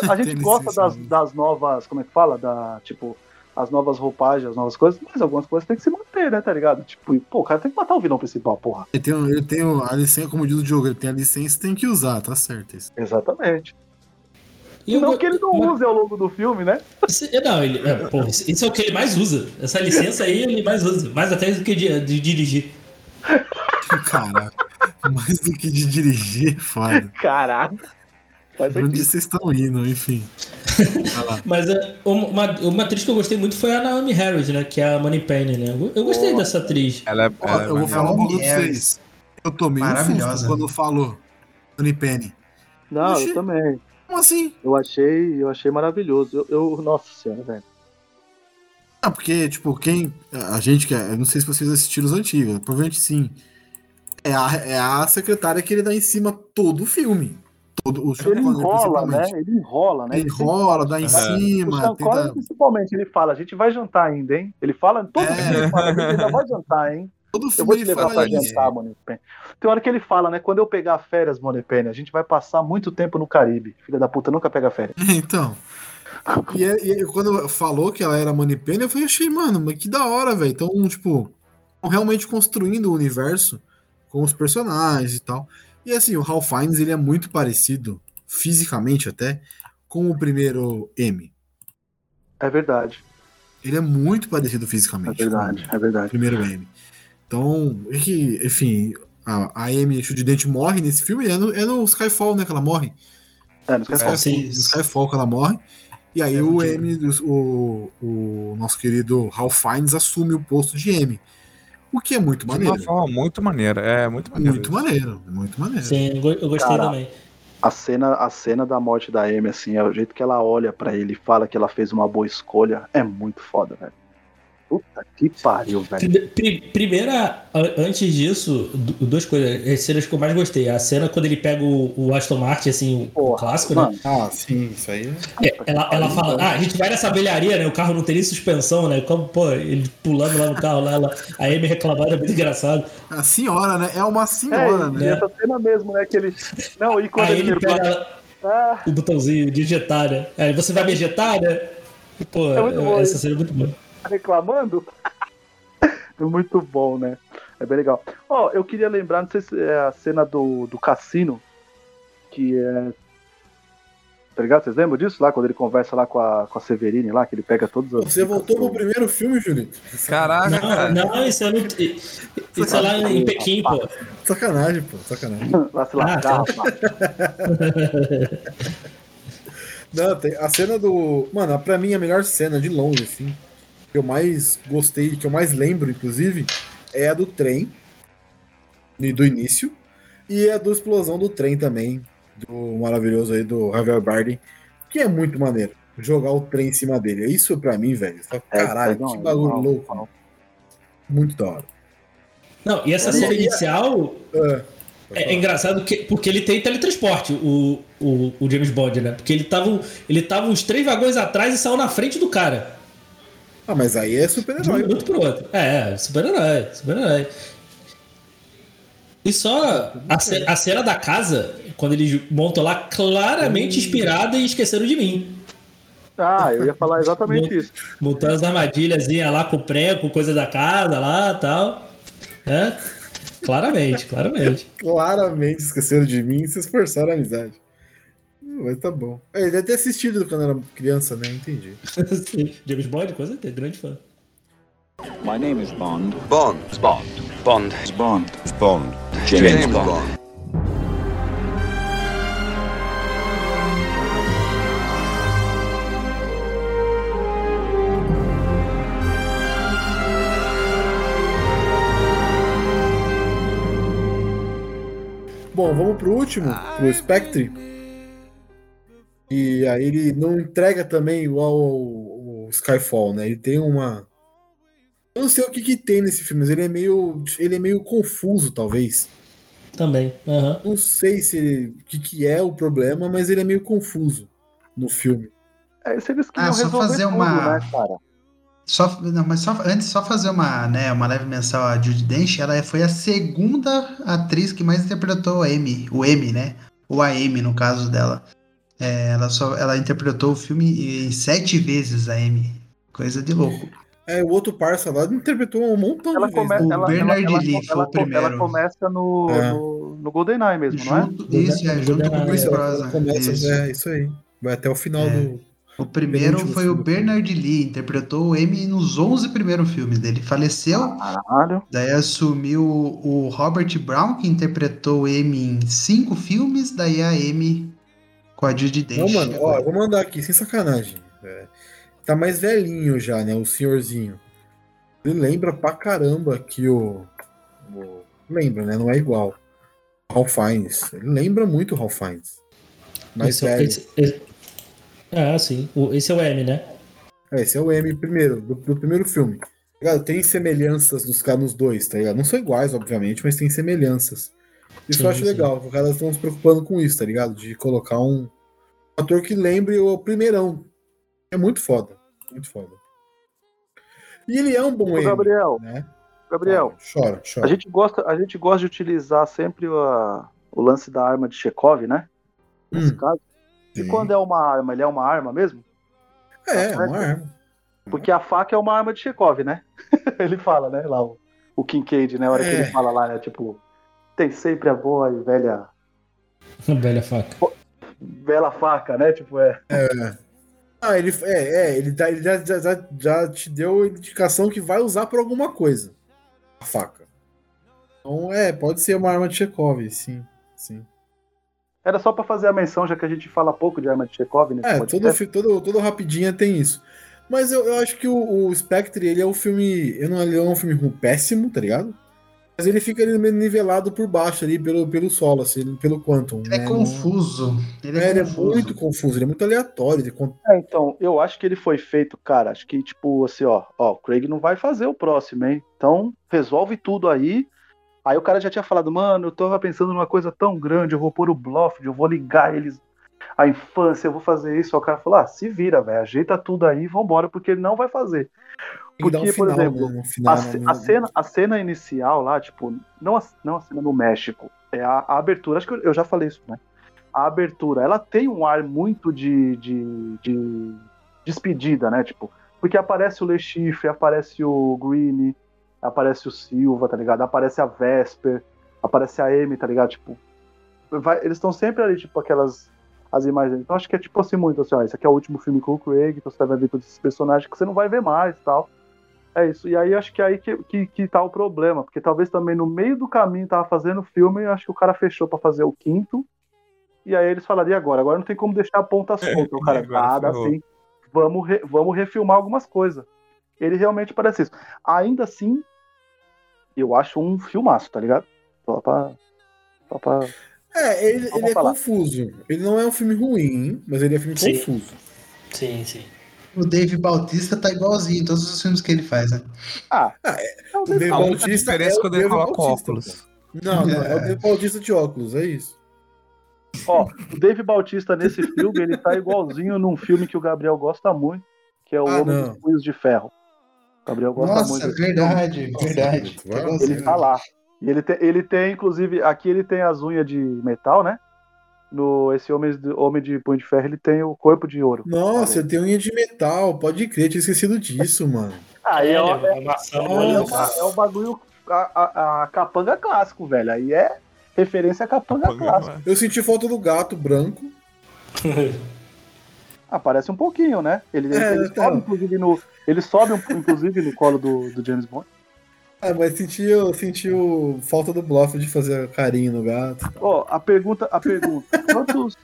A gente gosta das, das novas, como é que fala? Da, tipo, as novas roupagens, as novas coisas, mas algumas coisas tem que se manter, né, tá ligado? Tipo, pô, o cara tem que matar o vilão principal, porra. Ele tem, ele tem a licença, como diz o Diogo, ele tem a licença tem que usar, tá certo isso. Exatamente. E eu não go- que ele não mas- use ao longo do filme, né? Esse- Não, ele, é, porra, isso isso é o que ele mais usa. Essa licença aí ele mais usa. Mais até do que de, de dirigir. Caraca, mais do que de dirigir, foda. Caraca. Onde vocês estão indo, enfim. Mas é, uma, uma atriz que eu gostei muito foi a Naomi Harris, né? Que é a Money Penny, né? Eu- Eu gostei dessa atriz. Ela é. Ela é eu vou falar um bagulho pra vocês. Eu tomei um susto quando falou Tony Penny. Não, Oxi. eu também. Como assim? Eu achei, eu achei maravilhoso. Eu, eu- nossa senhora, velho. Ah, porque, tipo, quem. A gente que. é- Eu não sei se vocês assistiram os antigos, provavelmente sim. É a, é a secretária que ele dá em cima todo o filme. Todo, o Ele enrola, né? Ele enrola, né? Ele enrola, dá em É. O cima, Sean Connery, tenta. principalmente, ele fala, a gente vai jantar ainda, hein? Ele fala, todo É. filme ele fala, a gente ainda vai jantar, hein? Todo Eu vou te ele levar pra isso. jantar, Moneypenny. Tem hora que ele fala, né? Quando eu pegar férias, Moneypenny, a gente vai passar muito tempo no Caribe. Filha da puta nunca pega férias. Então. E, é- e é- quando falou que ela era Money Penny, eu falei, achei, mano, mas que da hora, velho. Então, tipo, realmente construindo o universo com os personagens e tal. E assim, o Ralph Fiennes, ele é muito parecido, fisicamente até, com o primeiro M. É verdade, Ele é muito parecido é fisicamente. verdade, com é verdade. primeiro M. Então, é que, enfim, a, a de Dente morre nesse filme, é no, é no Skyfall, né, que ela morre. É, não esquece. No sim. Skyfall, no Skyfall que ela morre. E aí o M, o, o nosso querido Ralph Fiennes assume o posto de M. O que é muito De uma maneiro. forma muito maneira. É, muito maneiro. Muito maneiro, muito maneiro. Sim, eu go- eu gostei Cara, também. A cena, a cena da morte da Amy, assim, é o jeito que ela olha pra ele e fala que ela fez uma boa escolha, é muito foda, velho. Puta que pariu, velho. Prime- pri- Primeira, antes disso, du- duas coisas. As cenas que eu mais gostei. A cena quando ele pega o, o Aston Martin, assim, o Porra, clássico, né? mano, Ah, sim, isso aí. É, ela, ela fala, ah, a gente vai nessa abelharia, né? O carro não tem nem suspensão, né? Como, pô, ele pulando lá no carro, lá, ela, a Amy reclamando, é muito engraçado. A senhora, né? É uma É, senhora, e né? essa cena mesmo, né? Que ele. Não, e quando Aí ele, pega Ah, o botãozinho de ejetar, né? Aí você vai me ejetar, né? Pô, É essa isso. cena é muito boa. Tá reclamando? é muito bom, né? É bem legal. Ó, eu queria lembrar, não sei se é a cena do, do cassino, que é. Tá ligado? Vocês lembram disso lá? Quando ele conversa lá com a, com a Severine lá, que ele pega todos os. Você voltou pro primeiro filme, Julito? Caraca, Não, cara. não, isso é, no, isso é lá em Pequim, pô. Sacanagem, pô, sacanagem. Lá se Ah, lascar, rapaz. Não, tem a cena do. Mano, pra mim a melhor cena de longe, assim. Que eu mais gostei, que eu mais lembro, inclusive, é a do trem. e Do início. E a da explosão do trem também. Do maravilhoso aí do Javier Bardem. Que é muito maneiro. Jogar o trem em cima dele. Isso pra mim, velho. só- É, Caralho, não, que bagulho não, louco. não. Muito da hora. Não, e essa cena inicial É. é, é engraçado que, porque ele tem teletransporte, o, o, o James Bond, né? Porque ele tava, ele tava uns três vagões atrás e saiu na frente do cara. Ah, mas aí é De um super-herói. minuto pro outro. É, super-herói, super-herói. E só a, ce- a cena da casa, quando eles montam lá, claramente inspirada e esqueceram de mim. Ah, eu ia falar exatamente isso. Montando as armadilhas lá com prego, com coisa da casa lá tal. É? Claramente, claramente. Claramente esqueceram de mim e se esforçaram a amizade. Mas tá bom. É, ele deve ter assistido quando era criança, né? Entendi. Sim. James Bond, com certeza, grande fã. My name is Bond. Bond. Bond. Bond. Bond. Bond. James, Bond. Bond. Bom, vamos pro último, pro Spectre. E aí ele não entrega também igual o, o Skyfall, né? Ele tem uma. Eu não sei o que, que tem nesse filme, mas ele é meio. Ele é meio confuso, talvez. Também. Uhum. Não sei se ele, o que, que é o problema, mas ele é meio confuso no filme. É, se eles Ah, só resolver fazer tudo, uma- né, cara? Só, não, mas só, antes, só fazer uma, né, uma leve menção a Judy Dench, ela foi a segunda atriz que mais interpretou a M, o M, né? Ou a M, no caso dela. É, ela, só, ela interpretou o filme em sete vezes a M. Coisa de louco. É, o outro parça lá interpretou um montão Ela de vezes. começa, O ela, Bernard ela, Lee ela, foi ela, o primeiro. ela começa no, É. no, no GoldenEye mesmo, não é? Junto, isso, é, junto com o Chris Brosnan. começa, Isso. é, isso aí. Vai até o final É. do. O primeiro foi o filme. Bernard Lee, interpretou o M nos 11 primeiros filmes dele. Faleceu, Caralho. daí assumiu o Robert Brown, que interpretou o M em cinco filmes, daí a M com a Judy Dench. Não, mano, ó, eu vou mandar aqui, sem sacanagem. É, tá mais velhinho já, né? O senhorzinho. Ele lembra pra caramba que o. o- lembra, né? Não é igual. Ralph Fiennes. Ele lembra muito o Ralph Fiennes. Mais Esse, é- velho. esse- esse- Ah, sim. O- esse é o M, né? É, esse é o M primeiro, do, do primeiro filme. Tá? Tem semelhanças nos, ca- nos dois, tá ligado? Não são iguais, obviamente, mas tem semelhanças. Isso Sim, eu acho sim. legal, que os caras estão se preocupando com isso, tá ligado? De colocar um ator que lembre o primeirão. É muito foda. Muito foda. E ele é um bom Ô, M, Gabriel, né? Gabriel, Chora, a chora. gente gosta, a gente gosta de utilizar sempre a- o lance da arma de Chekhov, né? Nesse Hum, caso. E sim. quando é uma arma, ele é uma arma mesmo? É, é uma arma. Porque a faca é uma arma de Chekhov, né? ele fala, né? Lá, o, o Kincaid, né? A hora que É. ele fala lá, né? Tipo, tem sempre a boa e velha, Velha faca. velha faca, né? Tipo, é. Ah, ele, é, é, ele, tá, ele já, já, já- já te deu indicação que vai usar por alguma coisa. A faca. Então, é, pode ser uma arma de Chekhov, sim. sim. Era só pra fazer a menção, já que a gente fala pouco de arma de Chekhov nesse É, todo, podcast. todo, todo rapidinha tem isso. Mas eu, eu acho que o, o Spectre, ele é um filme. Eu não, ele é um filme ruim, péssimo, tá ligado? Mas ele fica ali meio nivelado por baixo ali, pelo, pelo solo, assim, pelo Quantum. Ele é né? confuso. Ele é, É, ele é confuso. muito confuso, ele é muito aleatório. Ele É, então, eu acho que ele foi feito, cara. Acho que, tipo, assim, ó, ó, o Craig não vai fazer o próximo, hein? Então, resolve tudo aí. Aí o cara já tinha falado, mano, eu tava pensando numa coisa tão grande, eu vou pôr o Blofeld, eu vou ligar eles à infância, eu vou fazer isso. Aí o cara falou, ah, se vira, velho, ajeita tudo aí e vambora, porque ele não vai fazer. Tem que dar um Porque, por final, exemplo, né? Um final, A, né? a cena, a cena inicial lá, tipo, não a, não a cena no México, é a, a abertura, acho que eu, eu já falei isso, né? A abertura, ela tem um ar muito de, de, de despedida, né? Tipo, porque aparece o Le Chiffre, aparece o Green, aparece o Silva, tá ligado? Aparece a Vesper, aparece a Amy, tá ligado? Tipo, vai- eles estão sempre ali, tipo, aquelas as imagens. Então acho que é tipo assim, muito assim, ó, esse aqui é o último filme com o Craig, então você vai ver todos esses personagens que você não vai ver mais e tal. É isso. E aí acho que é aí que, que, que tá o problema. Porque talvez também no meio do caminho tava fazendo o filme, e acho que o cara fechou pra fazer o quinto. E aí eles falariam agora. Agora não tem como deixar a ponta solta. O cara, nada ferrou. assim. Vamos, re- vamos refilmar algumas coisas. Ele realmente parece isso. Ainda assim, eu acho um filmaço, tá ligado? Só pra. Só pra... É, ele, ele é falar. confuso. Ele não é um filme ruim, mas ele é um filme Sim. confuso. Sim, sim. O Dave Bautista tá igualzinho em todos os filmes que ele faz, né? Ah, é, não, O Dave Bautista diferença é quando ele coloca óculos. Não, não, é o É. Dave Bautista de óculos, é isso. Ó, o Dave Bautista nesse filme, ele tá igualzinho num filme que o Gabriel gosta muito, que é o Ah, Homem não. dos Punhos de Ferro. O Gabriel gosta muito. Nossa, desse verdade, Nossa, verdade. muito, filme. Ele tá lá. E ele tem, ele tem, inclusive, aqui ele tem as unhas de metal, né? No, esse homem, de- homem de punho de ferro, ele tem o corpo de ouro. Nossa, eu tenho unha de metal, pode crer, tinha esquecido disso, mano. Aí é, é, é, é, o- é o bagulho, a, a- a capanga clássico, velho. Aí é referência a capanga clássico. Eu senti falta do gato branco. Aparece um pouquinho, né? Ele, É, ele então. sobe, inclusive, no, ele sobe, um- inclusive, no colo do, do James Bond. Ah, mas senti, eu senti o falta do Bluff de fazer carinho no gato. Ó, a pergunta, a pergunta. quantos,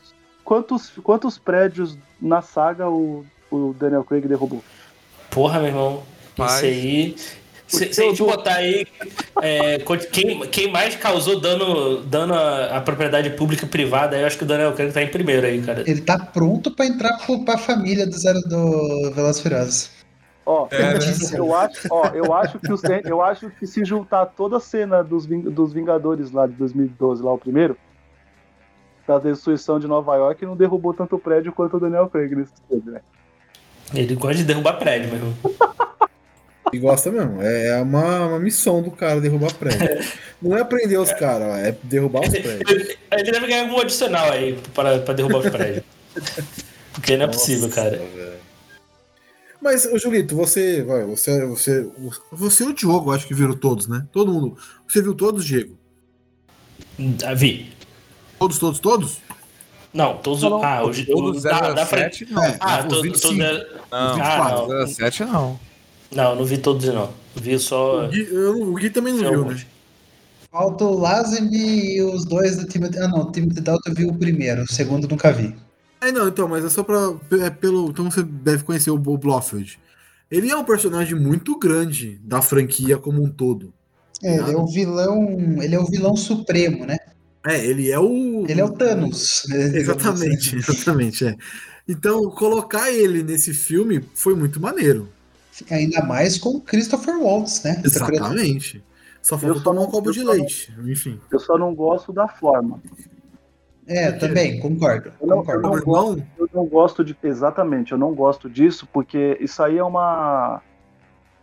quantos, quantos prédios na saga o, o Daniel Craig derrubou? Porra, meu irmão. Mas- Isso aí. Se, se a gente botar aí é, quem, quem mais causou dano, dano à, à, propriedade pública e privada, eu acho que o Daniel Craig tá em primeiro aí, cara. Ele tá pronto pra entrar pro, pra família do Zero do Velozes Furiosos. Ó, é, né? eu, acho, ó, eu acho que os, eu acho que se juntar toda a cena dos, dos Vingadores lá de 2012, lá o primeiro, da destruição de Nova York, não derrubou tanto prédio quanto o Daniel Craig nesse filme, né? Ele gosta de derrubar prédio mesmo. E gosta mesmo. É, é uma, uma missão do cara derrubar prédio. Não é prender os caras, é derrubar os prédios. Ele deve ganhar algum adicional aí para, para derrubar os prédios. Porque não é Nossa, possível, cara. Mas, Julito, você, vai, você, você, você e o Diogo, acho que viram todos, né? Todo mundo. Você viu todos, Diego? Ah, vi. Todos, todos, todos? Não, todos. Não, ah, hoje todos da, da frente, não. É, ah, todos. Todo, não, ah, não. 17 não. Não, não vi todos, não. Vi só. O Gui, eu, o Gui também não viu, né? Falta o Lazimi e os dois do Timothy. Ah, não, o Timothy Dalton viu o primeiro, o segundo nunca vi. É, não, então, mas é só pra. É pelo, então você deve conhecer o Bob Blofeld. Ele é um personagem muito grande da franquia como um todo. É, ele é o vilão. Ele é o vilão supremo, né? É, ele é o. Ele é o Thanos. Né? Exatamente, exatamente. É. Então, colocar ele nesse filme foi muito maneiro. Ainda mais com Christopher Waltz, né? Exatamente. Só faltou tomar um copo de leite, não, enfim. Eu só não gosto da forma. É, também, concordo. Eu não, concordo. Eu não, gosto, eu não gosto de. Exatamente, eu não gosto disso, porque isso aí é uma.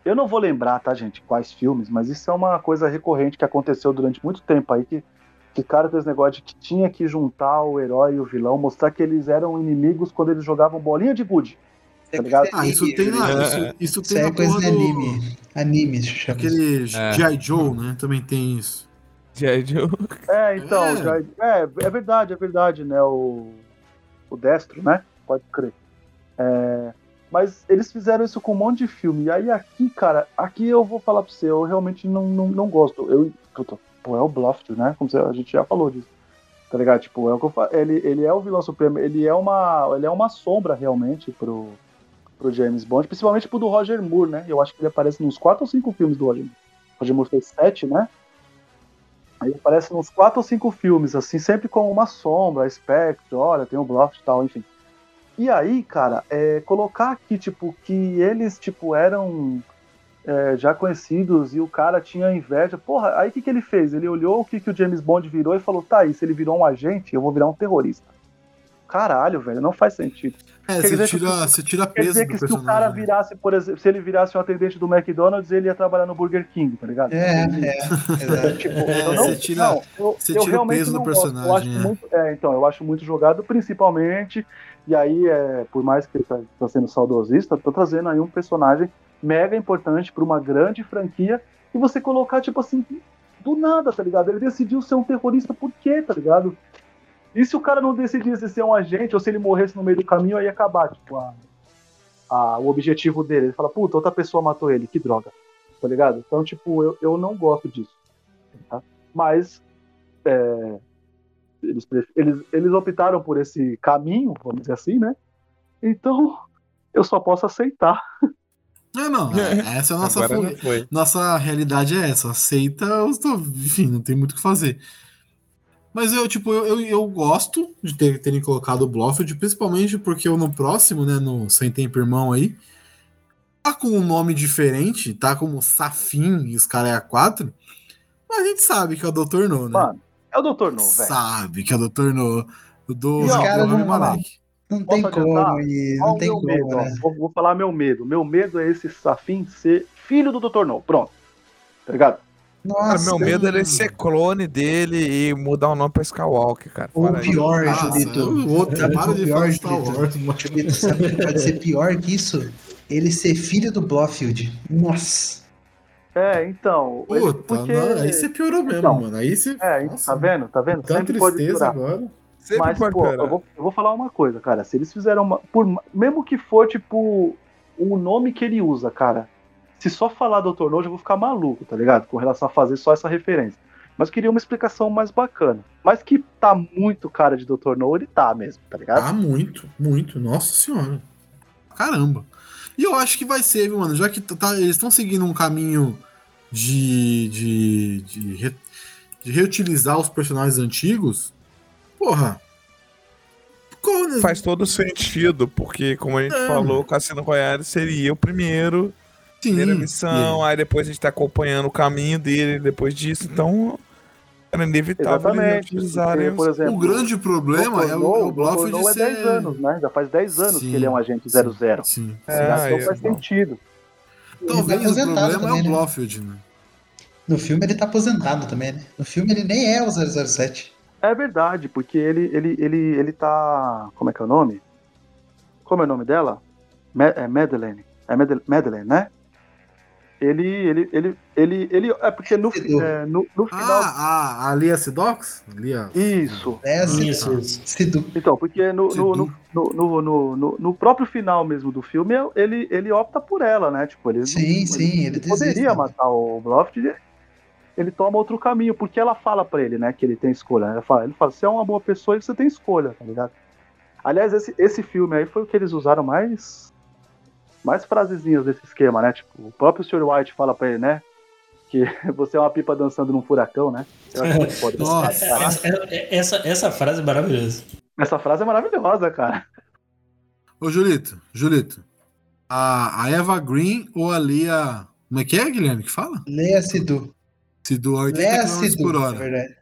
Eu não vou lembrar, tá, gente, quais filmes, mas isso é uma coisa recorrente que aconteceu durante muito tempo aí, que, que cara fez negócio de que tinha que juntar o herói e o vilão, mostrar que eles eram inimigos quando eles jogavam bolinha de gude. Tá ligado? Ah, isso tem lá. Isso, isso tem isso é coisa de anime. Anime, se chama. Aquele é. G.I. Joe, né? Também tem isso. G.I. Joe. É, então, é. é, é verdade, é verdade, né? O, o Destro, né? Pode crer. É, mas eles fizeram isso com um monte de filme. E aí aqui, cara, aqui eu vou falar pra você, eu realmente não, não, não gosto. Eu, puta, pô, é o Bluff, né? Como a gente já falou disso. Tá ligado? Tipo, é o que eu falo, ele, ele é o vilão supremo, ele é uma, ele é uma sombra realmente pro, pro James Bond, principalmente pro do Roger Moore, né? Eu acho que ele aparece nos quatro ou cinco filmes do Roger Moore. Roger Moore fez sete, né? Aí aparece nos quatro ou cinco filmes, assim, sempre com uma sombra, Spectre, olha, tem o Bluff e tal, enfim. E aí, cara, é, colocar aqui, tipo, que eles, tipo, eram é, já conhecidos e o cara tinha inveja. Porra, aí o que, que ele fez? Ele olhou o que, que o James Bond virou e falou: tá aí, se ele virou um agente, eu vou virar um terrorista. Caralho, velho, não faz sentido. É, você tira, que, você tira peso quer dizer que se o cara né? virasse, por exemplo, se ele virasse um atendente do McDonald's, ele ia trabalhar no Burger King, tá ligado? É, é. tipo, é não, você tira, não, eu, você tira o peso do personagem. Eu acho é. Muito, é, então, eu acho muito jogado, principalmente, e aí, é, por mais que ele tá, tá sendo saudosista, tô trazendo aí um personagem mega importante para uma grande franquia, e você colocar, tipo assim, do nada, tá ligado? Ele decidiu ser um terrorista por quê, tá ligado? E se o cara não decidisse ser um agente, ou se ele morresse no meio do caminho, aí ia acabar, tipo, a, a, o objetivo dele. Ele fala, puta, outra pessoa matou ele, que droga. Tá ligado? Então, tipo, eu, eu não gosto disso. Tá? Mas é, eles, eles, eles optaram por esse caminho, vamos dizer assim, né? Então, eu só posso aceitar. Não, não. É, essa é a nossa, nossa realidade é essa. Aceita, enfim, não tem muito o que fazer. Mas eu, tipo, eu, eu, eu gosto de ter, terem colocado o Blofeld, principalmente porque eu no próximo, né, no Sem Tempo Irmão aí, tá com um nome diferente, tá como Safin e os caras é a 4, mas a gente sabe que é o Dr. No, né? Mano, é o Dr. No, velho. Sabe que é o Dr. No. Do os caras não, não tem como, e não tem como, medo, né? vou, vou, falar meu medo. Meu medo é esse Safin ser filho do Dr. No. Pronto. Tá ligado? Nossa, meu medo é ele ser clone dele e mudar o nome pra Skywalker, cara. Ou pior, aí. Julito. O outro, é para de pior, Wars. Julito, sabe que pode ser pior que isso? Ele ser filho do Blofeld. Nossa. É, então. Puta, porque... não, aí você piorou mesmo, então, mano. Aí você. É, Nossa, tá vendo? Tá vendo? Tanta Sempre tristeza agora. Sempre Mas, pô, eu vou, eu vou, falar uma coisa, cara. Se eles fizeram uma. Por, mesmo que for, tipo, o nome que ele usa, cara se só falar Dr. No, eu vou ficar maluco, tá ligado? Com relação a fazer só essa referência. Mas queria uma explicação mais bacana. Mas que tá muito cara de Dr. No, ele tá mesmo, tá ligado? Ah, muito, muito. Nossa senhora. Caramba. E eu acho que vai ser, viu, mano? Já que tá, eles estão seguindo um caminho de, de, de, re- de reutilizar os personagens antigos, porra. né? Faz todo sentido, porque, como a gente É. falou, o Cassino Royale seria o primeiro, primeira missão, e- aí depois a gente tá acompanhando o caminho dele depois disso, então era inevitável eles Exatamente. Porque, por exemplo, O grande problema é o, é o. Blofeld No é ser... 10 anos, né? Já faz 10 anos Sim, que ele é um agente sim, 00. Sim. É, então aí, faz bom. sentido. Talvez o aposentado problema é também, o né? Blofeld, né? No filme ele tá aposentado também, né? No filme ele nem é o 007. É verdade, porque ele, ele, ele, ele tá. Como é que é o nome? Como é o nome dela? Ma é Madeleine. É Madel- Madeleine, né? Ele, ele, ele, ele, ele. É porque no, é, no, no final. Ah, a, a Lia Sidox? Lia... Isso. É, Isso, isso. Então, porque no, no, no, no, no, no, no- no próprio final mesmo do filme, ele, ele opta por ela, né? Tipo, ele não- Sim, sim, ele poderia desiste, né? matar o Blofeld, ele toma outro caminho, porque ela fala pra ele, né, que ele tem escolha. né? Ela fala, ele fala, você é uma boa pessoa e você tem escolha, tá ligado? Aliás, esse, esse filme aí foi o que eles usaram mais mais frasezinhas desse esquema, né? Tipo, o próprio Sr. White fala pra ele, né, que você é uma pipa dançando num furacão, né? Eu acho muito foda. Nossa. Essa, essa, essa frase é maravilhosa. Essa frase é maravilhosa, cara. Ô, Julito, Julito. A, a Eva Green ou a Lia... Como é que é, Guilherme, que fala? Leia Sidu. Se do 80 Leia km Sidu, por hora.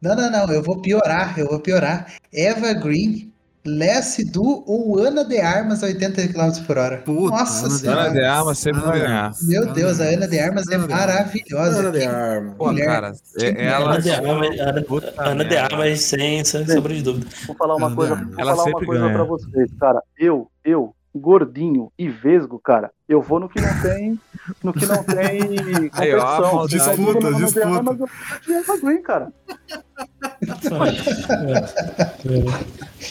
Não, não, não, eu vou piorar, eu vou piorar. Eva Green, Léa Sidu ou Ana de Armas a 80 km por hora. Puta, Nossa Ana de senhora. Ana de Armas sempre vai ganhar. Meu Ana Deus, a Ana de Armas é Ana Armas. maravilhosa. Ana de Armas. Pô, cara, é- ela. Ana de Armas, Ana, Puta Ana de. Armas sem, sem sombra de dúvida. Vou falar uma coisa, vou Ela falar uma coisa ganha. pra vocês, cara. Eu, eu, gordinho e vesgo, cara, eu vou no que não tem, no que não tem Aí, ó, Disputa, Armas, eu vou de Eva Green, cara.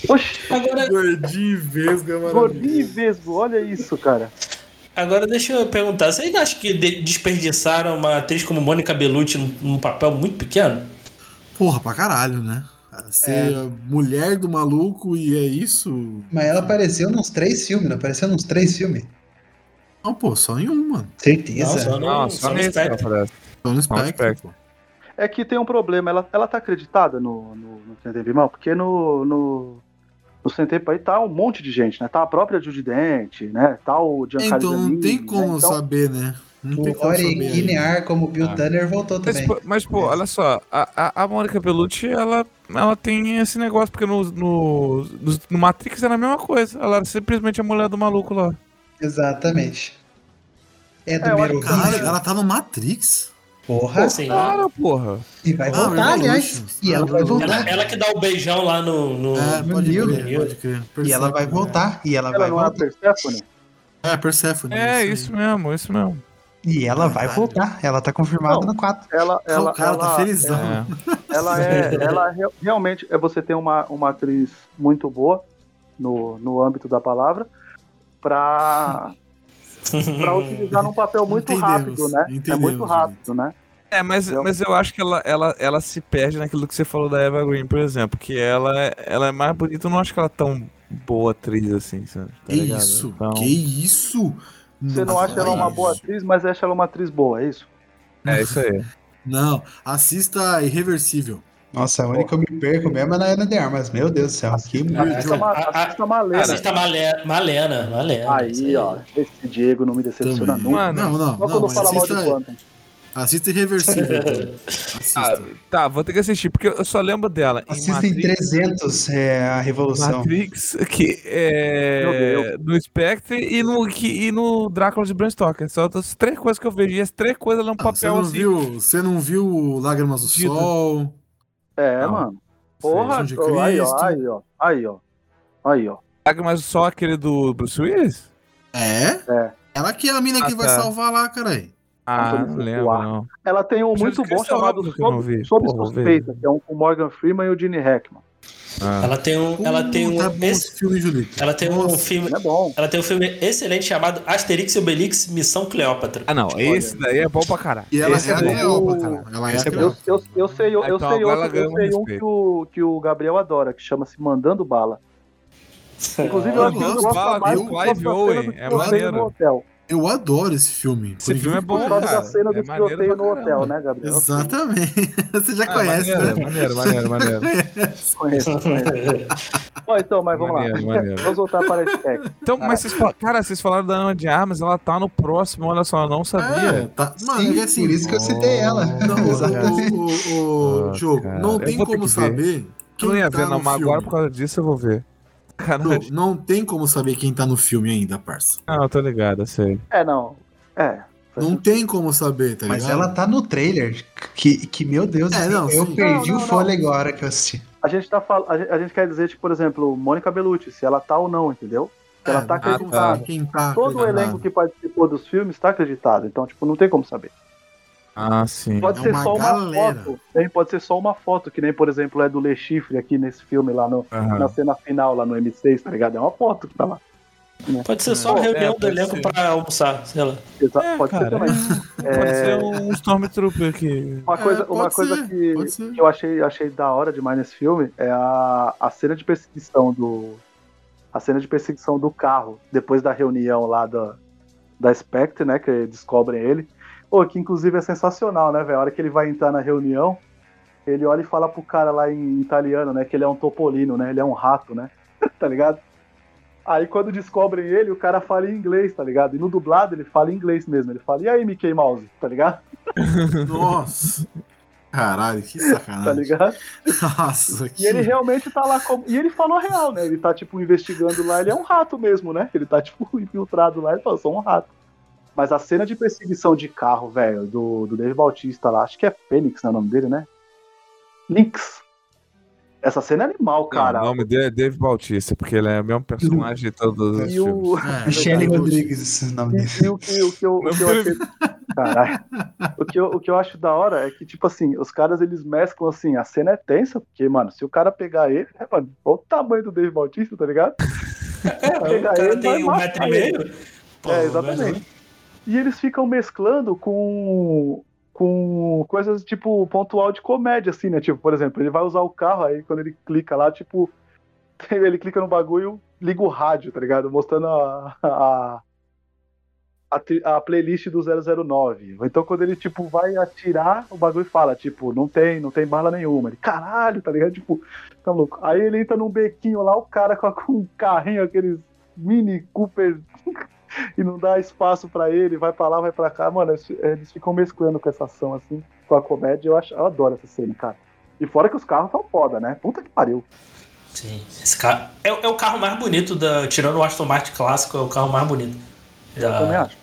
Oxi, Agora, Gordinho e vesga, é gordinho e vesgo, olha isso, cara. agora deixa eu perguntar. Vocês acham que de- desperdiçaram uma atriz como Mônica Bellucci num, papel muito pequeno? Porra, pra caralho, né? Ser a mulher do maluco e é isso. Mas ela apareceu nos três filmes, não apareceu nos três filmes? Não, pô, só em um, mano. Certeza. só no, Não, só só no ela Spectre. aparece. Só no no pô. É que tem um problema, ela, ela tá acreditada no, no, no Irmão, porque no, no, no Centeio aí tá um monte de gente, né? Tá a própria Judy Dent, né? Tá o Giancarlo Então não tem né? como Então, saber, né? Não tem O como Ori saber. aí. Guinear como Bill Ah. Tanner voltou Mas, também. pô, mas, pô, olha só, a, a, a Mônica Bellucci, ela, ela tem esse negócio, porque no, no, no, no Matrix era a mesma coisa. Ela era simplesmente a mulher do maluco lá. Exatamente. É do É, Vídeo. ela tá no Matrix. Porra. Cara, porra. E vai Ah, voltar, aliás. E ela vai Ah, voltar. ela, ela que dá o beijão lá no. no- É, no pode Neo. crer, pode crer. E ela vai voltar. E ela ela vai não é voltar. Persephone? É, Persephone. É, isso mesmo, isso mesmo. E ela vai voltar. Ela tá confirmada Não. no 4. Ela, Ela, o cara tá ela- felizão. É. Ela é, ela re- realmente é você tem uma, uma atriz muito boa no, no âmbito da palavra pra para utilizar num papel muito Entendemos, rápido, né? é muito rápido, né? É, mas, mas eu acho que ela, ela, ela se perde naquilo que você falou da Eva Green, por exemplo, que ela, é- ela é mais bonita, eu não acho que ela é tão boa atriz assim, sabe? Tá Que ligado? isso? Então, Que isso? Você não acha ela uma boa atriz, mas acha ela uma atriz boa, é isso? É isso aí. Não, assista Irreversível. Nossa, a única que eu me perco mesmo é na Ana de Armas. Meu Deus do céu. Que Assista, Ma- a- a- assista Malena. Assista Malena. Malena, Malena. Aí, ó, esse Diego não me decepciona nunca. Mano, Não, não, Só não, quando fala mal de assista, Quantum. assista Irreversível. então. Ah, Assista. tá, vou ter que assistir, porque eu só lembro dela. Assista em Matrix, 300 é, a Revolução. Matrix, que é. No Spectre e no, que, e no Drácula de Bram Stoker. Só as três coisas que eu vejo. E as três coisas ela é um Ah, você, papel não assim. viu, você não viu Lágrimas do Dito. Sol? É, Não. mano. Porra, de ó, aí, ó, Cristo. aí, ó, aí, ó. Aí, ó. Mas só aquele do Bruce Willis? É? É. Ela que é a mina Ah, que vai tá. salvar lá, caralho. Ah, não lembro, não. Ela tem um Jesus muito bom Cristo chamado Sob. Sob. Suspeita, que é um com Morgan Freeman e o Gene Hackman. Ah. Ela tem um. Ela tem um. É bom esse- filme, Julito. ela tem um filme. É bom. Ela tem um filme excelente chamado Asterix e Obelix Missão Cleópatra. Ah, não. Esse daí é bom pra caralho. E ela Esse é bom. Cleópatra. Ela é é bom. Eu, eu, eu sei, eu, eu Então, sei outro, eu sei um que o, que o Gabriel adora, que chama-se Mandando Bala. Inclusive, eu Eu acho que gosto, mais do do Clive Owen, é eu maneiro. Eu adoro esse filme. Esse filme é bom, Por causa cara. da cena É do maneiro tiroteio no hotel, né, Gabriel? Exatamente. Você já Ah, conhece, maneiro, né? maneiro, maneiro, maneiro. Conheço, conheço. Bom, então, mas vamos Maneiro, lá. maneiro. Vamos voltar para a Spec. Então, mas vocês falaram, cara, vocês falaram da Ana de Armas, ela tá no próximo, olha só, eu não É, sabia. tá. Mano, Sim, é assim. por isso que eu citei ela. Não, Exatamente. o, o, o Ah, jogo, cara, não eu tem como saber. Eu Quem não ia tá ver, não, mas agora filme. por causa disso eu vou ver. Não, não tem como saber quem tá no filme ainda, parça. Ah, eu tô ligado, eu sei. É, não. É. Não tem como saber, tá Mas ligado? ela tá no trailer. Que, que meu Deus, É, não, eu sim. perdi Não, o não, fôlego a hora que eu assisti. A gente tá falando. A gente, quer dizer, tipo, por exemplo, Mônica Bellucci, se ela tá ou não, entendeu? Se ela É, tá acreditada. Quem tá Todo o elenco que participou dos filmes tá acreditado. Então, tipo, não tem como saber. Ah, sim. Pode É ser uma só uma galera. foto. Nem pode ser só uma foto, que nem, por exemplo, é do Le Chiffre aqui nesse filme lá no, Aham. na cena final, lá no M6, tá ligado? É uma foto que tá lá. Pode ser só a É, reunião do pode elenco ser. pra almoçar, sei lá. Exa- É, pode cara, ser também. Pode É, ser um Stormtrooper que. Uma coisa, É, uma pode coisa ser, que, pode que eu achei, achei da hora demais nesse filme é a, a cena de perseguição do. A cena de perseguição do carro, depois da reunião lá da, da Spectre, né? Que descobrem ele. Pô, que inclusive é sensacional, né, velho? A hora que ele vai entrar na reunião, ele olha e fala pro cara lá em italiano, né? Que ele é um topolino, né? Ele é um rato, né? tá ligado? Aí quando descobrem ele, o cara fala em inglês, tá ligado? E no dublado ele fala em inglês mesmo. Ele fala, e aí, Mickey Mouse, tá ligado? Nossa. Caralho, que Tá sacanagem. ligado? Nossa, que... E ele realmente tá lá como. E ele falou a real, né? Ele tá, tipo, investigando lá, ele é um rato mesmo, né? Ele tá, tipo, infiltrado lá e fala, sou um rato. Mas a cena de perseguição de carro, velho, do, do Dave Bautista lá, acho que é Fênix, né, o nome dele, né? Lynx. Essa cena é animal, cara. Não, o nome dele é Dave Bautista, porque ele é o mesmo personagem de todos os e filmes. o. É, Michele eu- Rodrigues, esse nome dele. E, e o, que, o, que eu, o que eu achei. Caralho. O que, eu, o que eu acho da hora é que, tipo assim, os caras eles mesclam assim, a cena é tensa, porque, mano, se o cara pegar ele, é, mano, olha o tamanho do Dave Bautista, tá ligado? É, o Pegar cara ele, tem um metro e meio. É, exatamente. E eles ficam mesclando com com coisas tipo pontual de comédia, assim, né? Tipo, por exemplo, ele vai usar o carro, aí quando ele clica lá, tipo, ele clica no bagulho, liga o rádio, tá ligado? Mostrando a, a, a, a playlist do 009. Então quando ele, tipo, vai atirar, o bagulho fala, tipo, não tem, não tem bala nenhuma. Ele, caralho, tá ligado? Tipo, tá louco. Aí ele entra num bequinho lá, o cara com, com um carrinho, aqueles mini Cooper e não dá espaço pra ele, vai pra lá, vai pra cá. Mano, eles, eles ficam mesclando com essa ação, assim, com a comédia. Eu, acho, eu adoro essa cena, cara. E fora que os carros são foda, né? Puta que pariu. Sim, esse carro. É, é o carro mais bonito da. Tirando o Aston Martin clássico, é o carro mais bonito. Eu também acho.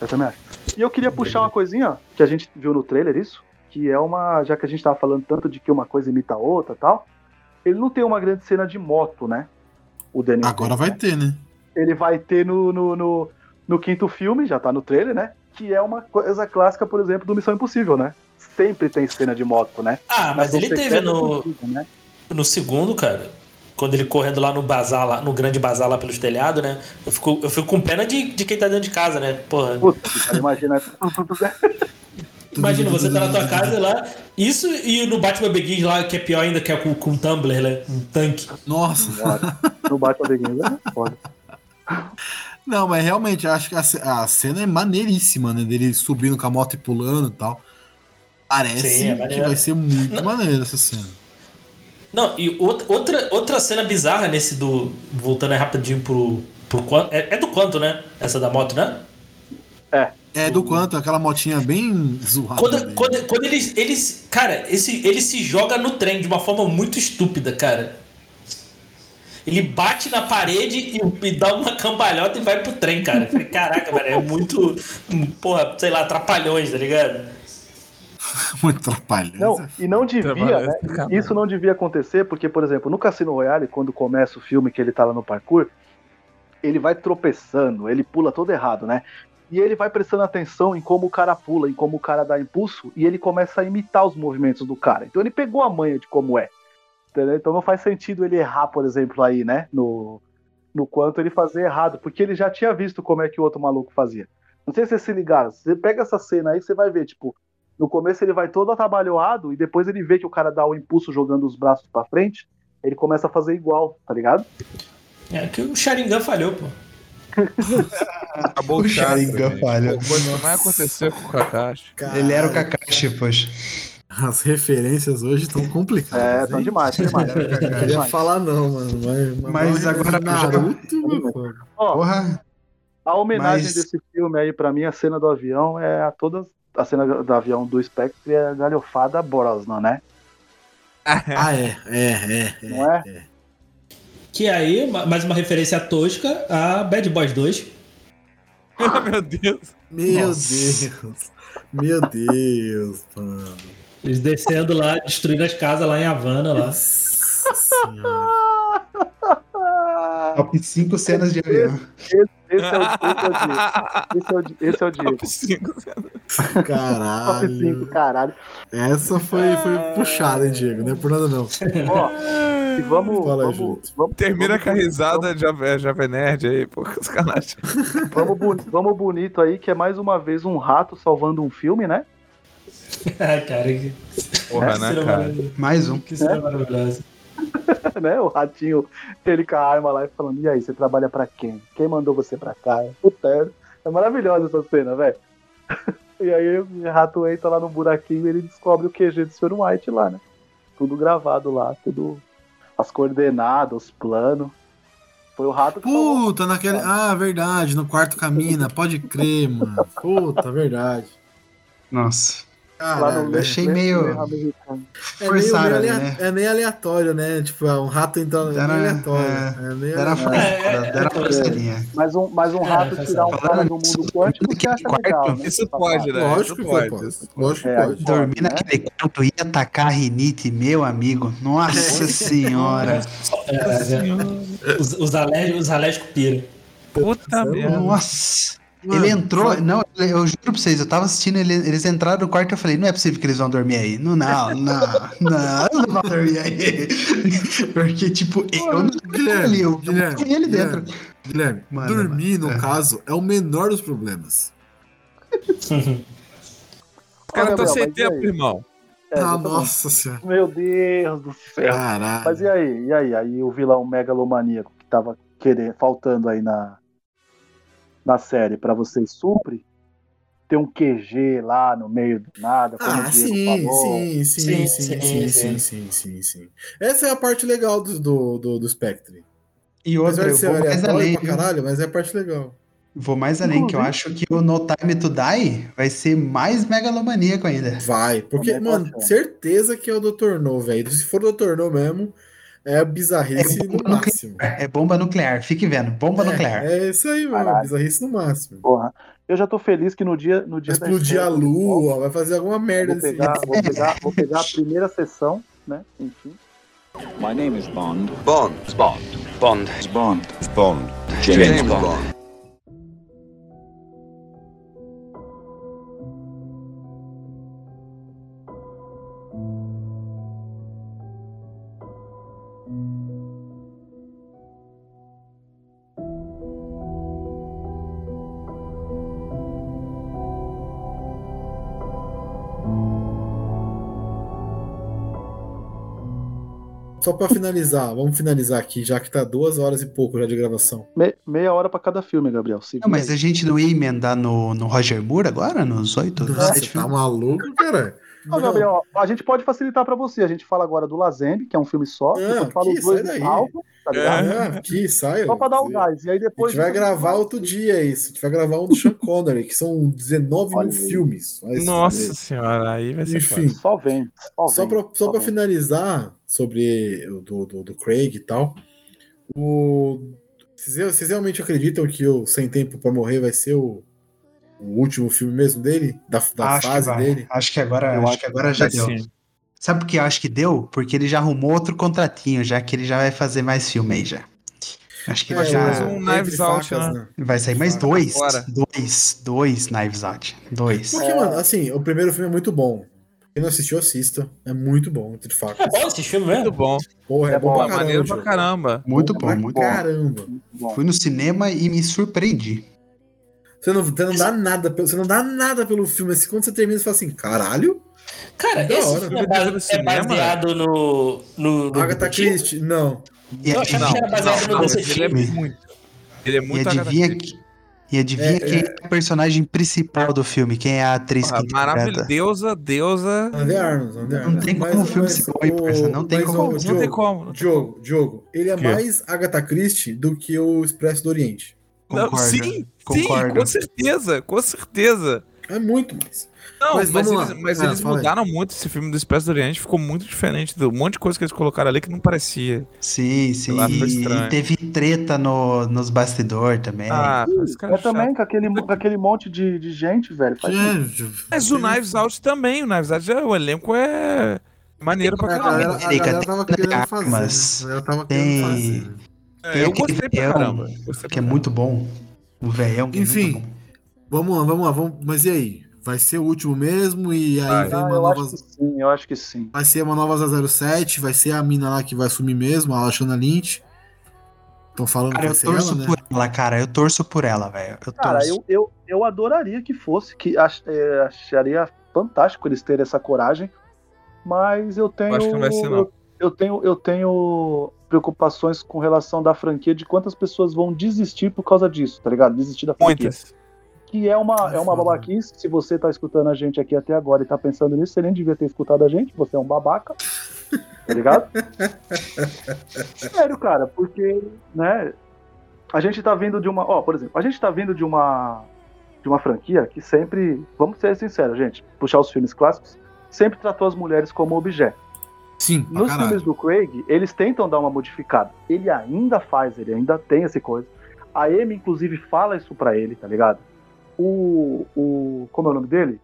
Eu também acho. E eu queria puxar uma coisinha que a gente viu no trailer, isso, que é uma. Já que a gente tava falando tanto de que uma coisa imita a outra e tal, ele não tem uma grande cena de moto, né? O Daniel. Agora vai ter, né? Ele vai ter no, no, no, no quinto filme, já tá no trailer, né? Que é uma coisa clássica, por exemplo, do Missão Impossível, né? Sempre tem cena de moto, né? Ah, mas ele você teve no, né? no segundo, cara. Quando ele correndo lá no bazar, lá, no grande bazar lá pelos telhados, né? Eu fico, eu fico com pena de, de quem tá dentro de casa, né? Porra. Puta, cara, imagina. Imagina, você tá na tua casa lá. Isso e no Batman Begins lá, que é pior ainda, que é com, com um tumbler, né? Um tanque. Nossa. no bate a beguinha, é foda. Não, mas realmente, acho que a, a cena é maneiríssima, né? Dele subindo com a moto e pulando e tal. Parece Sim, é que vai ser muito maneiro essa cena. Não, e outra, outra, outra cena bizarra nesse do. Voltando aí rapidinho pro. pro quanto. É, é do quanto, né? Essa da moto, né? É do quanto, aquela motinha bem zoada. Quando, quando, quando eles, eles. Cara, esse, ele se joga no trem de uma forma muito estúpida, cara. Ele bate na parede e, e dá uma cambalhota e vai pro trem, cara. Eu falei, caraca, velho, é muito. Porra, sei lá, trapalhões, tá ligado? Muito atrapalhado. Não, e não devia, né? é. Isso não devia acontecer, porque, por exemplo, no Cassino Royale, quando começa o filme que ele tá lá no parkour, ele vai tropeçando, ele pula todo errado, né? E ele vai prestando atenção em como o cara pula, em como o cara dá impulso, e ele começa a imitar os movimentos do cara. Então ele pegou a manha de como é. Entendeu? Então não faz sentido ele errar, por exemplo, aí, né? No, no quanto ele fazer errado, porque ele já tinha visto como é que o outro maluco fazia. Não sei se vocês se ligaram. Você pega essa cena aí, você vai ver, tipo, no começo ele vai todo atabalhoado e depois ele vê que o cara dá o impulso jogando os braços pra frente, ele começa a fazer igual, tá ligado? É que o Sharingan falhou, pô. Acabou O o. Sharingan Coisa que vai acontecer com o Kakashi. Ele era o Kakashi, poxa. As referências hoje estão complicadas. É, tão hein? demais, tão demais. Não queria falar não, mano. Mas, Mas uma agora Naruto, pô. Ó, Porra, a homenagem Mas- desse filme aí, pra mim, a cena do avião é a todas. A cena do avião do Spectre é a galhofada Brosnan, né? Ah, é, é, é. é. Não é? Que aí, ma- mais uma referência tosca a Bad Boys 2. Meu Deus. Meu Nossa. Deus. Meu Deus, mano. Eles descendo lá, destruindo as casas lá em Havana lá. Top 5 cenas de avião. Esse é o, esse é o Diego. Esse é o, Di- esse é o Diego. Top 5. Top Caralho. 5, caralho. Essa foi, foi puxada, hein, Diego? Não é por nada, não. Ó, e vamos. Fala vamos, Julito. vamos Termina vamos com a risada Jovem, Jovem Nerd aí, pô, sacanagem. Vamos, vamos, vamos bonito aí, que é mais uma vez um rato salvando um filme, né? Ai, cara, que, Porra, que né, cena cara? Mais um. Que cena maravilhosa. né? O ratinho, ele com a arma lá e falando: E aí, você trabalha pra quem? Quem mandou você pra cá? Puta, é- é maravilhosa essa cena, velho. E aí o rato entra lá no buraquinho e ele descobre o QG do Sr. White lá, né? Tudo gravado lá, tudo. As coordenadas, os planos. Foi o rato que. Puta, naquele. Ah, verdade, no quarto camina. Pode crer, mano. Puta, verdade. Nossa. É, achei meio- é meio, ali, né? é meio aleatório, né? Tipo, é um rato entrando. É Era- meio aleatório. é, É, meio Era aleatório. forçada, era forçadinha. Mas um, mas um É, rato tirar um cara do mundo quântico, você acha legal, né? Isso pode, né? Lógico que pode. Lógico que É, pode. Dormir né? naquele quarto ia atacar a rinite, meu amigo. Nossa senhora. Os, os, alérgicos, os alérgicos piram. Puta merda. Nossa. Mano, ele entrou. Não, eu juro pra vocês, eu tava assistindo, ele- eles entraram no quarto e eu falei, não é possível que eles vão dormir aí. Não, não, não, não, eles não vão dormir aí. Porque, tipo, eu não Guilherme, ali, eu Guilherme, ele dentro. Guilherme, Mano, dormir, no mano, é. caso, é o menor dos problemas. Caras Gabriel, estão sem tempo, irmão. É, ah, nossa senhora. Meu Deus do céu. Caralho. Mas e aí? E aí? Aí o vilão megalomaníaco que tava querendo, faltando aí na, na série pra vocês supre? Tem um QG lá no meio do nada, como Ah, o Diego sim, falou. sim, sim, sim, Sim, sim, sim, sim, sim, sim, sim. Essa é a parte legal do, do, do, do Spectre. E outra, eu ser vou mais além, pra caralho, mas é a parte legal. Vou mais além, que eu acho que o No Time to Die vai ser mais megalomaníaco ainda. Vai, porque, mano, certeza que é o Dr. No, velho. Se for o Dr. No mesmo, é bizarrice É no máximo. É bomba nuclear, fique vendo, bomba nuclear. É, é isso aí, mano. Caralho. Bizarrice no máximo. Porra. Eu já tô feliz que no dia, no dia Vai explodir a lua, vai fazer alguma merda Vou pegar, jeito. vou, pegar, vou pegar a primeira sessão, né? Enfim. My name is Bond. Bond. Bond. Bond. Bond. Bond. James, Bond. Só pra finalizar, vamos finalizar aqui, já que tá duas horas e pouco já de gravação. Me- meia hora pra cada filme, Gabriel. Não, mas a gente não ia emendar no, no Roger Moore agora, nos oito, nos Nossa, tá filmes? maluco, cara? Não, Gabriel, a gente pode facilitar pra você. A gente fala agora do Lazembe, que é um filme só. Não, depois fala os dois do álbum, tá ligado? Ah, aqui, sai. Só pra dar o A gás. E aí depois. gente vai gravar outro dia isso. A gente vai gravar um do Sean Connery, que são 19 Olha mil filmes. Nossa fuder. senhora, aí vai ser Enfim, Só vem. Só, só vem, pra, só finalizar sobre o do, do, do Craig e tal, o, vocês, vocês realmente acreditam que o Sem Tempo pra Morrer vai ser o, o último filme mesmo dele? Da, da fase dele? Acho que agora, Eu acho acho que agora já deu. sim. Sabe por que eu acho que deu? Porque ele já arrumou outro contratinho, já que ele já vai fazer mais filme aí já. Acho que ele É, já mais um Knives Out, facas, né? vai sair mais dois, fora. dois, dois Knives Out, dois. Porque, mano, assim, o primeiro filme é muito bom. Quem não assistiu, assista. É muito bom, entre É facas. bom esse filme Muito mesmo? bom. Porra, é, É bom, bom, pra Pô, caramba. maneiro pra caramba. Muito Bom bom, pra muito caramba. Muito bom. Fui no cinema e me surpreendi. Você não, você não dá nada, pelo- você não dá nada pelo filme. Assim, quando você termina, você fala assim, caralho, Cara, Da esse hora. filme é, Filme base- é cinema? baseado no. no, no Agatha? Christie. Não. E Eu achava Não, que era baseado não, no não, mas ele é muito. Ele é E muito adivinha Agatha que, E adivinha É, quem é. o personagem principal do filme? Quem é a atriz Ah, que deusa, deusa. André Arnold, André Não Arnold. tem como o filme bom, parça, não tem mas, como. ô, Não Diogo, tem como. não Diogo, Diogo, ele é mais Agatha Christie do que o Expresso do Oriente. Não, sim, concordo. sim, com certeza, com certeza. É muito mais. Não, Mas mas, eles, mas Ah, eles fala aí. mudaram muito esse filme do Expresso do Oriente, ficou muito diferente do um monte de coisa que eles colocaram ali que não parecia. Sim, sim. E teve treta no, nos bastidores também. Ah, cara É é chato. também com aquele, com aquele monte de, de gente, velho. Faz. É, Mas o Knives Out também, o Knives Out, o elenco é maneiro pra A caramba. galera, a América galera tem tava querendo fazer. armas, né? A galera tava tem- querendo fazer. É, eu gostei pra caramba. Que é muito bom. O velhão que é Enfim. bom. Vamos lá, vamos lá. Vamos... Mas e aí? Vai ser o último mesmo? E aí Vai. vem Ah, uma eu nova. acho que sim, eu acho que sim. Vai ser uma nova 007, vai ser a mina lá que vai assumir mesmo, a Lashana Lynch. Estão falando Cara, que eu vai ser torço ela, né? por ela, cara. Eu torço por ela, velho. Eu Cara, torço. eu, eu, eu adoraria que fosse, que ach- é, acharia fantástico eles terem essa coragem, mas eu tenho. Eu acho que não vai ser, não. Eu, eu tenho, eu tenho preocupações com relação da franquia de quantas pessoas vão desistir por causa disso, tá ligado? Desistir da franquia. Muitas. Que é uma, É é uma babaquice. Se você tá escutando a gente aqui até agora e tá pensando nisso, você nem devia ter escutado a gente, você é um babaca. Tá ligado? Sério, cara, porque, né? A gente tá vindo de uma. Ó, por exemplo, a gente tá vindo de uma. De uma franquia que sempre. Vamos ser sinceros, gente. Puxar os filmes clássicos. Sempre tratou as mulheres como objeto. Sim, Nos caralho. filmes do Craig, eles tentam dar uma modificada. Ele ainda faz, ele ainda tem essa coisa. A Amy, inclusive, fala isso pra ele, tá ligado? O. o como é o nome dele?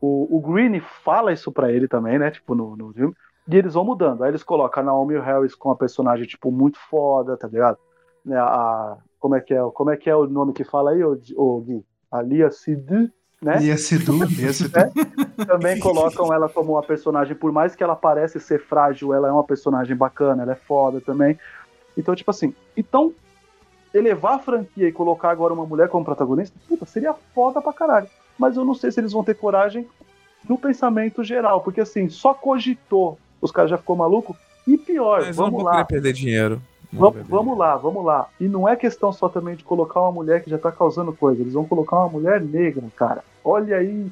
O, o Green fala isso pra ele também, né? Tipo, no, no filme. E eles vão mudando. Aí eles colocam a Naomi Harris com a personagem, tipo, muito foda, tá ligado? Né, a, como, é que é, como é que é o nome que fala aí, ô, ô Gui? A Lia Sidi, né? Ia Sidu, ia Sidu. também colocam ela como uma personagem, por mais que ela pareça ser frágil, ela é uma personagem bacana, ela é foda também. Então, tipo assim, então elevar a franquia e colocar agora uma mulher como protagonista, puta, seria foda pra caralho. Mas eu não sei se eles vão ter coragem no pensamento geral, porque assim, só cogitou, os caras já ficou maluco. E pior, Mas não vamos vou lá, querer perder dinheiro. Vamos, vamos lá, vamos lá. E não é questão só também de colocar uma mulher que já tá causando coisa. Eles vão colocar uma mulher negra, cara. Olha aí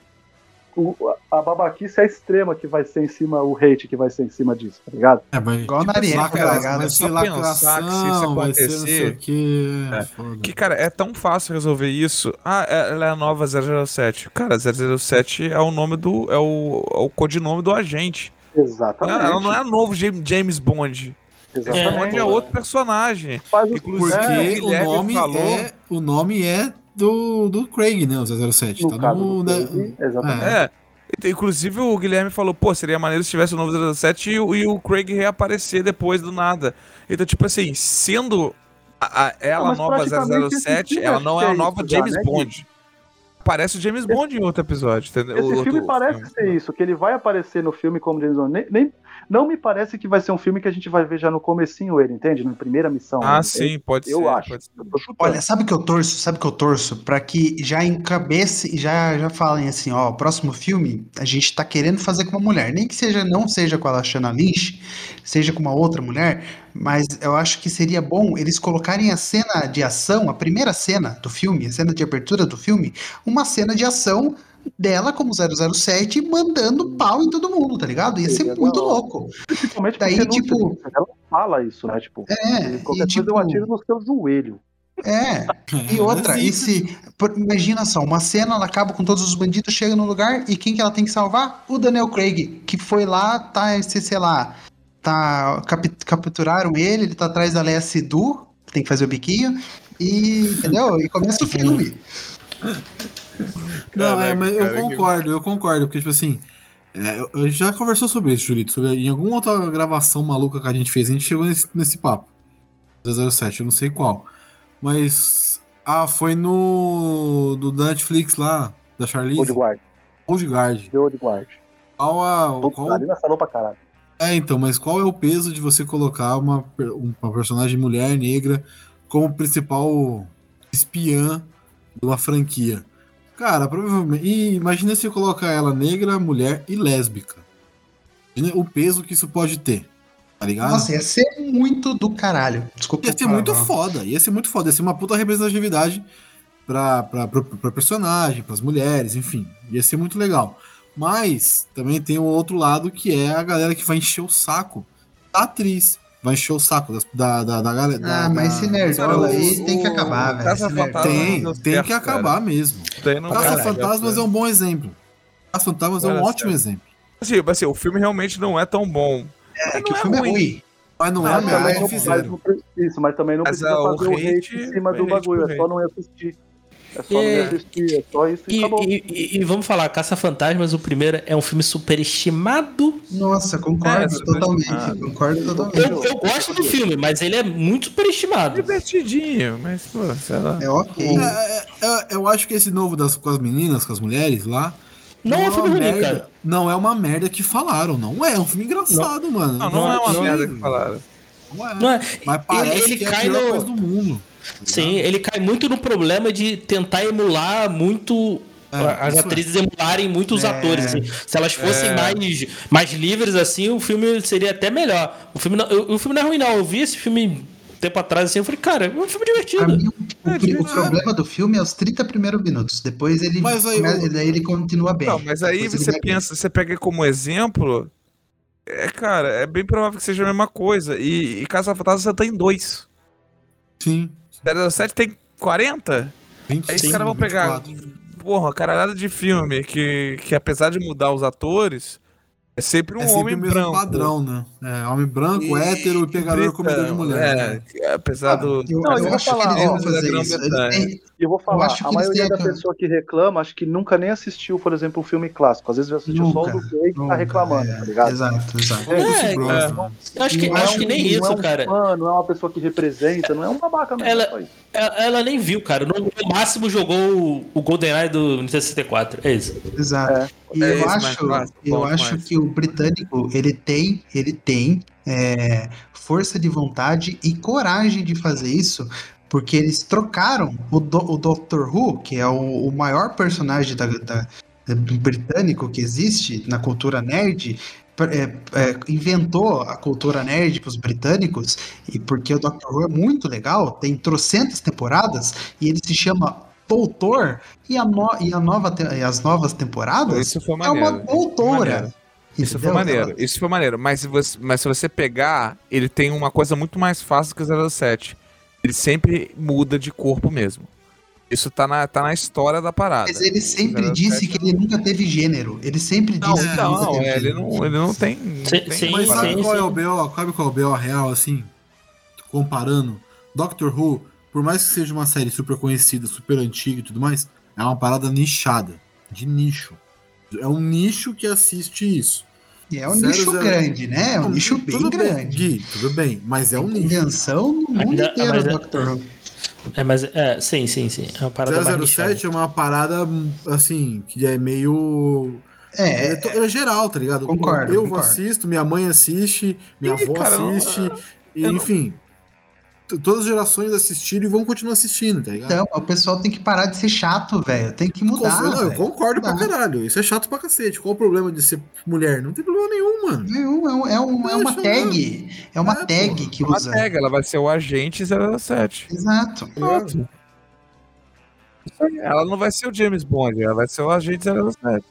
o- a babaquice é extrema que vai ser em cima, o hate que vai ser em cima disso, tá ligado? É, vai, Igual na Ariel, lacra- tá ligado? vai ser pensar lacração, que se isso acontecer- que. É. Que, cara, é tão fácil resolver isso. Ah, é- ela é a nova 007. Cara, 007 é o nome do. É o, é o codinome do agente. Exatamente. Ela não é novo Jam- James Bond. Exatamente. James Bond é outro personagem. Faz o- Inclusive, é, Porque o Guilherme nome, falou- é, o nome é do, do Craig, né? O 007. no tá caso no, do né, Craig, exatamente. É. Então, Inclusive, o Guilherme falou, pô, seria maneiro se tivesse o novo 007 e, o- e o Craig reaparecer depois do nada. Então, tipo assim, sendo a, a- ela mas nova praticamente esse 007, filme ela não é a é nova isso já, James né, Bond. Parece o James Bond em outro episódio, entendeu? Esse O- filme outro parece filme. ser isso, que ele vai aparecer no filme como James Bond. Nem, nem- não me parece que vai ser um filme que a gente vai ver já no comecinho ele, entende? Na primeira missão. Ah, ele, sim, pode Eu ser. acho. pode ser. Eu chutando. Olha, sabe o que eu torço? Sabe o que eu torço? Pra que já encabece e já, já falem assim, ó, o próximo filme a gente tá querendo fazer com uma mulher. Nem que seja, não seja com a Lashana Lynch, seja com uma outra mulher, mas eu acho que seria bom eles colocarem a cena de ação, a primeira cena do filme, a cena de abertura do filme, uma cena de ação dela como 007 mandando pau em todo mundo, tá ligado? Ia ser Seria muito louco. Principalmente Daí, tipo- ela fala isso, né? Tipo, É, qualquer e coisa tipo, eu atiro no seu joelho. é, E outra, é e se, por- imagina só, uma cena, ela acaba com todos os bandidos, chega no lugar e quem que ela tem que salvar? O Daniel Craig, que foi lá, tá, esse, sei lá, tá, capturaram ele, ele tá atrás da Leia Sidu, tem que fazer o biquinho, e, entendeu? E começa o filme. Não, é, Caraca, mas eu cara, que- concordo, eu concordo, porque, tipo assim, é, eu- a gente já conversou sobre isso, Julito, sobre, em alguma outra gravação maluca que a gente fez, a gente chegou nesse, nesse papo. 007, eu não sei qual. Mas. Ah, foi no. do Netflix lá, da Charlize. Old Guard. Old Guard. The Old Guard. Qual a. Puta, Qual, ali na salão pra caralho. é, então, mas qual é o peso de você colocar uma, uma personagem mulher negra como principal espiã de uma franquia? Cara, provavelmente. E imagina se eu colocar ela negra, mulher e lésbica. Imagina o peso que isso pode ter. Tá ligado? Nossa, ia ser muito do caralho. Desculpa. ia ser muito palavrão. foda. Ia ser muito foda. Ia ser uma puta representatividade pra, pra, pra, pra personagem, pras mulheres, enfim. Ia ser muito legal. Mas também tem o outro lado que é a galera que vai encher o saco da atriz. Vai encher o saco da, da, da galera. Ah, da- mas esse nerdola aí o- tem que acabar, velho. Tem, tem que acabar mesmo. Daí não Caça dá Fantasmas certo. é um bom exemplo. Caça Fantasmas é um Olha ótimo exemplo. Assim, assim, o filme realmente não é tão bom. É, Mas que o não é filme é ruim. ruim. Mas não é mas não- não mas também não Mas, precisa o fazer o hate hate em cima foi do hate bagulho, por é só hate. não assistir. É só não É. assistir, é só isso e, E, acabou. e- e- e vamos falar, Caça-Fantasmas, o primeiro é um filme superestimado. Nossa, concordo É, totalmente. Concordo totalmente. Eu, eu gosto do filme, mas ele é muito superestimado. Divertidinho, mas, pô, sei lá. É ok. É, é, é, eu acho que esse novo das, com as meninas, com as mulheres lá. Não é um uma filme ruim, merda- cara. Não é uma merda que falaram, não é. É um filme engraçado, mano. Não, não é uma não- merda que falaram. Não é. Não é- Mas parece ele, ele que é a cai pior no. coisa do mundo. Sim, ele cai muito no problema de tentar emular muito. É, as é. atrizes emularem muito os É. atores. assim. Se elas fossem É. mais, mais livres, assim, o filme seria até melhor. O filme, não, eu- o filme não é ruim, não. Eu vi esse filme tempo atrás, assim, eu falei, cara, é um filme divertido. mim, o, o pri- o problema do filme é os 30 primeiros minutos. Depois ele, Mas aí come- o- daí ele continua bem. Não, mas aí Depois você vai bem. pensa, você pega como exemplo. É, cara, é bem provável que seja a mesma coisa. E, e Casa Fantasma você tem dois. Sim. 007 tem 40? Aí 25, os caras vão pegar, 24. porra, caralhada de filme que, que apesar de mudar os atores, é sempre um É sempre homem o mesmo branco. padrão, né? É, homem branco, E- hétero e pegador Brita- comedor de mulher. né? É, apesar do. Eu, Não, eu eu vou acho falar, que eles ó, têm- E eu vou falar, acho que a maioria da pessoa que reclama, acho que nunca nem assistiu, por exemplo, um filme clássico. Às vezes assistiu só o Nunca, do Craig e tá nunca, reclamando, é. tá ligado? Exato, exato. É, próximo. Eu acho que, Não é acho que nem não isso, é um cara. Fã, não é uma pessoa que representa, não é um babaca mesmo. Ela-. Ela, nem viu, cara. No, no máximo jogou o, o GoldenEye do Nintendo 64. É isso. Exato. É. E É eu mais acho, eu acho que o britânico ele tem, ele tem é, força de vontade e coragem de fazer isso, porque eles trocaram o, do, o Doctor Who, que é o, o maior personagem da, da- da- britânico que existe na cultura nerd. é, é, inventou a cultura nerd para os britânicos e porque o Doctor Who é muito legal, tem trocentas temporadas e ele se chama Doutor e, a no- e, a nova e as novas temporadas Isso foi é uma maneiro. doutora. maneiro. Isso foi maneiro, isso foi maneiro. Mas se, você, mas se você pegar, ele tem uma coisa muito mais fácil que o 07. Ele sempre muda de corpo mesmo. Isso tá na, tá na história da parada. Mas ele sempre 07 disse que ele nunca teve gênero. Ele sempre Não, disse que não, nunca teve é, ele gênero. não, ele não tem. não Sim, tem sim, Mas sabe sim, qual é o BO? Sabe qual é o BO real, assim? Comparando, Doctor Who, por mais que seja uma série super conhecida, super antiga e tudo mais, é uma parada nichada, de nicho. É um nicho que assiste isso. E é um Zero, nicho zero. grande, né? É um Não, nicho bem tudo bem, grande. Gui, tudo bem, mas é um nicho. Invenção no mundo Ainda- inteiro, mas é- Doctor Who. É, mas é, sim, sim, sim. É uma parada mais 007 nichada. é uma parada, assim, que é meio. É, É, to- é geral, tá ligado? Concordo, Eu concordo. assisto, minha mãe assiste, minha Ih, avó cara, não- assiste, e, não- enfim. t- Todas as gerações assistiram e vão continuar assistindo, tá ligado? então, o pessoal tem que parar de ser chato, velho. Tem que mudar. Não, eu concordo pra caralho. Isso é chato pra cacete. Qual o problema de ser mulher? Não tem problema nenhum, mano. Nenhum, É, um- é, um- é uma tag. É uma É, tag pô. que Uma usa. tag, ela vai ser o agente 07. Exato. Aí, Ela não vai ser o James Bond, ela vai ser o agente 07.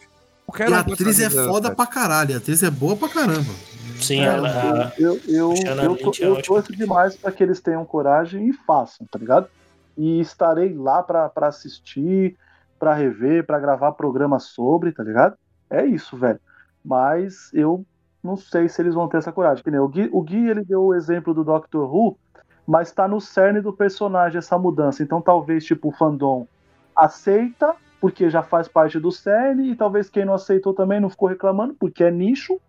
Qualquer E a atriz é o 07. foda pra caralho. A atriz é boa pra caramba. Sim, É, ela. eu, eu, eu, eu torço demais para que eles tenham coragem e façam, tá ligado? E estarei lá para assistir, para rever, para gravar programa sobre, tá ligado? É isso, velho. Mas eu não sei se eles vão ter essa coragem. O Gui, o Gui ele deu o exemplo do Doctor Who, mas tá no cerne do personagem essa mudança. Então talvez tipo o fandom aceita porque já faz parte do cerne e talvez quem não aceitou também não ficou reclamando porque é nicho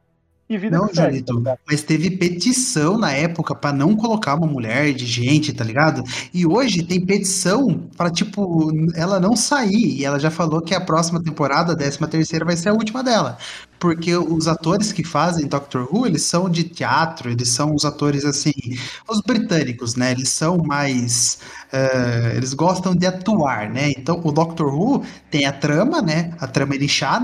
e vida Não, Julito, tá mas teve petição na época pra não colocar uma mulher de gente, tá ligado? E hoje tem petição pra, tipo, ela não sair. E ela já falou que a próxima temporada, a décima terceira, vai ser a última dela. porque os atores que fazem Doctor Who, eles são de teatro, eles são os atores assim, os britânicos, né? Eles são mais. Uh, eles gostam de atuar, né? Então o Doctor Who tem a trama, né? A trama é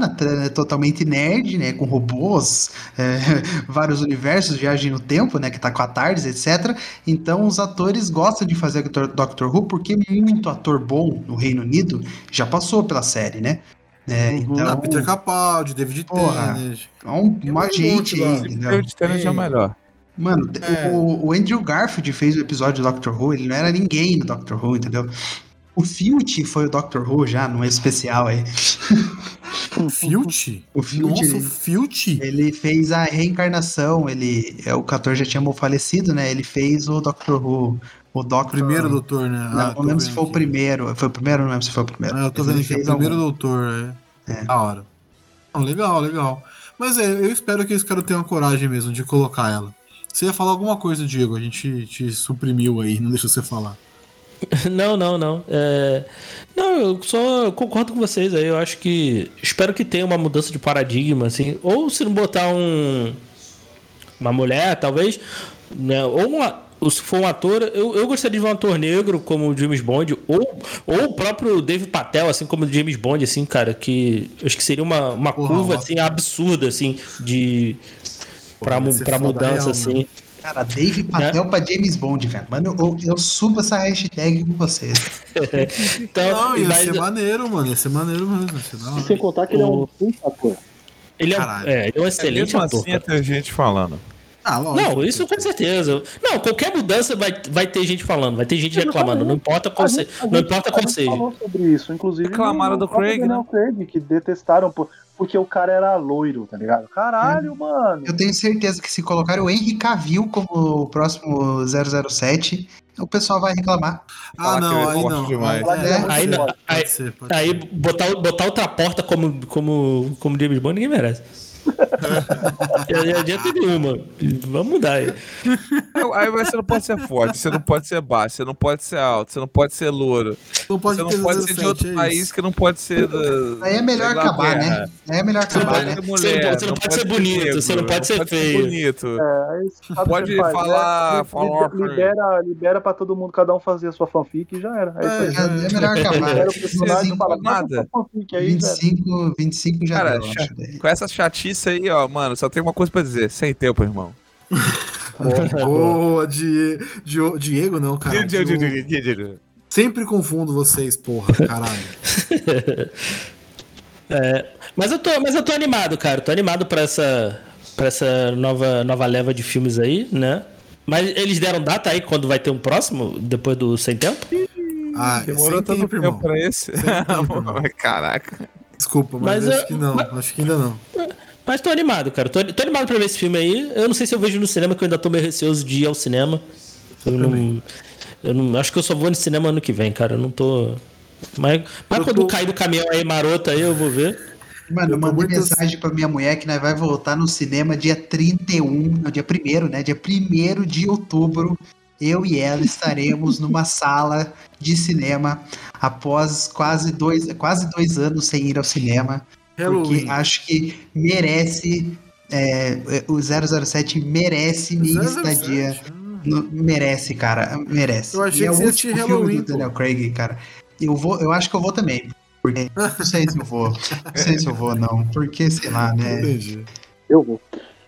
a trama é totalmente nerd, né? Com robôs, é, vários universos, viagem no tempo, né? Que tá com a TARDIS, etc. Então os atores gostam de fazer Doctor Who porque muito ator bom no Reino Unido já passou pela série, né? É, uhum. então, ah, Peter Capaldi, David Tennant. Um, uma gente aí, David Tennant é o melhor. Mano, é. o, o, Andrew Garfield fez o episódio do Doctor Who, ele não era ninguém no Doctor Who, entendeu? O Filch foi o Doctor Who já, num especial aí. O Filch? O Filch. Nossa, o Filch? Ele fez a reencarnação, ele... É, o 14 já tinha falecido, né? Ele fez o Doctor Who. O Doctor... Primeiro doutor, né? Não, ah, não lembro se foi aqui. o primeiro. Foi o primeiro, não lembro se foi o primeiro. Ah, eu tô vendo aqui, é o primeiro algum. doutor, é. é. Da hora. legal, legal. Mas é, eu espero que eles ter uma coragem mesmo de colocar ela. Você ia falar alguma coisa, Diego, a gente te suprimiu aí, não deixa você falar. Não, não, não. É... Não, eu só concordo com vocês aí. Eu acho que. Espero que tenha uma mudança de paradigma, assim. Ou se não botar um. Uma mulher, talvez. Né? Ou uma, se for um ator, eu, eu gostaria de ver um ator negro como o James Bond, ou, ou o próprio Dave Patel, assim como o James Bond, assim, cara, que acho que seria uma, uma curva assim, absurda, assim, de. Pra, pra mudança, real, assim. Mano. Cara, Dave né? Patel é. pra James Bond, velho. Mano, eu, eu subo essa hashtag com vocês. então, não, ia mas... ser maneiro, mano. Ia ser maneiro mesmo. E sem contar que ele é um ator. Ele é, é, ele é um excelente é ator. Assim, tem gente falando. Ah, não, isso com certeza. Não, qualquer mudança vai, vai ter gente falando, vai ter gente reclamando, não importa qual, se, não importa qual seja. falou sobre isso, inclusive. Reclamaram do Craig, né? Craig, que detestaram por, porque o cara era loiro, tá ligado? Caralho, é. mano. Eu tenho certeza que se colocar o Henry Cavill como o próximo 007, o pessoal vai reclamar. Ah, não, aí não. É, aí, não. Aí, aí botar, botar outra porta como, como, como James Bond, ninguém merece já, já teve uma. Vamos mudar aí. Aí você não pode ser forte, você não pode ser baixo, você não pode ser alto, você não pode ser louro. Não pode você não pode ser de outro é país que não pode ser. Da, aí é melhor acabar, né? Aí é melhor acabar, né? Mulher, você não, pode, ser bonito, você não pode ser feio. bonito. É, pode falar. Né? falar libera, libera pra todo mundo, cada um fazer a sua fanfic e já era. É, é, é melhor acabar. Era o personagem falar, nada. 25, 25 já Cara, com essa chatice isso aí, ó, mano, só tem uma coisa pra dizer. Sem tempo, irmão. Boa, Diego, Diego não, cara. Diego, Diego, Diego. Sempre confundo vocês, porra, caralho. é, mas, eu tô, mas eu tô animado, cara. Tô animado pra essa, pra essa nova, nova leva de filmes aí, né? Mas eles deram data aí quando vai ter um próximo, depois do Sem Tempo? Ah, demorou tanto tempo, tempo pra esse. Tempo, Caraca. Desculpa, mas, mas acho eu, que não. Mas, acho que ainda não. Mas tô animado, cara. Tô, tô, animado pra ver esse filme aí. Eu não sei se eu vejo no cinema, que eu ainda tô meio receoso de ir ao cinema. Eu não, eu não. Acho que eu só vou no cinema ano que vem, cara. Eu não tô. Mas, mas quando tô... cair do caminhão aí maroto aí, eu vou ver. Mano, eu mandei muito... mensagem pra minha mulher que nós vai voltar no cinema dia 31, no dia 1 né? Dia 1 de outubro. Eu e ela estaremos numa sala de cinema após quase dois, quase dois anos sem ir ao cinema. Halloween. Porque acho que merece. É, o 007 merece minha 007. estadia. No, merece, cara. Merece. Eu achei e é que é o último Halloween, do Daniel Craig, cara. Eu, vou, eu acho que eu vou também. Porque não sei se eu vou. Não sei se eu vou, não. Porque, sei lá, né? Eu vou.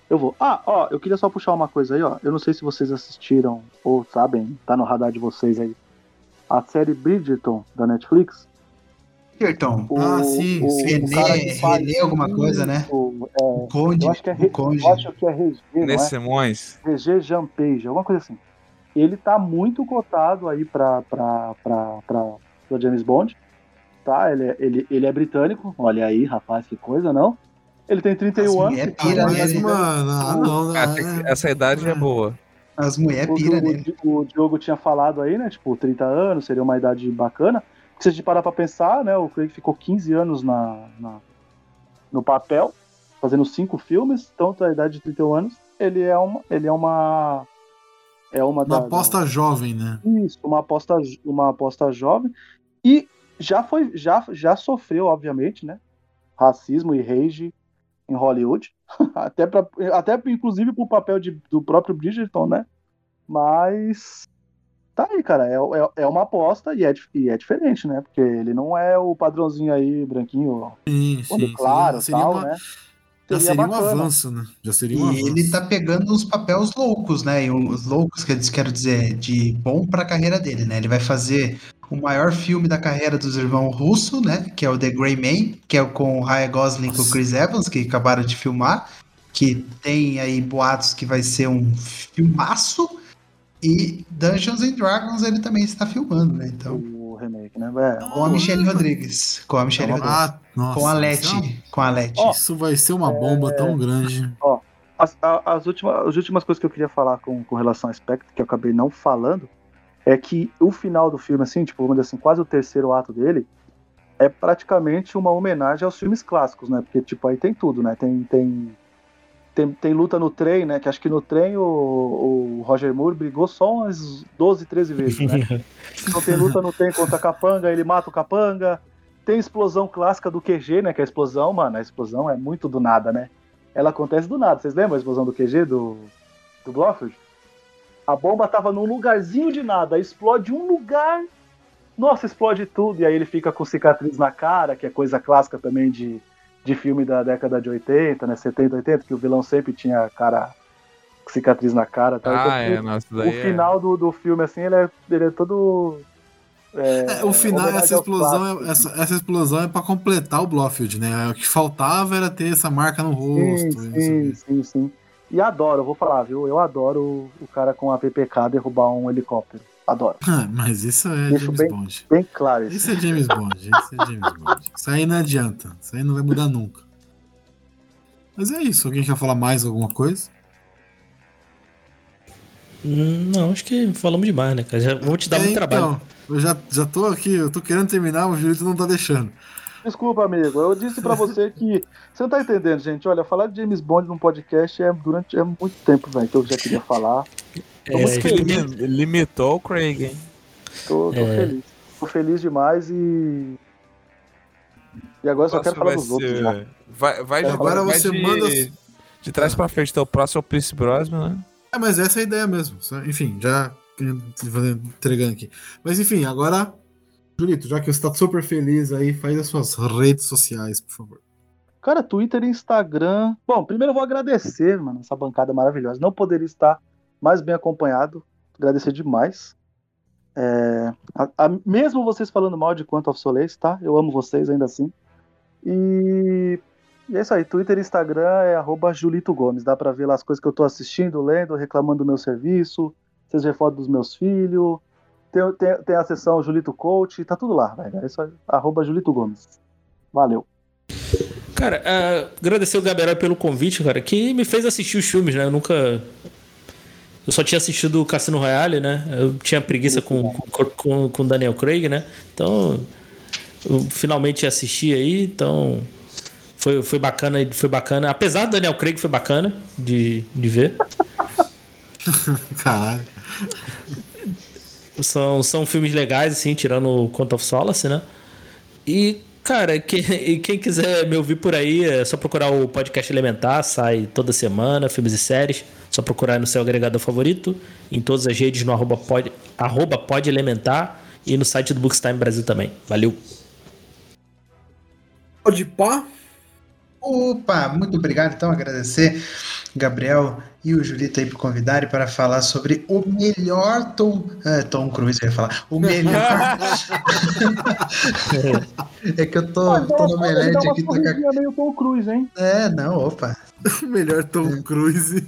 Eu vou. Ah, ó, eu queria só puxar uma coisa aí, ó. Eu não sei se vocês assistiram ou sabem, tá no radar de vocês aí. A série Bridgerton da Netflix. Bridgerton. O, ah, sim. O, René, o René alguma coisa, né? O, é, o Conde. Eu acho que é, o Conde. Acho que é Regê, Simões. É? Regê Jampage, alguma coisa assim. Ele tá muito cotado aí pra, pra, pra, pra, pra James Bond. Tá? Ele, é, ele, ele é britânico. Olha aí, rapaz, que coisa, não? Ele tem 31 anos. É pira, mas, né? mano, não, não, não, Essa idade é boa. As mulheres pira, né? O, o Diogo tinha falado aí, né? Tipo, 30 anos seria uma idade bacana. Se a gente parar pra pensar, né? O Craig ficou 15 anos na, na no papel, fazendo cinco filmes, tanto a idade de 31 anos. Ele é uma. Ele é uma. É uma, uma da, aposta da... jovem, né? Isso, uma aposta, uma aposta jovem. E já foi, já, já sofreu, obviamente, né? Racismo e rage em Hollywood, até, pra, até inclusive pro papel de, do próprio Bridgerton, né? Mas tá aí, cara, é, é, é uma aposta e é, e é diferente, né? Porque ele não é o padrãozinho aí, branquinho, sim, sim, claro, sim. tal, uma, né? Já seria, um avanço, né? Já seria um e avanço. ele tá pegando os papéis loucos, né? E os loucos, que eles quero dizer, de bom pra carreira dele, né? Ele vai fazer o maior filme da carreira dos irmãos Russo, né? Que é o The Grey Man, que é com o Ryan Gosling e o Chris Evans, que acabaram de filmar. Que tem aí boatos que vai ser um filmaço. E Dungeons and Dragons ele também está filmando, né? Então, O remake, né? É, com a Michelle Rodrigues. Com a Michelle Rodrigues. Ah, nossa. Com a isso é Leti. Com a Leti. Ó, Isso vai ser uma bomba tão grande. As, a- as, últimas, as últimas coisas que eu queria falar com, com relação a Spectre, que eu acabei não falando, é que o final do filme, assim, tipo, vamos dizer assim, quase o terceiro ato dele, é praticamente uma homenagem aos filmes clássicos, né? Porque, tipo, aí tem tudo, né? Tem, tem, tem, tem luta no trem, né? Que acho que no trem o, o Roger Moore brigou só umas 12, 13 vezes, né? Então tem luta no trem contra Capanga, ele mata o Capanga. Tem explosão clássica do QG, né? Que a explosão, mano, a explosão é muito do nada, né? Ela acontece do nada. Vocês lembram a explosão do QG do, do Blofeld? A bomba tava num lugarzinho de nada, explode um lugar. Nossa, explode tudo. E aí ele fica com cicatriz na cara, que é coisa clássica também de, de filme da década de 80, né? 70, 80, que o vilão sempre tinha cara cicatriz na cara. Tá? Ah, Então, é, nossa, o daí é- final do, do filme, assim, ele é, ele é todo. É, o final, essa explosão, é, essa, essa explosão é pra completar o Blofeld, né? O que faltava era ter essa marca no rosto. Sim, e o sim, sim, sim. E adoro, eu vou falar, viu? Eu adoro o, o cara com a PPK derrubar um helicóptero. Adoro. Ah, Mas isso é Deixa James bem- Bond. Bem claro isso. Isso é James Bond, isso é James Bond. Isso aí não adianta. Isso aí não vai mudar nunca. Mas é isso. Alguém quer falar mais alguma coisa? Hum, Não, acho que falamos demais, né, cara? Já vou te dar É, muito trabalho. então, eu já, já tô aqui, eu tô querendo terminar, mas o Julito não tá deixando. Desculpa, amigo. Eu disse pra você que. Você não tá entendendo, gente. Olha, falar de James Bond num podcast é durante é muito tempo, velho, que eu já queria falar. Tô É, que feliz. limi- limitou o Craig, hein? Tô, tô É. feliz. Tô feliz demais e. E agora eu só quero falar dos outros ser- já. Vai, vai, de- Agora vai você de, manda- De trás pra frente, então o próximo é o Pierce Brosnan, né? É, mas essa é a ideia mesmo. Enfim, já entregando aqui. Mas enfim, agora, Julito, já que você tá super feliz aí, faz as suas redes sociais, por favor. Cara, Twitter e Instagram. Bom, primeiro eu vou agradecer, mano, essa bancada maravilhosa. Não poderia estar mais bem acompanhado. Agradecer demais. É, a- a- mesmo vocês falando mal de Quanto of Solace, tá? Eu amo vocês ainda assim. E, e é isso aí. Twitter e Instagram é arroba Julito Gomes. Dá pra ver lá as coisas que eu tô assistindo, lendo, reclamando do meu serviço. Vocês ver foto dos meus filhos. Tem, tem, tem a seção Julito Coach. Tá tudo lá, velho. É isso aí. Arroba Julito Gomes. Valeu. Cara, ah, agradecer o Gabriel pelo convite, cara, que me fez assistir os filmes, né? Eu nunca. Eu só tinha assistido o Cassino Royale, né? Eu tinha preguiça com, com, com, com Daniel Craig, né? Então, eu finalmente assisti aí, então. Foi, foi bacana, foi bacana. Apesar do Daniel Craig, foi bacana de, de ver. Caralho. São, são filmes legais, assim, tirando o Quantum of Solace, né? E, cara, quem, quem quiser me ouvir por aí, é só procurar o podcast Elementar, sai toda semana, filmes e séries. Só procurar no seu agregador favorito, em todas as redes no arroba pod, arroba pod elementar e no site do Bookstime Brasil também. Valeu! Pode pá? Opa, muito obrigado. Então, agradecer Gabriel e o Julito aí por convidarem para falar sobre o melhor Tom, é, Tom Cruise, eu ia falar. O melhor. é que eu tô, tô no aqui. Tô... sorrisinha meio Tom Cruise, hein? É, não, opa. O melhor Tom Cruise.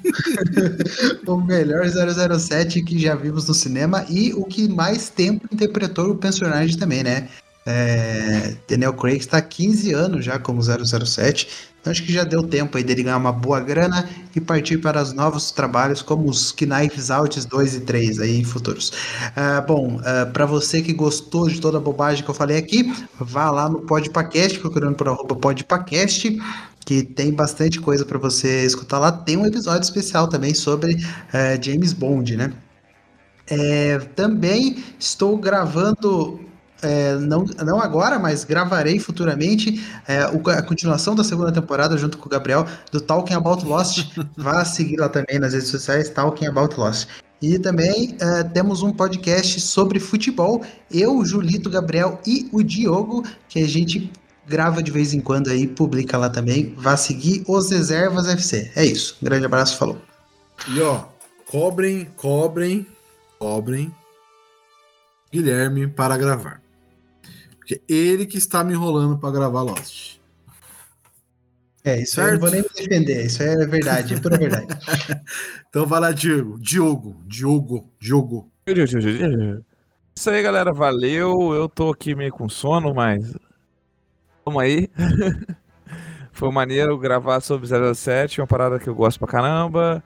O melhor 007 que já vimos no cinema e o que mais tempo interpretou o personagem também, né? É, Daniel Craig está há 15 anos já como 007, então acho que já deu tempo aí dele ganhar uma boa grana e partir para os novos trabalhos como os Knives Out 2 e 3 aí futuros. Ah, bom, para você que gostou de toda a bobagem que eu falei aqui, vá lá no Podpacast, procurando por arroba Podpacast, que tem bastante coisa para você escutar lá. Tem um episódio especial também sobre eh, James Bond, né? É, também estou gravando é, não, não agora, mas gravarei futuramente é, a continuação da segunda temporada junto com o Gabriel do Talking About Lost. Vá seguir lá também nas redes sociais, Talking About Lost. E também é, temos um podcast sobre futebol, eu, Julito, Gabriel e o Diogo, que a gente grava de vez em quando aí, publica lá também. Vá seguir os Reservas FC. É isso. Um grande abraço, falou. E ó, cobrem, cobrem, cobrem Guilherme para gravar. Porque ele que está me enrolando para gravar Lost. É, isso certo? eu não vou nem me defender, isso é verdade, é pura verdade. então vai lá, Diego. Diogo, Diogo, Diogo. Isso aí, galera, valeu. Eu tô aqui meio com sono, mas. Vamos aí. Foi maneiro gravar sobre 007, uma parada que eu gosto pra caramba.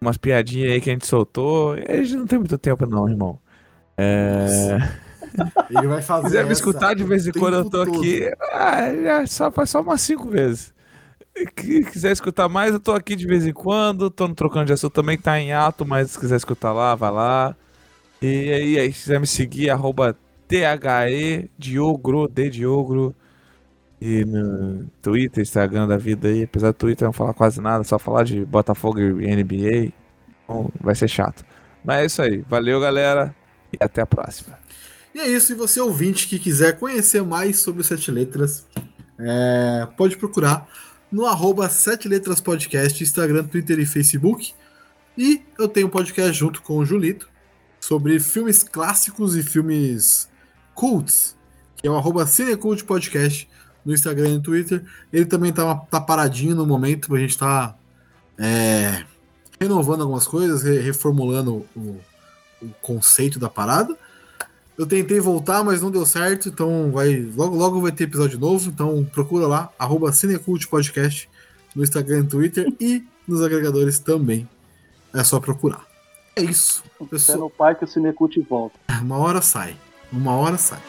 Umas piadinhas aí que a gente soltou. A gente não tem muito tempo, não, irmão. É. Ele vai fazer. Se quiser me escutar de vez em quando eu tô todo. aqui, ah, só, faz só umas cinco vezes. Se quiser escutar mais, eu tô aqui de vez em quando. Tô no Trocando de Assunto também, tá em ato, mas se quiser escutar lá, vai lá. E aí, aí se quiser me seguir, arroba THE Diogro, D Diogro. E no Twitter, Instagram da vida aí. Apesar do Twitter não falar quase nada, só falar de Botafogo e NBA. Então vai ser chato. Mas é isso aí. Valeu, galera. E até a próxima. E é isso. E você ouvinte que quiser conhecer mais sobre o Sete Letras, é, pode procurar no arroba Sete Letras Podcast, Instagram, Twitter e Facebook. E eu tenho um podcast junto com o Julito sobre filmes clássicos e filmes cults, que é o arroba Cinecult Podcast no Instagram e no Twitter. Ele também tá, tá paradinho no momento, a gente tá é, renovando algumas coisas, reformulando o, o conceito da parada. Eu tentei voltar, mas não deu certo, então vai logo logo vai ter episódio novo, então procura lá arroba Cinecult Podcast no Instagram e Twitter e nos agregadores também. É só procurar. É isso. Pessoal. no pai que o Cinecult volta. Uma hora sai. Uma hora sai.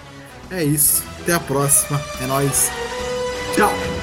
É isso. Até a próxima. É nóis. Tchau.